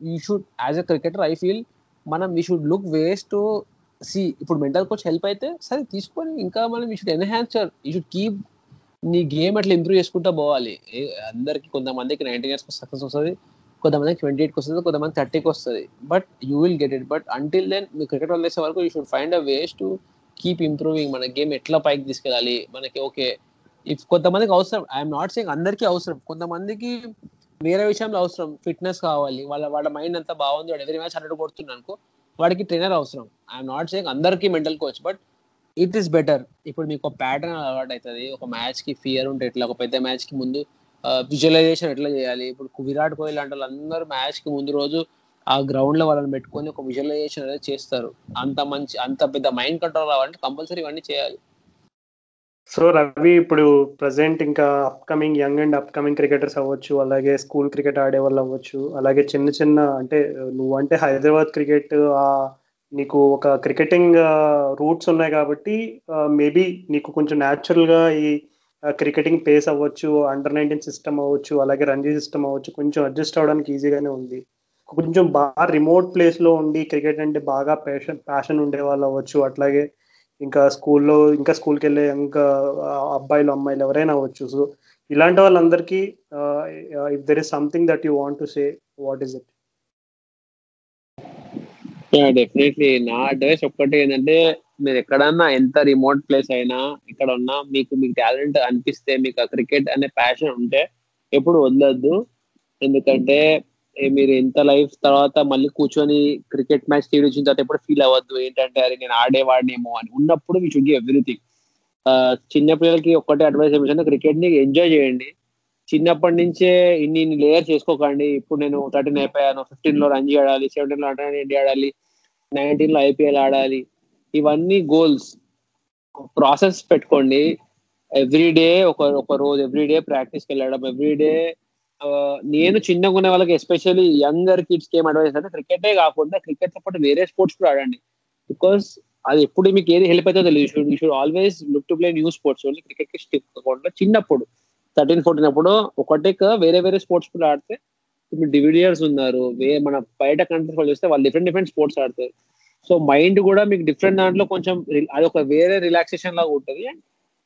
you should as a cricketer I feel మనం you should look ways to see ఇప్పుడు మెంటల్ కోచ్ హెల్ప్ అయితే సరే తీసుకొని ఇంకా మనం you should enhancer you should keep నీ గేమ్ అట్లా ఇంప్రూవ్ చేసుకుంటా పోవాలి. అందరికి కొంతమందికి నైన్టీన్ ఇయర్స్ సక్సెస్ వస్తుంది కొంతమందికి ట్వంటీ ఎయిట్కి వస్తుంది కొంతమంది థర్టీకి వస్తుంది. But you will get it but until then me cricket వదిలేసే వరకు you should find a ways to keep improving మన గేమ్ ఎట్లా పైకి తీసుకెళ్ళాలి? మనకి ఓకే ఇఫ్ కొంతమందికి అవసరం ఐఎమ్ నాట్ సేయింగ్ అందరికీ అవసరం. కొంతమందికి వేరే విషయంలో అవసరం. ఫిట్నెస్ కావాలి. వాళ్ళ వాళ్ళ మైండ్ అంతా బాగుంది. వాడు ఎవరి మ్యాచ్ హండ్రెడ్ కొడుతున్నాను అనుకో వాడికి ట్రైనర్ అవసరం. ఐఎమ్ నాట్ సేయింగ్ అందరికీ mental coach but it is better ఇప్పుడు మీకు ఒక ప్యాటర్న్ అలవాటు అవుతుంది. ఒక మ్యాచ్కి ఫియర్ ఉంటే ఎట్లా ఒక పెద్ద మ్యాచ్కి ముందు విజువలైజేషన్ ఎట్లా చేయాలి? ఇప్పుడు విరాట్ కోహ్లీ లాంటి వాళ్ళందరూ మ్యాచ్కి ముందు రోజు ఆ గ్రౌండ్లో వాళ్ళని పెట్టుకొని ఒక విజువలైజేషన్ అనేది చేస్తారు. అంత మంచి అంత పెద్ద మైండ్ కంట్రోల్ అవ్వాలంటే కంపల్సరీ ఇవన్నీ చేయాలి. సో రవి ఇప్పుడు ప్రజెంట్ ఇంకా upcoming young and upcoming cricketers అవ్వచ్చు అలాగే స్కూల్ క్రికెట్ ఆడే వాళ్ళు అవ్వచ్చు అలాగే చిన్న చిన్న అంటే నువ్వు అంటే హైదరాబాద్ క్రికెట్ నీకు ఒక క్రికెటింగ్ రూట్స్ ఉన్నాయి కాబట్టి మేబీ నీకు కొంచెం న్యాచురల్గా ఈ క్రికెటింగ్ పేస్ అవ్వచ్చు అండర్ నైన్టీన్ సిస్టమ్ అవ్వచ్చు అలాగే రంజీ సిస్టమ్ అవ్వచ్చు కొంచెం అడ్జస్ట్ అవడానికి ఈజీగానే ఉంది. కొంచెం బాగా రిమోట్ ప్లేస్లో ఉండి క్రికెట్ అంటే బాగా ప్యాషన్ ప్యాషన్ ఉండే వాళ్ళు అవ్వచ్చు. అట్లాగే ఇంకా స్కూల్లో ఇంకా స్కూల్కి వెళ్ళే ఇంకా అబ్బాయిలు అమ్మాయిలు ఎవరైనా అవ్వచ్చు. సో ఇలాంటి వాళ్ళందరికీ if there is something that you want to say what is it definitely నా అడ్వైస్ ఒక్కటి ఏంటంటే మీరు ఎక్కడన్నా ఎంత రిమోట్ ప్లేస్ అయినా ఇక్కడ ఉన్నా మీకు మీకు టాలెంట్ అనిపిస్తే మీకు క్రికెట్ అనే ప్యాషన్ ఉంటే ఎప్పుడు వదలద్దు. ఎందుకంటే మీరు ఎంత లైఫ్ తర్వాత మళ్ళీ కూర్చొని క్రికెట్ మ్యాచ్ టీవీ వచ్చిన తర్వాత ఎప్పుడు ఫీల్ అవ్వద్దు? ఏంటంటే అరే నేను ఆడేవాడినేమో అని. ఉన్నప్పుడు మీ షుడ్ ఎవ్రీథింగ్. చిన్న పిల్లలకి ఒక్కటే అడ్వైస్ ఏమిటంటే క్రికెట్ని ఎంజాయ్ చేయండి. చిన్నప్పటి నుంచే ఇన్ని ఇన్ని లేయర్ చేసుకోకండి. ఇప్పుడు నేను థర్టీన్ అయిపోయాను ఫిఫ్టీన్లో రన్ చేయాలి సెవెంటీన్లో అండర్ ఆడాలి నైన్టీన్లో ఐపీఎల్ ఆడాలి. ఇవన్నీ గోల్స్. ప్రాసెస్ పెట్టుకోండి. ఎవ్రీ డే ఒక ఒక రోజు ఎవ్రీ డే ప్రాక్టీస్కి వెళ్ళడం ఎవ్రీ డే నేను చిన్నగా ఉన్న వాళ్ళకి ఎస్పెషల్లీ యంగర్ కిడ్స్ ఏం అడ్వైస్ అంటే క్రికెటే కాకుండా క్రికెట్తో పాటు వేరే స్పోర్ట్స్ కూడా ఆడండి. బికాస్ అది ఎప్పుడు మీకు ఏది హెల్ప్ అవుతుందో తెలియదు you should always look to play new sports. Only క్రికెట్కి స్టిక్ కాకుండా చిన్నప్పుడు థర్టీన్ ఫోర్టీన్ అప్పుడు ఒకటే వేరే వేరే స్పోర్ట్స్ కూడా ఆడితే ఇప్పుడు డివిడియర్స్ ఉన్నారు. మన బయట కంట్రీస్ వాళ్ళు చూస్తే వాళ్ళు డిఫరెంట్ డిఫరెంట్ స్పోర్ట్స్ ఆడతారు. సో మైండ్ కూడా మీకు డిఫరెంట్ దాంట్లో కొంచెం అది ఒక వేరే రిలాక్సేషన్ లాగా ఉంటుంది.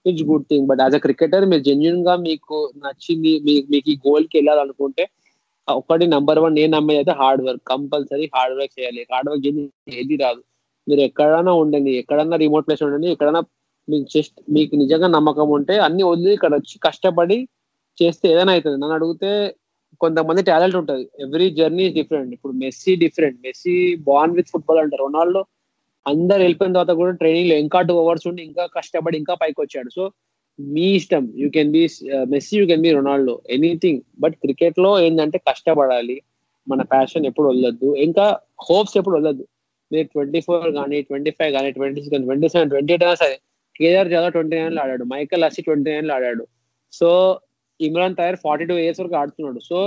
It's good thing but as a cricketer మీరు జెన్యున్గా మీకు నచ్చింది మీకు ఈ గోల్కి వెళ్ళాలనుకుంటే ఒకటి నంబర్ వన్ నేను నమ్మేది అయితే hard work compulsory hard work చేయాలి. హార్డ్ వర్క్ చేసి ఏది రాదు. మీరు ఎక్కడైనా ఉండండి. ఎక్కడన్నా రిమోట్ ప్లేస్ ఉండండి. ఎక్కడైనా మీకు జస్ట్ మీకు నిజంగా నమ్మకం ఉంటే అన్ని వదిలి ఇక్కడ వచ్చి కష్టపడి చేస్తే ఏదైనా అవుతుంది. నన్ను అడిగితే కొంతమంది టాలెంట్ ఉంటుంది. ఎవ్రీ జర్నీ డిఫరెంట్ ఇప్పుడు Messi different Messi born with football అంటారు. రొనాల్డో అందరు వెళ్ళిపోయిన తర్వాత కూడా ట్రైనింగ్లో ఇంకా టూ అవర్స్ ఉండి ఇంకా కష్టపడి ఇంకా పైకి వచ్చాడు. సో మీ ఇష్టం you can be Messi you can be Ronaldo anything but క్రికెట్లో ఏంటంటే కష్టపడాలి. మన ప్యాషన్ ఎప్పుడు వదలద్దు. ఇంకా హోప్స్ ఎప్పుడు వదలద్దు. మీరు ట్వంటీ ఫోర్ కానీ ట్వంటీ ఫైవ్ కానీ ట్వంటీ సిక్స్ కానీ ట్వంటీ సెవెన్ ట్వంటీ ఎయిట్ అయినా సరే కేదార్ జాదవ్ ట్వంటీ నైన్లో ఆడాడు. మైకల్ అసి ట్వంటీ నైన్లో ఆడాడు. So Imran Tahir forty two years వరకు ఆడుతున్నాడు. సో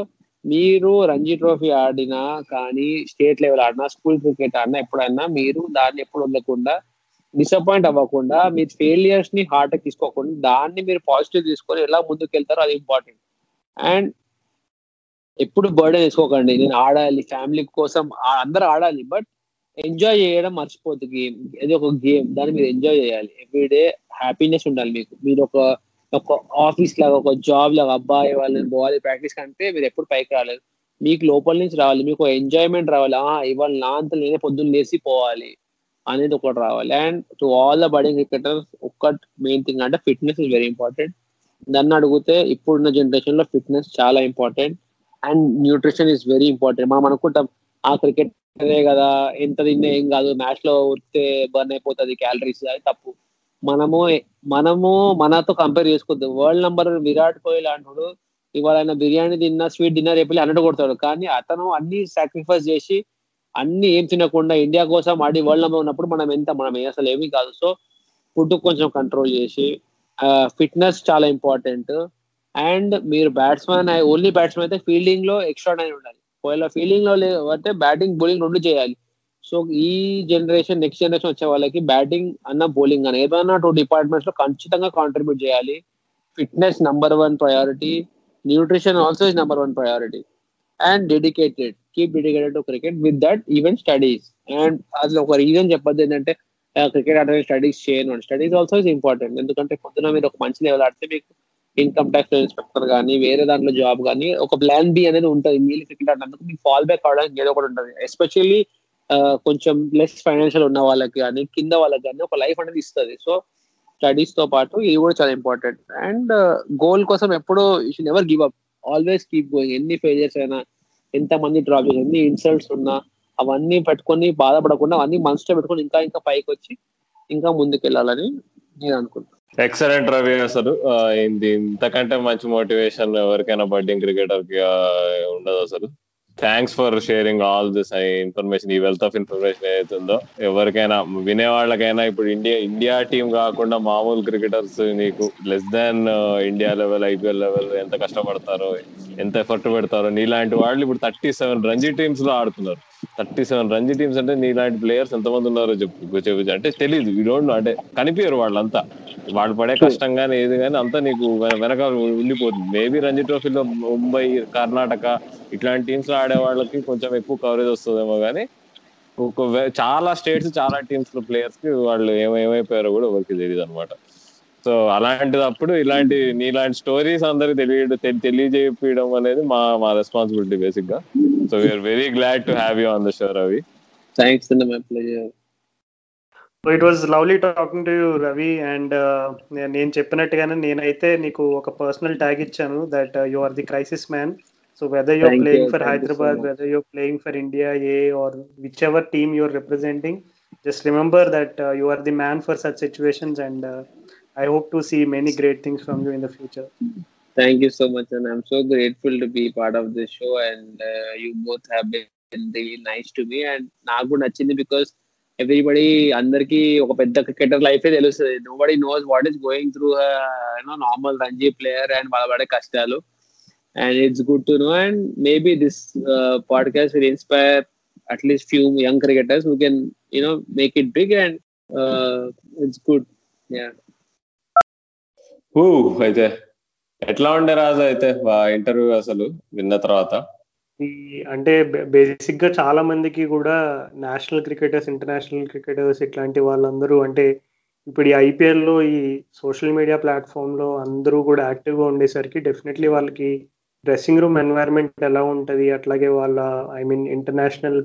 మీరు రంజీ ట్రోఫీ ఆడినా కానీ స్టేట్ లెవెల్ ఆడినా స్కూల్ క్రికెట్ ఆడినా ఎప్పుడైనా మీరు దాన్ని ఎప్పుడు వదలకుండా డిసప్పాయింట్ అవ్వకుండా మీ ఫెయిలియర్స్ని హార్ట్ తీసుకోకుండా దాన్ని మీరు పాజిటివ్ తీసుకొని ఎలా ముందుకు వెళ్తారో అది ఇంపార్టెంట్ అండ్ ఎప్పుడు బర్డెన్ వేసుకోకండి. నేను ఆడాలి ఫ్యామిలీ కోసం అందరూ ఆడాలి బట్ ఎంజాయ్ చేయడం మర్చిపోద్దు గేమ్ ఇది ఒక గేమ్ దాన్ని మీరు ఎంజాయ్ చేయాలి. ఎవ్రీడే హ్యాపీనెస్ ఉండాలి మీకు. మీరు ఒక ఒక ఆఫీస్ లాగా ఒక జాబ్ లాగా అబ్బాయి వాళ్ళని పోవాలి ప్రాక్టీస్ కంటే మీరు ఎప్పుడు పైకి రాలేదు. మీకు లోపల నుంచి రావాలి మీకు ఎంజాయ్మెంట్ రావాలి. ఆ ఇవాళ నా అంత నేనే పొద్దున్న లేసి పోవాలి అనేది ఒకటి రావాలి. And to all the budding cricketers ఒక్కటి మెయిన్ థింగ్ అంటే ఫిట్నెస్ ఇస్ వెరీ ఇంపార్టెంట్ దాన్ని అడిగితే ఇప్పుడున్న జనరేషన్లో ఫిట్నెస్ చాలా important and nutrition is very important మనం అనుకుంటాం ఆ క్రికెట్ కదా ఎంత తిన్నా ఏం కాదు మ్యాచ్లో ఉడితే బర్న్ అయిపోతుంది క్యాలరీస్ అది తప్పు. మనము మనము మనతో కంపేర్ చేసుకోవద్దు. వరల్డ్ నంబర్ విరాట్ కోహ్లీ లాంటి ఇవాళ ఆయన బిర్యానీ తిన్నా స్వీట్ డిన్నర్ చెప్పి అన్నట్టు కొడతాడు. కానీ అతను అన్ని సాక్రిఫైస్ చేసి అన్ని ఏం తినకుండా ఇండియా కోసం ఆడి వరల్డ్ నెంబర్ ఉన్నప్పుడు మనం ఎంత మనం అసలు ఏమీ కాదు. సో ఫుడ్ కొంచెం కంట్రోల్ చేసి ఫిట్నెస్ చాలా ఇంపార్టెంట్ అండ్ మీరు బ్యాట్స్మెన్ ఓన్లీ బ్యాట్స్మెన్ అయితే ఫీల్డింగ్లో ఎక్స్ట్రా ఉండాలి. ఒకవేళ ఫీల్డింగ్లో లేకపోతే బ్యాటింగ్ బౌలింగ్ రెండు చేయాలి. సో ఈ జనరేషన్ నెక్స్ట్ జనరేషన్ వచ్చే వాళ్ళకి బ్యాటింగ్ అన్న బౌలింగ్ అన్న ఏదైనా టూ డిపార్ట్మెంట్స్లో ఖచ్చితంగా కాంట్రిబ్యూట్ చేయాలి. Fitness number one priority nutrition also is number one priority and dedicated keep dedicated to cricket with that even studies and అసలు ఒక రీజన్ చెప్పద్దు ఏంటంటే క్రికెట్ ఆడే స్టడీస్ చేయను. స్టడీస్ ఆల్సో ఇస్ ఇంపార్టెంట్ ఎందుకంటే పొద్దున మీరు ఒక మంచి లెవెల్ ఆడితే మీకు ఇన్కమ్ ట్యాక్స్ ఇన్స్పెక్టర్ కానీ వేరే దాంట్లో జాబ్ కానీ ఒక ప్లాన్ బి అనేది ఉంటుంది. మీరు క్రికెట్ ఆడినందుకు మీకు ఫాల్ బ్యాక్ అవడానికి ఏదో ఒకటి ఉంటుంది. ఎస్పెషల్లీ కొంచెం లెస్ ఫైనాన్షియల్ ఉన్న వాళ్ళకి కానీ కింద వాళ్ళకి కానీ ఒక లైఫ్ అనేది ఇస్తుంది. సో స్టడీస్తో పాటు ఇది కూడా చాలా ఇంపార్టెంట్ అండ్ గోల్ కోసం ఎప్పుడు you should never give up always keep going ఎన్ని ఫెయిలియర్స్ అయినా ఎంత మంది డ్రాప్ చేసి ఎన్ని ఇన్సల్ట్స్ ఉన్నా అవన్నీ పెట్టుకొని బాధపడకుండా అవన్నీ మనసులో పెట్టుకొని ఇంకా ఇంకా పైకి వచ్చి ఇంకా ముందుకెళ్ళాలని నేను అనుకుంటున్నాను ఎక్సలెంట్ రవి అసలు. ఇంతకంటే మంచి మోటివేషన్ ఎవరికైనా బడ్డింగ్ క్రికెటర్కి ఉండదు అసలు. Thanks for sharing all this information ఈ వెల్త్ ఆఫ్ ఇన్ఫర్మేషన్ ఏదైతుందో. ఎవరికైనా వినే వాళ్ళకైనా ఇప్పుడు ఇండియా ఇండియా టీం కాకుండా మామూలు క్రికెటర్స్ నీకు less than uh, India level IPL level ఎంత కష్టపడతారో ఎంత ఎఫర్ట్ పెడతారో నీలాంటి వాళ్ళు ఇప్పుడు థర్టీ సెవెన్ రంజీ టీమ్స్లో ఆడుతున్నారు. థర్టీ సెవెన్ రంజీ టీమ్స్ అంటే నీలాంటి ప్లేయర్స్ ఎంతమంది ఉన్నారో చెప్పు చెప్పు అంటే తెలియదు యూ డోంట్ అంటే కనిపించరు వాళ్ళంతా. వాళ్ళు పడే కష్టం కానీ ఏది కానీ అంతా నీకు వెన- వెనక ఉండిపోతుంది. మేబీ రంజీ ట్రోఫీలో ముంబై కర్ణాటక ఇట్లాంటి టీమ్స్లో ఆడే వాళ్ళకి కొంచెం ఎక్కువ కవరేజ్ వస్తుందేమో కానీ చాలా స్టేట్స్ చాలా టీమ్స్లో ప్లేయర్స్కి వాళ్ళు ఏమైపోయారో కూడా ఎవరికి తెలియదు అనమాట సో అలాంటిదప్పుడు ఇలాంటి నీలాంటి స్టోరీస్ అందరికి తెలియ తెలియజేయడం అనేది మా మా రెస్పాన్సిబిలిటీ బేసిక్గా. So we are very glad to have you on the show Ravi thanks అండి my pleasure so it was lovely talking to you Ravi and నేను చెప్పినట్టుగానే నేనైతే నీకు ఒక పర్సనల్ ట్యాగ్ ఇచ్చాను that you are the crisis man so whether your Thank you, playing for thank you so Hyderabad much. Whether your playing for India or whichever team your representing just remember that you are the man for such situations and I hope to see many great things from you in the future Thank you so much, and I'm so grateful to be part of this show. And uh, you both have been really nice to me, and నాకు కూడా నచ్చింది because everybody అందరికి ఒక పెద్ద cricketer లైఫే తెలుస్తుంది. Nobody knows what is going through you know normal Ranji player and వాళ్ళ పడే కష్టాలు. And it's good to know and maybe this podcast will inspire at least few young cricketers who can you know make it big and it's good yeah ఊ అయితే ఎట్లా ఉండే రాజు అయితే interview అసలు విన్న తర్వాత? ఈ అంటే బేసిక్గా చాలా మందికి కూడా నేషనల్ క్రికెటర్స్ ఇంటర్నేషనల్ క్రికెటర్స్ ఇట్లాంటి వాళ్ళందరూ అంటే ఇప్పుడు ఈ ఐపీఎల్లో ఈ సోషల్ మీడియా ప్లాట్ఫామ్లో అందరూ కూడా యాక్టివ్గా ఉండేసరికి డెఫినెట్లీ వాళ్ళకి డ్రెస్సింగ్ రూమ్ ఎన్వైర్న్మెంట్ ఎలా ఉంటుంది? అట్లాగే వాళ్ళ ఐ మీన్ ఇంటర్నేషనల్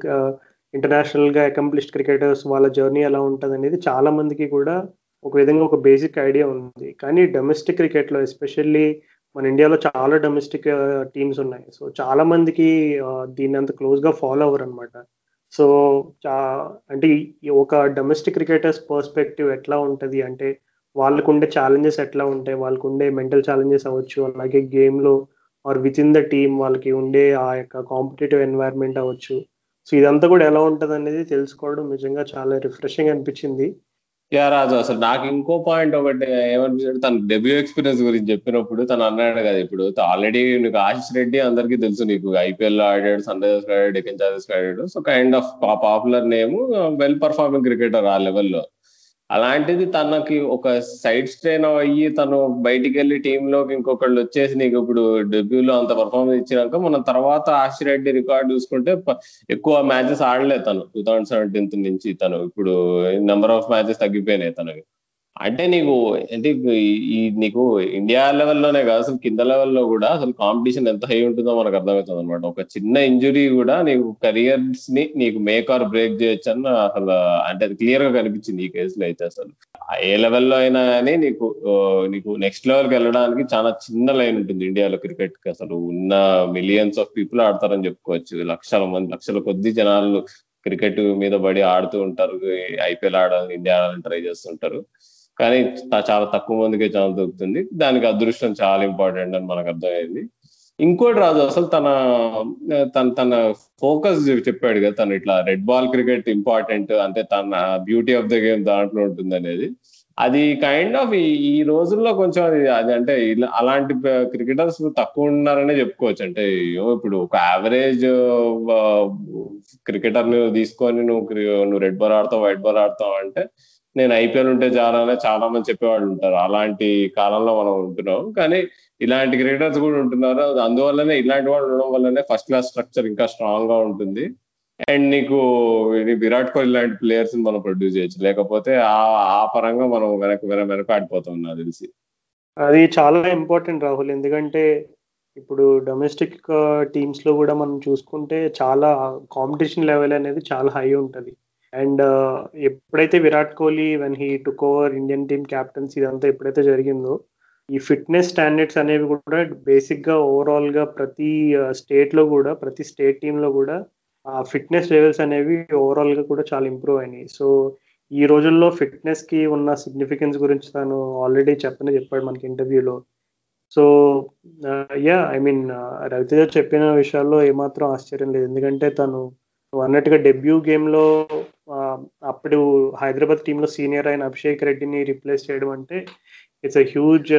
ఇంటర్నేషనల్గా అకంప్లిష్డ్ క్రికెటర్స్ వాళ్ళ జర్నీ ఎలా ఉంటుంది అనేది చాలా మందికి కూడా ఒక విధంగా ఒక బేసిక్ ఐడియా ఉంది. కానీ డొమెస్టిక్ క్రికెట్లో ఎస్పెషల్లీ మన ఇండియాలో చాలా డొమెస్టిక్ టీమ్స్ uh, ఉన్నాయి. సో చాలా మందికి uh, దీన్ని అంత క్లోజ్గా ఫాలో అవ్వరు అనమాట సో అంటే ఒక డొమెస్టిక్ క్రికెటర్స్ పర్స్పెక్టివ్ ఎట్లా ఉంటుంది అంటే వాళ్ళకు ఉండే ఛాలెంజెస్ ఎట్లా ఉంటాయి? వాళ్ళకు ఉండే మెంటల్ ఛాలెంజెస్ అవ్వచ్చు. అలాగే గేమ్లో or within the team వాళ్ళకి ఉండే ఆ యొక్క కాంపిటేటివ్ ఎన్వైర్న్మెంట్ అవ్వచ్చు. సో ఇదంతా కూడా ఎలా ఉంటుంది అనేది తెలుసుకోవడం నిజంగా చాలా రిఫ్రెషింగ్ అనిపించింది. యా రాజు అసలు నాకు ఇంకో పాయింట్ ఒకటి ఏమనిపించాడు తన డెబ్యూ ఎక్స్పీరియన్స్ గురించి చెప్పినప్పుడు తను అన్నాడు కదా ఇప్పుడు ఆల్రెడీ నీకు ఆశిష్ రెడ్డి అందరికీ తెలుసు నీకు ఐపీఎల్లో ఆడాడు సన్ రైజర్స్ ఆడాడు డెక్కన్ చార్జెస్ ఆడాడు so kind of popular name well performing cricketer ఆ లెవెల్లో అలాంటిది తనకి ఒక సైడ్ స్ట్రెయిన్ అయ్యి తను బయటికి వెళ్ళి టీంలోకి ఇంకొకళ్ళు వచ్చేసి నీకు ఇప్పుడు డెబ్యూలో అంత పర్ఫార్మెన్స్ ఇచ్చినాక మనం తర్వాత ఆశి రెడ్డి రికార్డ్ చూసుకుంటే ఎక్కువ మ్యాచెస్ ఆడలేదు తను. టూ థౌసండ్ సెవెంటీన్త్ నుంచి తను. ఇప్పుడు నెంబర్ ఆఫ్ మ్యాచెస్ తగ్గిపోయినాయి తనకి అంటే నీకు అంటే ఈ నీకు ఇండియా లెవెల్లోనే కాదు అసలు కింద లెవెల్లో కూడా అసలు కాంపిటీషన్ ఎంత హై ఉంటుందో మనకు అర్థమవుతుంది అనమాట ఒక చిన్న ఇంజురీ కూడా నీకు కెరియర్స్ని నీకు మేక్ ఆర్ బ్రేక్ చేయొచ్చు అని అసలు అంటే అది క్లియర్గా కనిపించింది ఈ కేసులో అయితే అసలు. ఏ లెవెల్లో అయినా కానీ నీకు నీకు నెక్స్ట్ లెవెల్కి వెళ్ళడానికి చాలా చిన్న లైన్ ఉంటుంది ఇండియాలో క్రికెట్కి. అసలు ఉన్న మిలియన్స్ ఆఫ్ పీపుల్ ఆడతారని చెప్పుకోవచ్చు. లక్షల మంది లక్షల కొద్ది జనాలు క్రికెట్ మీద పడి ఆడుతూ ఉంటారు. ఐపీఎల్ ఆడాలని ఇండియా ఆడాలని ట్రై చేస్తుంటారు. కానీ చాలా తక్కువ మందికే ఛాన్స్ దొరుకుతుంది. దానికి అదృష్టం చాలా ఇంపార్టెంట్ అని మనకు అర్థమైంది. ఇంకోటి రాదు అసలు తన తన తన ఫోకస్ చెప్పాడు కదా తను ఇట్లా రెడ్ బాల్ క్రికెట్ ఇంపార్టెంట్ అంటే తన బ్యూటీ ఆఫ్ ద గేమ్ దాంట్లో ఉంటుంది అనేది. అది కైండ్ ఆఫ్ ఈ రోజుల్లో కొంచెం అది అది అంటే అలాంటి క్రికెటర్స్ తక్కువ ఉన్నారనే చెప్పుకోవచ్చు. అంటే ఇప్పుడు ఒక యావరేజ్ క్రికెటర్ని తీసుకొని నువ్వు నువ్వు రెడ్ బాల్ ఆడతావు వైట్ బాల్ ఆడతావు అంటే నేను ఐపీఎల్ ఉంటే చాలా చాలా మంది చెప్పేవాళ్ళు ఉంటారు. అలాంటి కాలంలో మనం ఉంటున్నాం. కానీ ఇలాంటి క్రికెటర్స్ కూడా ఉంటున్నారు. అందువల్లనే ఇలాంటి వాళ్ళు ఉండడం వల్లనే ఫస్ట్ క్లాస్ స్ట్రక్చర్ ఇంకా స్ట్రాంగ్గా ఉంటుంది. అండ్ నీకు విరాట్ కోహ్లీ లాంటి ప్లేయర్స్ మనం ప్రొడ్యూస్ చేయొచ్చు. లేకపోతే ఆ ఆ పరంగా మనం వెనక వెనక వెనక ఆడిపోతాం నాకు తెలిసి. అది చాలా ఇంపార్టెంట్ రాహుల్. ఎందుకంటే ఇప్పుడు డొమెస్టిక్ టీమ్స్ uh, లో కూడా మనం చూసుకుంటే చాలా కాంపిటీషన్ లెవెల్ అనేది చాలా హై ఉంటుంది. అండ్ uh, ఎప్పుడైతే Virat Kohli when he took over Indian team captaincy ఇదంతా ఎప్పుడైతే జరిగిందో ఈ ఫిట్నెస్ స్టాండర్డ్స్ అనేవి కూడా బేసిక్గా ఓవరాల్గా ప్రతి uh, స్టేట్లో కూడా ప్రతి స్టేట్ టీమ్లో కూడా ఆ ఫిట్నెస్ లెవెల్స్ అనేవి ఓవరాల్గా కూడా చాలా ఇంప్రూవ్ అయినాయి. సో ఈ రోజుల్లో ఫిట్నెస్కి ఉన్న సిగ్నిఫికెన్స్ గురించి తను ఆల్రెడీ చెప్పని చెప్పాడు మనకి ఇంటర్వ్యూలో so yeah I mean Raviteja చెప్పిన విషయాల్లో ఏమాత్రం ఆశ్చర్యం లేదు. ఎందుకంటే తను అన్నట్టుగా డెబ్యూ గేమ్లో అప్పుడు హైదరాబాద్ టీంలో సీనియర్ అయిన అభిషేక్ రెడ్డిని రీప్లేస్ చేయడం అంటే it's a huge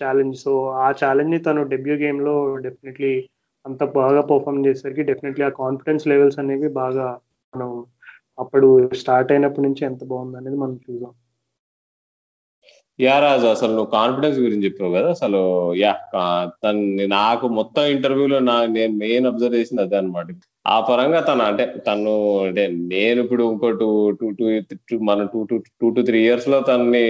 challenge so ఆ ఛాలెంజ్ని తను డెబ్యూ గేమ్లో డెఫినెట్లీ అంత బాగా పర్ఫామ్ చేసేసరికి డెఫినెట్లీ ఆ కాన్ఫిడెన్స్ లెవెల్స్ అనేవి బాగా మనం అప్పుడు స్టార్ట్ అయినప్పటి నుంచి ఎంత బాగుంది అనేది మనం చూద్దాం. యా రాజు అసలు నువ్వు కాన్ఫిడెన్స్ గురించి చెప్పావు కదా అసలు యా తను నాకు మొత్తం ఇంటర్వ్యూలో నా నేను మెయిన్ అబ్జర్వ్ చేసింది అదే అనమాట ఆ పరంగా తను అంటే తను అంటే నేను ఇప్పుడు ఇంకో టూ టూ టూ మన two two two to three ఇయర్స్లో తనని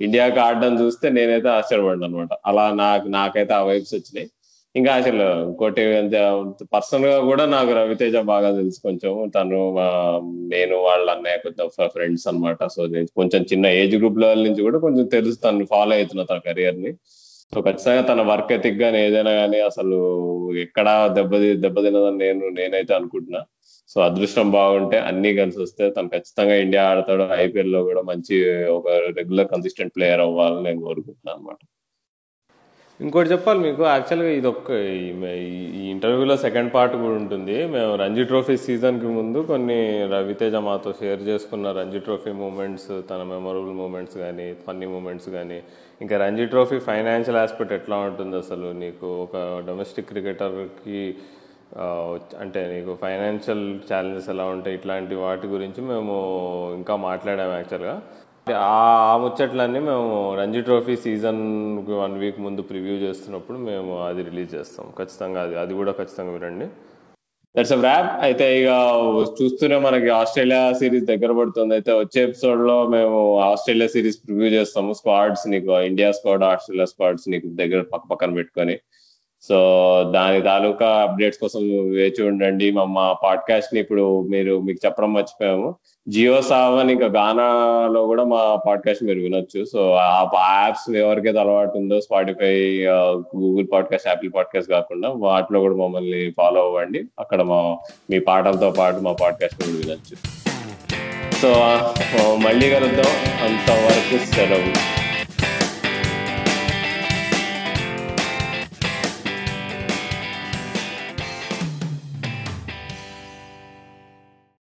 ఇండియాకి ఆడడం చూస్తే నేనైతే ఆశ్చర్యపడ్డాను అనమాట అలా నాకు నాకైతే ఆ వైబ్స్ వచ్చినాయి. ఇంకా అసలు ఇంకోటి పర్సనల్గా కూడా నాకు రవితేజ బాగా తెలుసు కొంచెం. తను నేను వాళ్ళ అన్నయ్య కొంచెం ఫ్రెండ్స్ అనమాట సో నేను కొంచెం చిన్న ఏజ్ గ్రూప్ లెవెల్ నుంచి కూడా కొంచెం తెలుసు తను ఫాలో అవుతున్నా తన కెరియర్ని. సో ఖచ్చితంగా తన వర్క్ ఎథిక్ గానీ ఏదైనా కానీ అసలు ఎక్కడా దెబ్బ దెబ్బతినదని నేను నేనైతే అనుకుంటున్నా. సో అదృష్టం బాగుంటే అన్ని కలిసి వస్తే తను ఖచ్చితంగా ఇండియా ఆడతాడు. ఐపీఎల్లో కూడా మంచి ఒక రెగ్యులర్ కన్సిస్టెంట్ ప్లేయర్ అవ్వాలని నేను కోరుకుంటున్నాను అనమాట ఇంకోటి చెప్పాలి మీకు యాక్చువల్గా ఇది ఒక్క ఈ ఇంటర్వ్యూలో సెకండ్ పార్ట్ కూడా ఉంటుంది. మేము రంజీ ట్రోఫీ సీజన్కి ముందు కొన్ని రవితేజ మాతో షేర్ చేసుకున్న రంజీ ట్రోఫీ మూమెంట్స్ తన మెమొరబుల్ మూమెంట్స్ కానీ ఫన్నీ మూమెంట్స్ కానీ ఇంకా రంజీ ట్రోఫీ ఫైనాన్షియల్ ఆస్పెక్ట్ ఎట్లా ఉంటుంది అసలు? నీకు ఒక డొమెస్టిక్ క్రికెటర్కి అంటే నీకు ఫైనాన్షియల్ ఛాలెంజెస్ ఎలా ఉంటాయి? ఇట్లాంటి వాటి గురించి మేము ఇంకా మాట్లాడాము యాక్చువల్గా ఆ ముచ్చట్లన్నీ మేము Ranji trophy season one week ముందు ప్రివ్యూ చేస్తున్నప్పుడు మేము అది రిలీజ్ చేస్తాం. ఖచ్చితంగా అది అది కూడా ఖచ్చితంగా వినండి. దట్స్ ర్యాప్ అయితే ఇక చూస్తూనే మనకి ఆస్ట్రేలియా సిరీస్ దగ్గర పడుతుంది. అయితే వచ్చే ఎపిసోడ్లో మేము ఆస్ట్రేలియా సిరీస్ ప్రివ్యూ చేస్తాము. స్క్వాడ్స్ నీకు ఇండియా స్క్వాడ్ ఆస్ట్రేలియా స్క్వాడ్స్ నీకు దగ్గర పక్క పక్కన పెట్టుకొని. సో దాని తాలూకా అప్డేట్స్ కోసం వేచి ఉండండి. మా మా పాడ్కాస్ట్ని ఇప్పుడు మీరు మీకు చెప్పడం మర్చిపోయాము. జియో సావన్ ఇంకా గానాలో కూడా మా పాడ్కాస్ట్ మీరు వినొచ్చు. సో ఆ యాప్స్ ఎవరికైతే అలవాటు ఉందో Spotify Google podcast Apple podcast కాకుండా వాటిలో కూడా మమ్మల్ని ఫాలో అవ్వండి. అక్కడ మా మీ పాటలతో పాటు మా పాడ్కాస్ట్ కూడా వినొచ్చు. సో మళ్ళీ కలుద్దాం. అంతవరకు సెలవు.